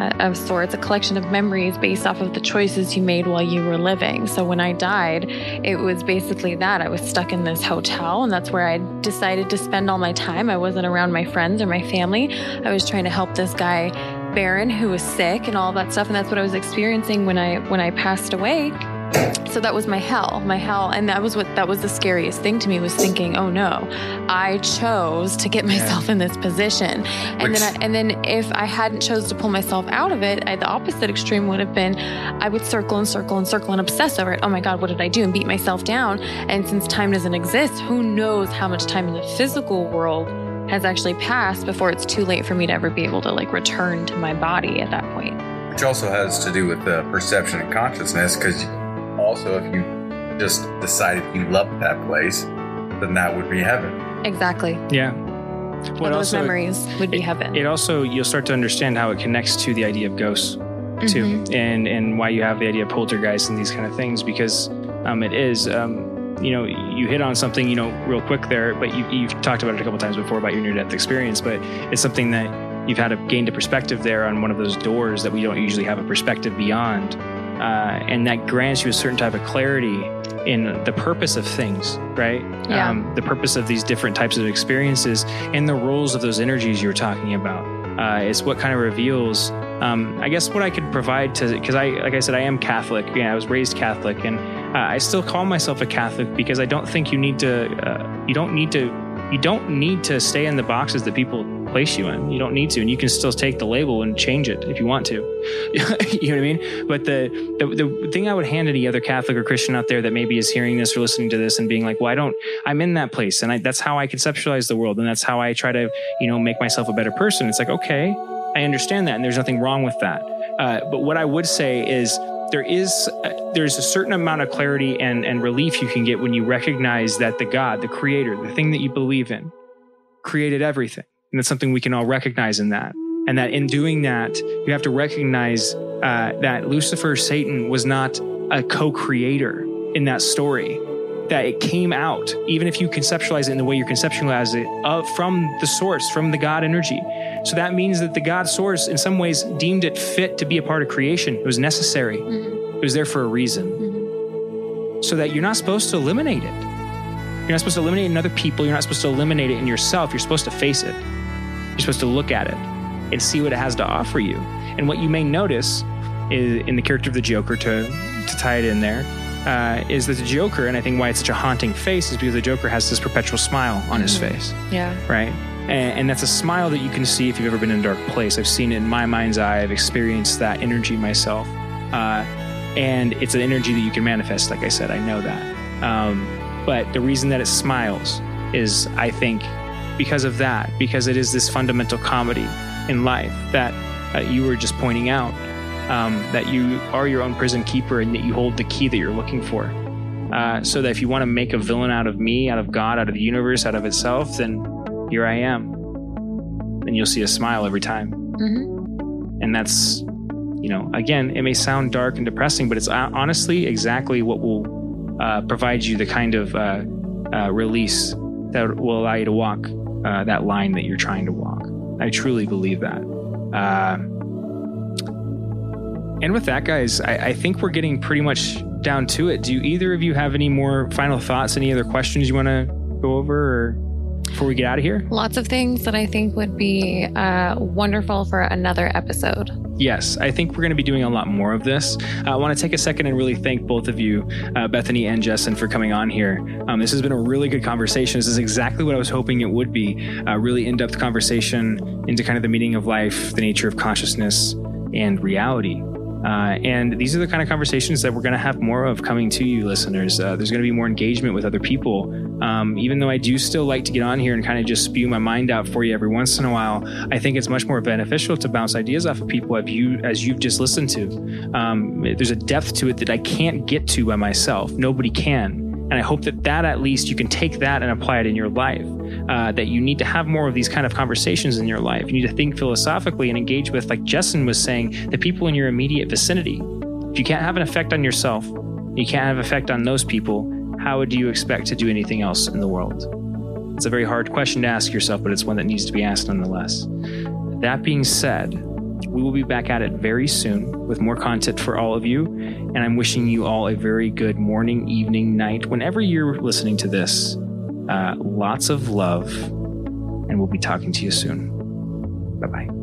uh, of sorts, a collection of memories based off of the choices you made while you were living. So when I died, it was basically that. I was stuck in this hotel, and that's where I decided to spend all my time. I wasn't around my friends or my family. I was trying to help this guy. Baron, who was sick and all that stuff, and that's what I was experiencing when I when I passed away so that was my hell my hell and that was what that was the scariest thing to me was thinking oh no i chose to get myself in this position. And Which- then I, and then if i hadn't chose to pull myself out of it I, the opposite extreme would have been i would circle and circle and circle and obsess over it. Oh my god what did i do? And beat myself down. And since time doesn't exist who knows how much time in the physical world has actually passed before it's too late for me to ever be able to like return to my body at that point. Which also has to do with the perception and consciousness, because also if you just decided you loved that place, then that would be heaven. exactly Yeah. All What those also memories would be heaven it also you'll start to understand how it connects to the idea of ghosts too, Mhm. and and why you have the idea of poltergeist and these kind of things because um, it is. Um, you know, you hit on something, you know, real quick there, but you, you've talked about it a couple times before about your near-death experience, but it's something that you've had a gained a perspective there on one of those doors that we don't usually have a perspective beyond, uh, and that grants you a certain type of clarity in the purpose of things, right? Yeah. Um, the purpose of these different types of experiences and the roles of those energies you were talking about. Uh, it's what kind of reveals. Um, I guess what I could provide to, because I, like I said, I am Catholic. Yeah, I was raised Catholic, and uh, I still call myself a Catholic because I don't think you need to. Uh, you don't need to. You don't need to stay in the boxes that people place you in. You don't need to, and you can still take the label and change it if you want to. <laughs> you know what I mean? But the, the the thing I would hand any other Catholic or Christian out there that maybe is hearing this or listening to this and being like, "Well, I don't. I'm in that place, and I, that's how I conceptualize the world, and that's how I try to, you know, make myself a better person." It's like, okay, I understand that, and there's nothing wrong with that. Uh, but what I would say is there is uh, there's a certain amount of clarity and and relief you can get when you recognize that the God, the Creator, the thing that you believe in, created everything, and that's something we can all recognize in that. And that in doing that, you have to recognize uh, that Lucifer, Satan, was not a co-creator in that story. That it came out, even if you conceptualize it in the way you conceptualize it, uh, from the source, from the God energy. So that means that the God source, in some ways, deemed it fit to be a part of creation. It was necessary. Mhm. It was there for a reason. Mhm. So that you're not supposed to eliminate it. You're not supposed to eliminate it in other people. You're not supposed to eliminate it in yourself. You're supposed to face it. You're supposed to look at it and see what it has to offer you. And what you may notice is in the character of the Joker, to, to tie it in there, uh, is that the Joker, and I think why it's such a haunting face, is because the Joker has this perpetual smile on his Mhm. face Yeah. right? And, and that's a smile that you can see if you've ever been in a dark place. I've seen it in my mind's eye. I've experienced that energy myself, uh, and it's an energy that you can manifest. Like I said, I know that. Um, but the reason that it smiles is, I think, because of that. Because it is this fundamental comedy in life that uh, you were just pointing out. Um, that you are your own prison keeper and that you hold the key that you're looking for. Uh, so that if you want to make a villain out of me, out of God, out of the universe, out of itself, then here I am. And you'll see a smile every time. hmm And that's, you know, again, it may sound dark and depressing, but it's uh, honestly exactly what will uh, provide you the kind of uh, uh, release that will allow you to walk uh, that line that you're trying to walk. I truly believe that. Uh, And with that, guys, I, I think we're getting pretty much down to it. Do either of you have any more final thoughts? Any other questions you want to go over or before we get out of here? Lots of things that I think would be uh, wonderful for another episode. Yes, I think we're going to be doing a lot more of this. I want to take a second and really thank both of you, uh, Bethany and Jesson, for coming on here. Um, this has been a really good conversation. This is exactly what I was hoping it would be a really in depth conversation into kind of the meaning of life, the nature of consciousness, and reality. Uh, and these are the kind of conversations that we're going to have more of coming to you, listeners. Uh, there's going to be more engagement with other people. Um, even though I do still like to get on here and kind of just spew my mind out for you every once in a while, I think it's much more beneficial to bounce ideas off of people as, you, as you've just listened to. Um, there's a depth to it that I can't get to by myself. Nobody can. And I hope that that at least you can take that and apply it in your life. Uh, that you need to have more of these kind of conversations in your life. You need to think philosophically and engage with, like Jesson was saying, the people in your immediate vicinity. If you can't have an effect on yourself, you can't have effect on those people, how would you expect to do anything else in the world? It's a very hard question to ask yourself, but it's one that needs to be asked nonetheless. That being said, we will be back at it very soon with more content for all of you. And I'm wishing you all a very good morning, evening, night, whenever you're listening to this. Uh, lots of love, and we'll be talking to you soon. Bye bye.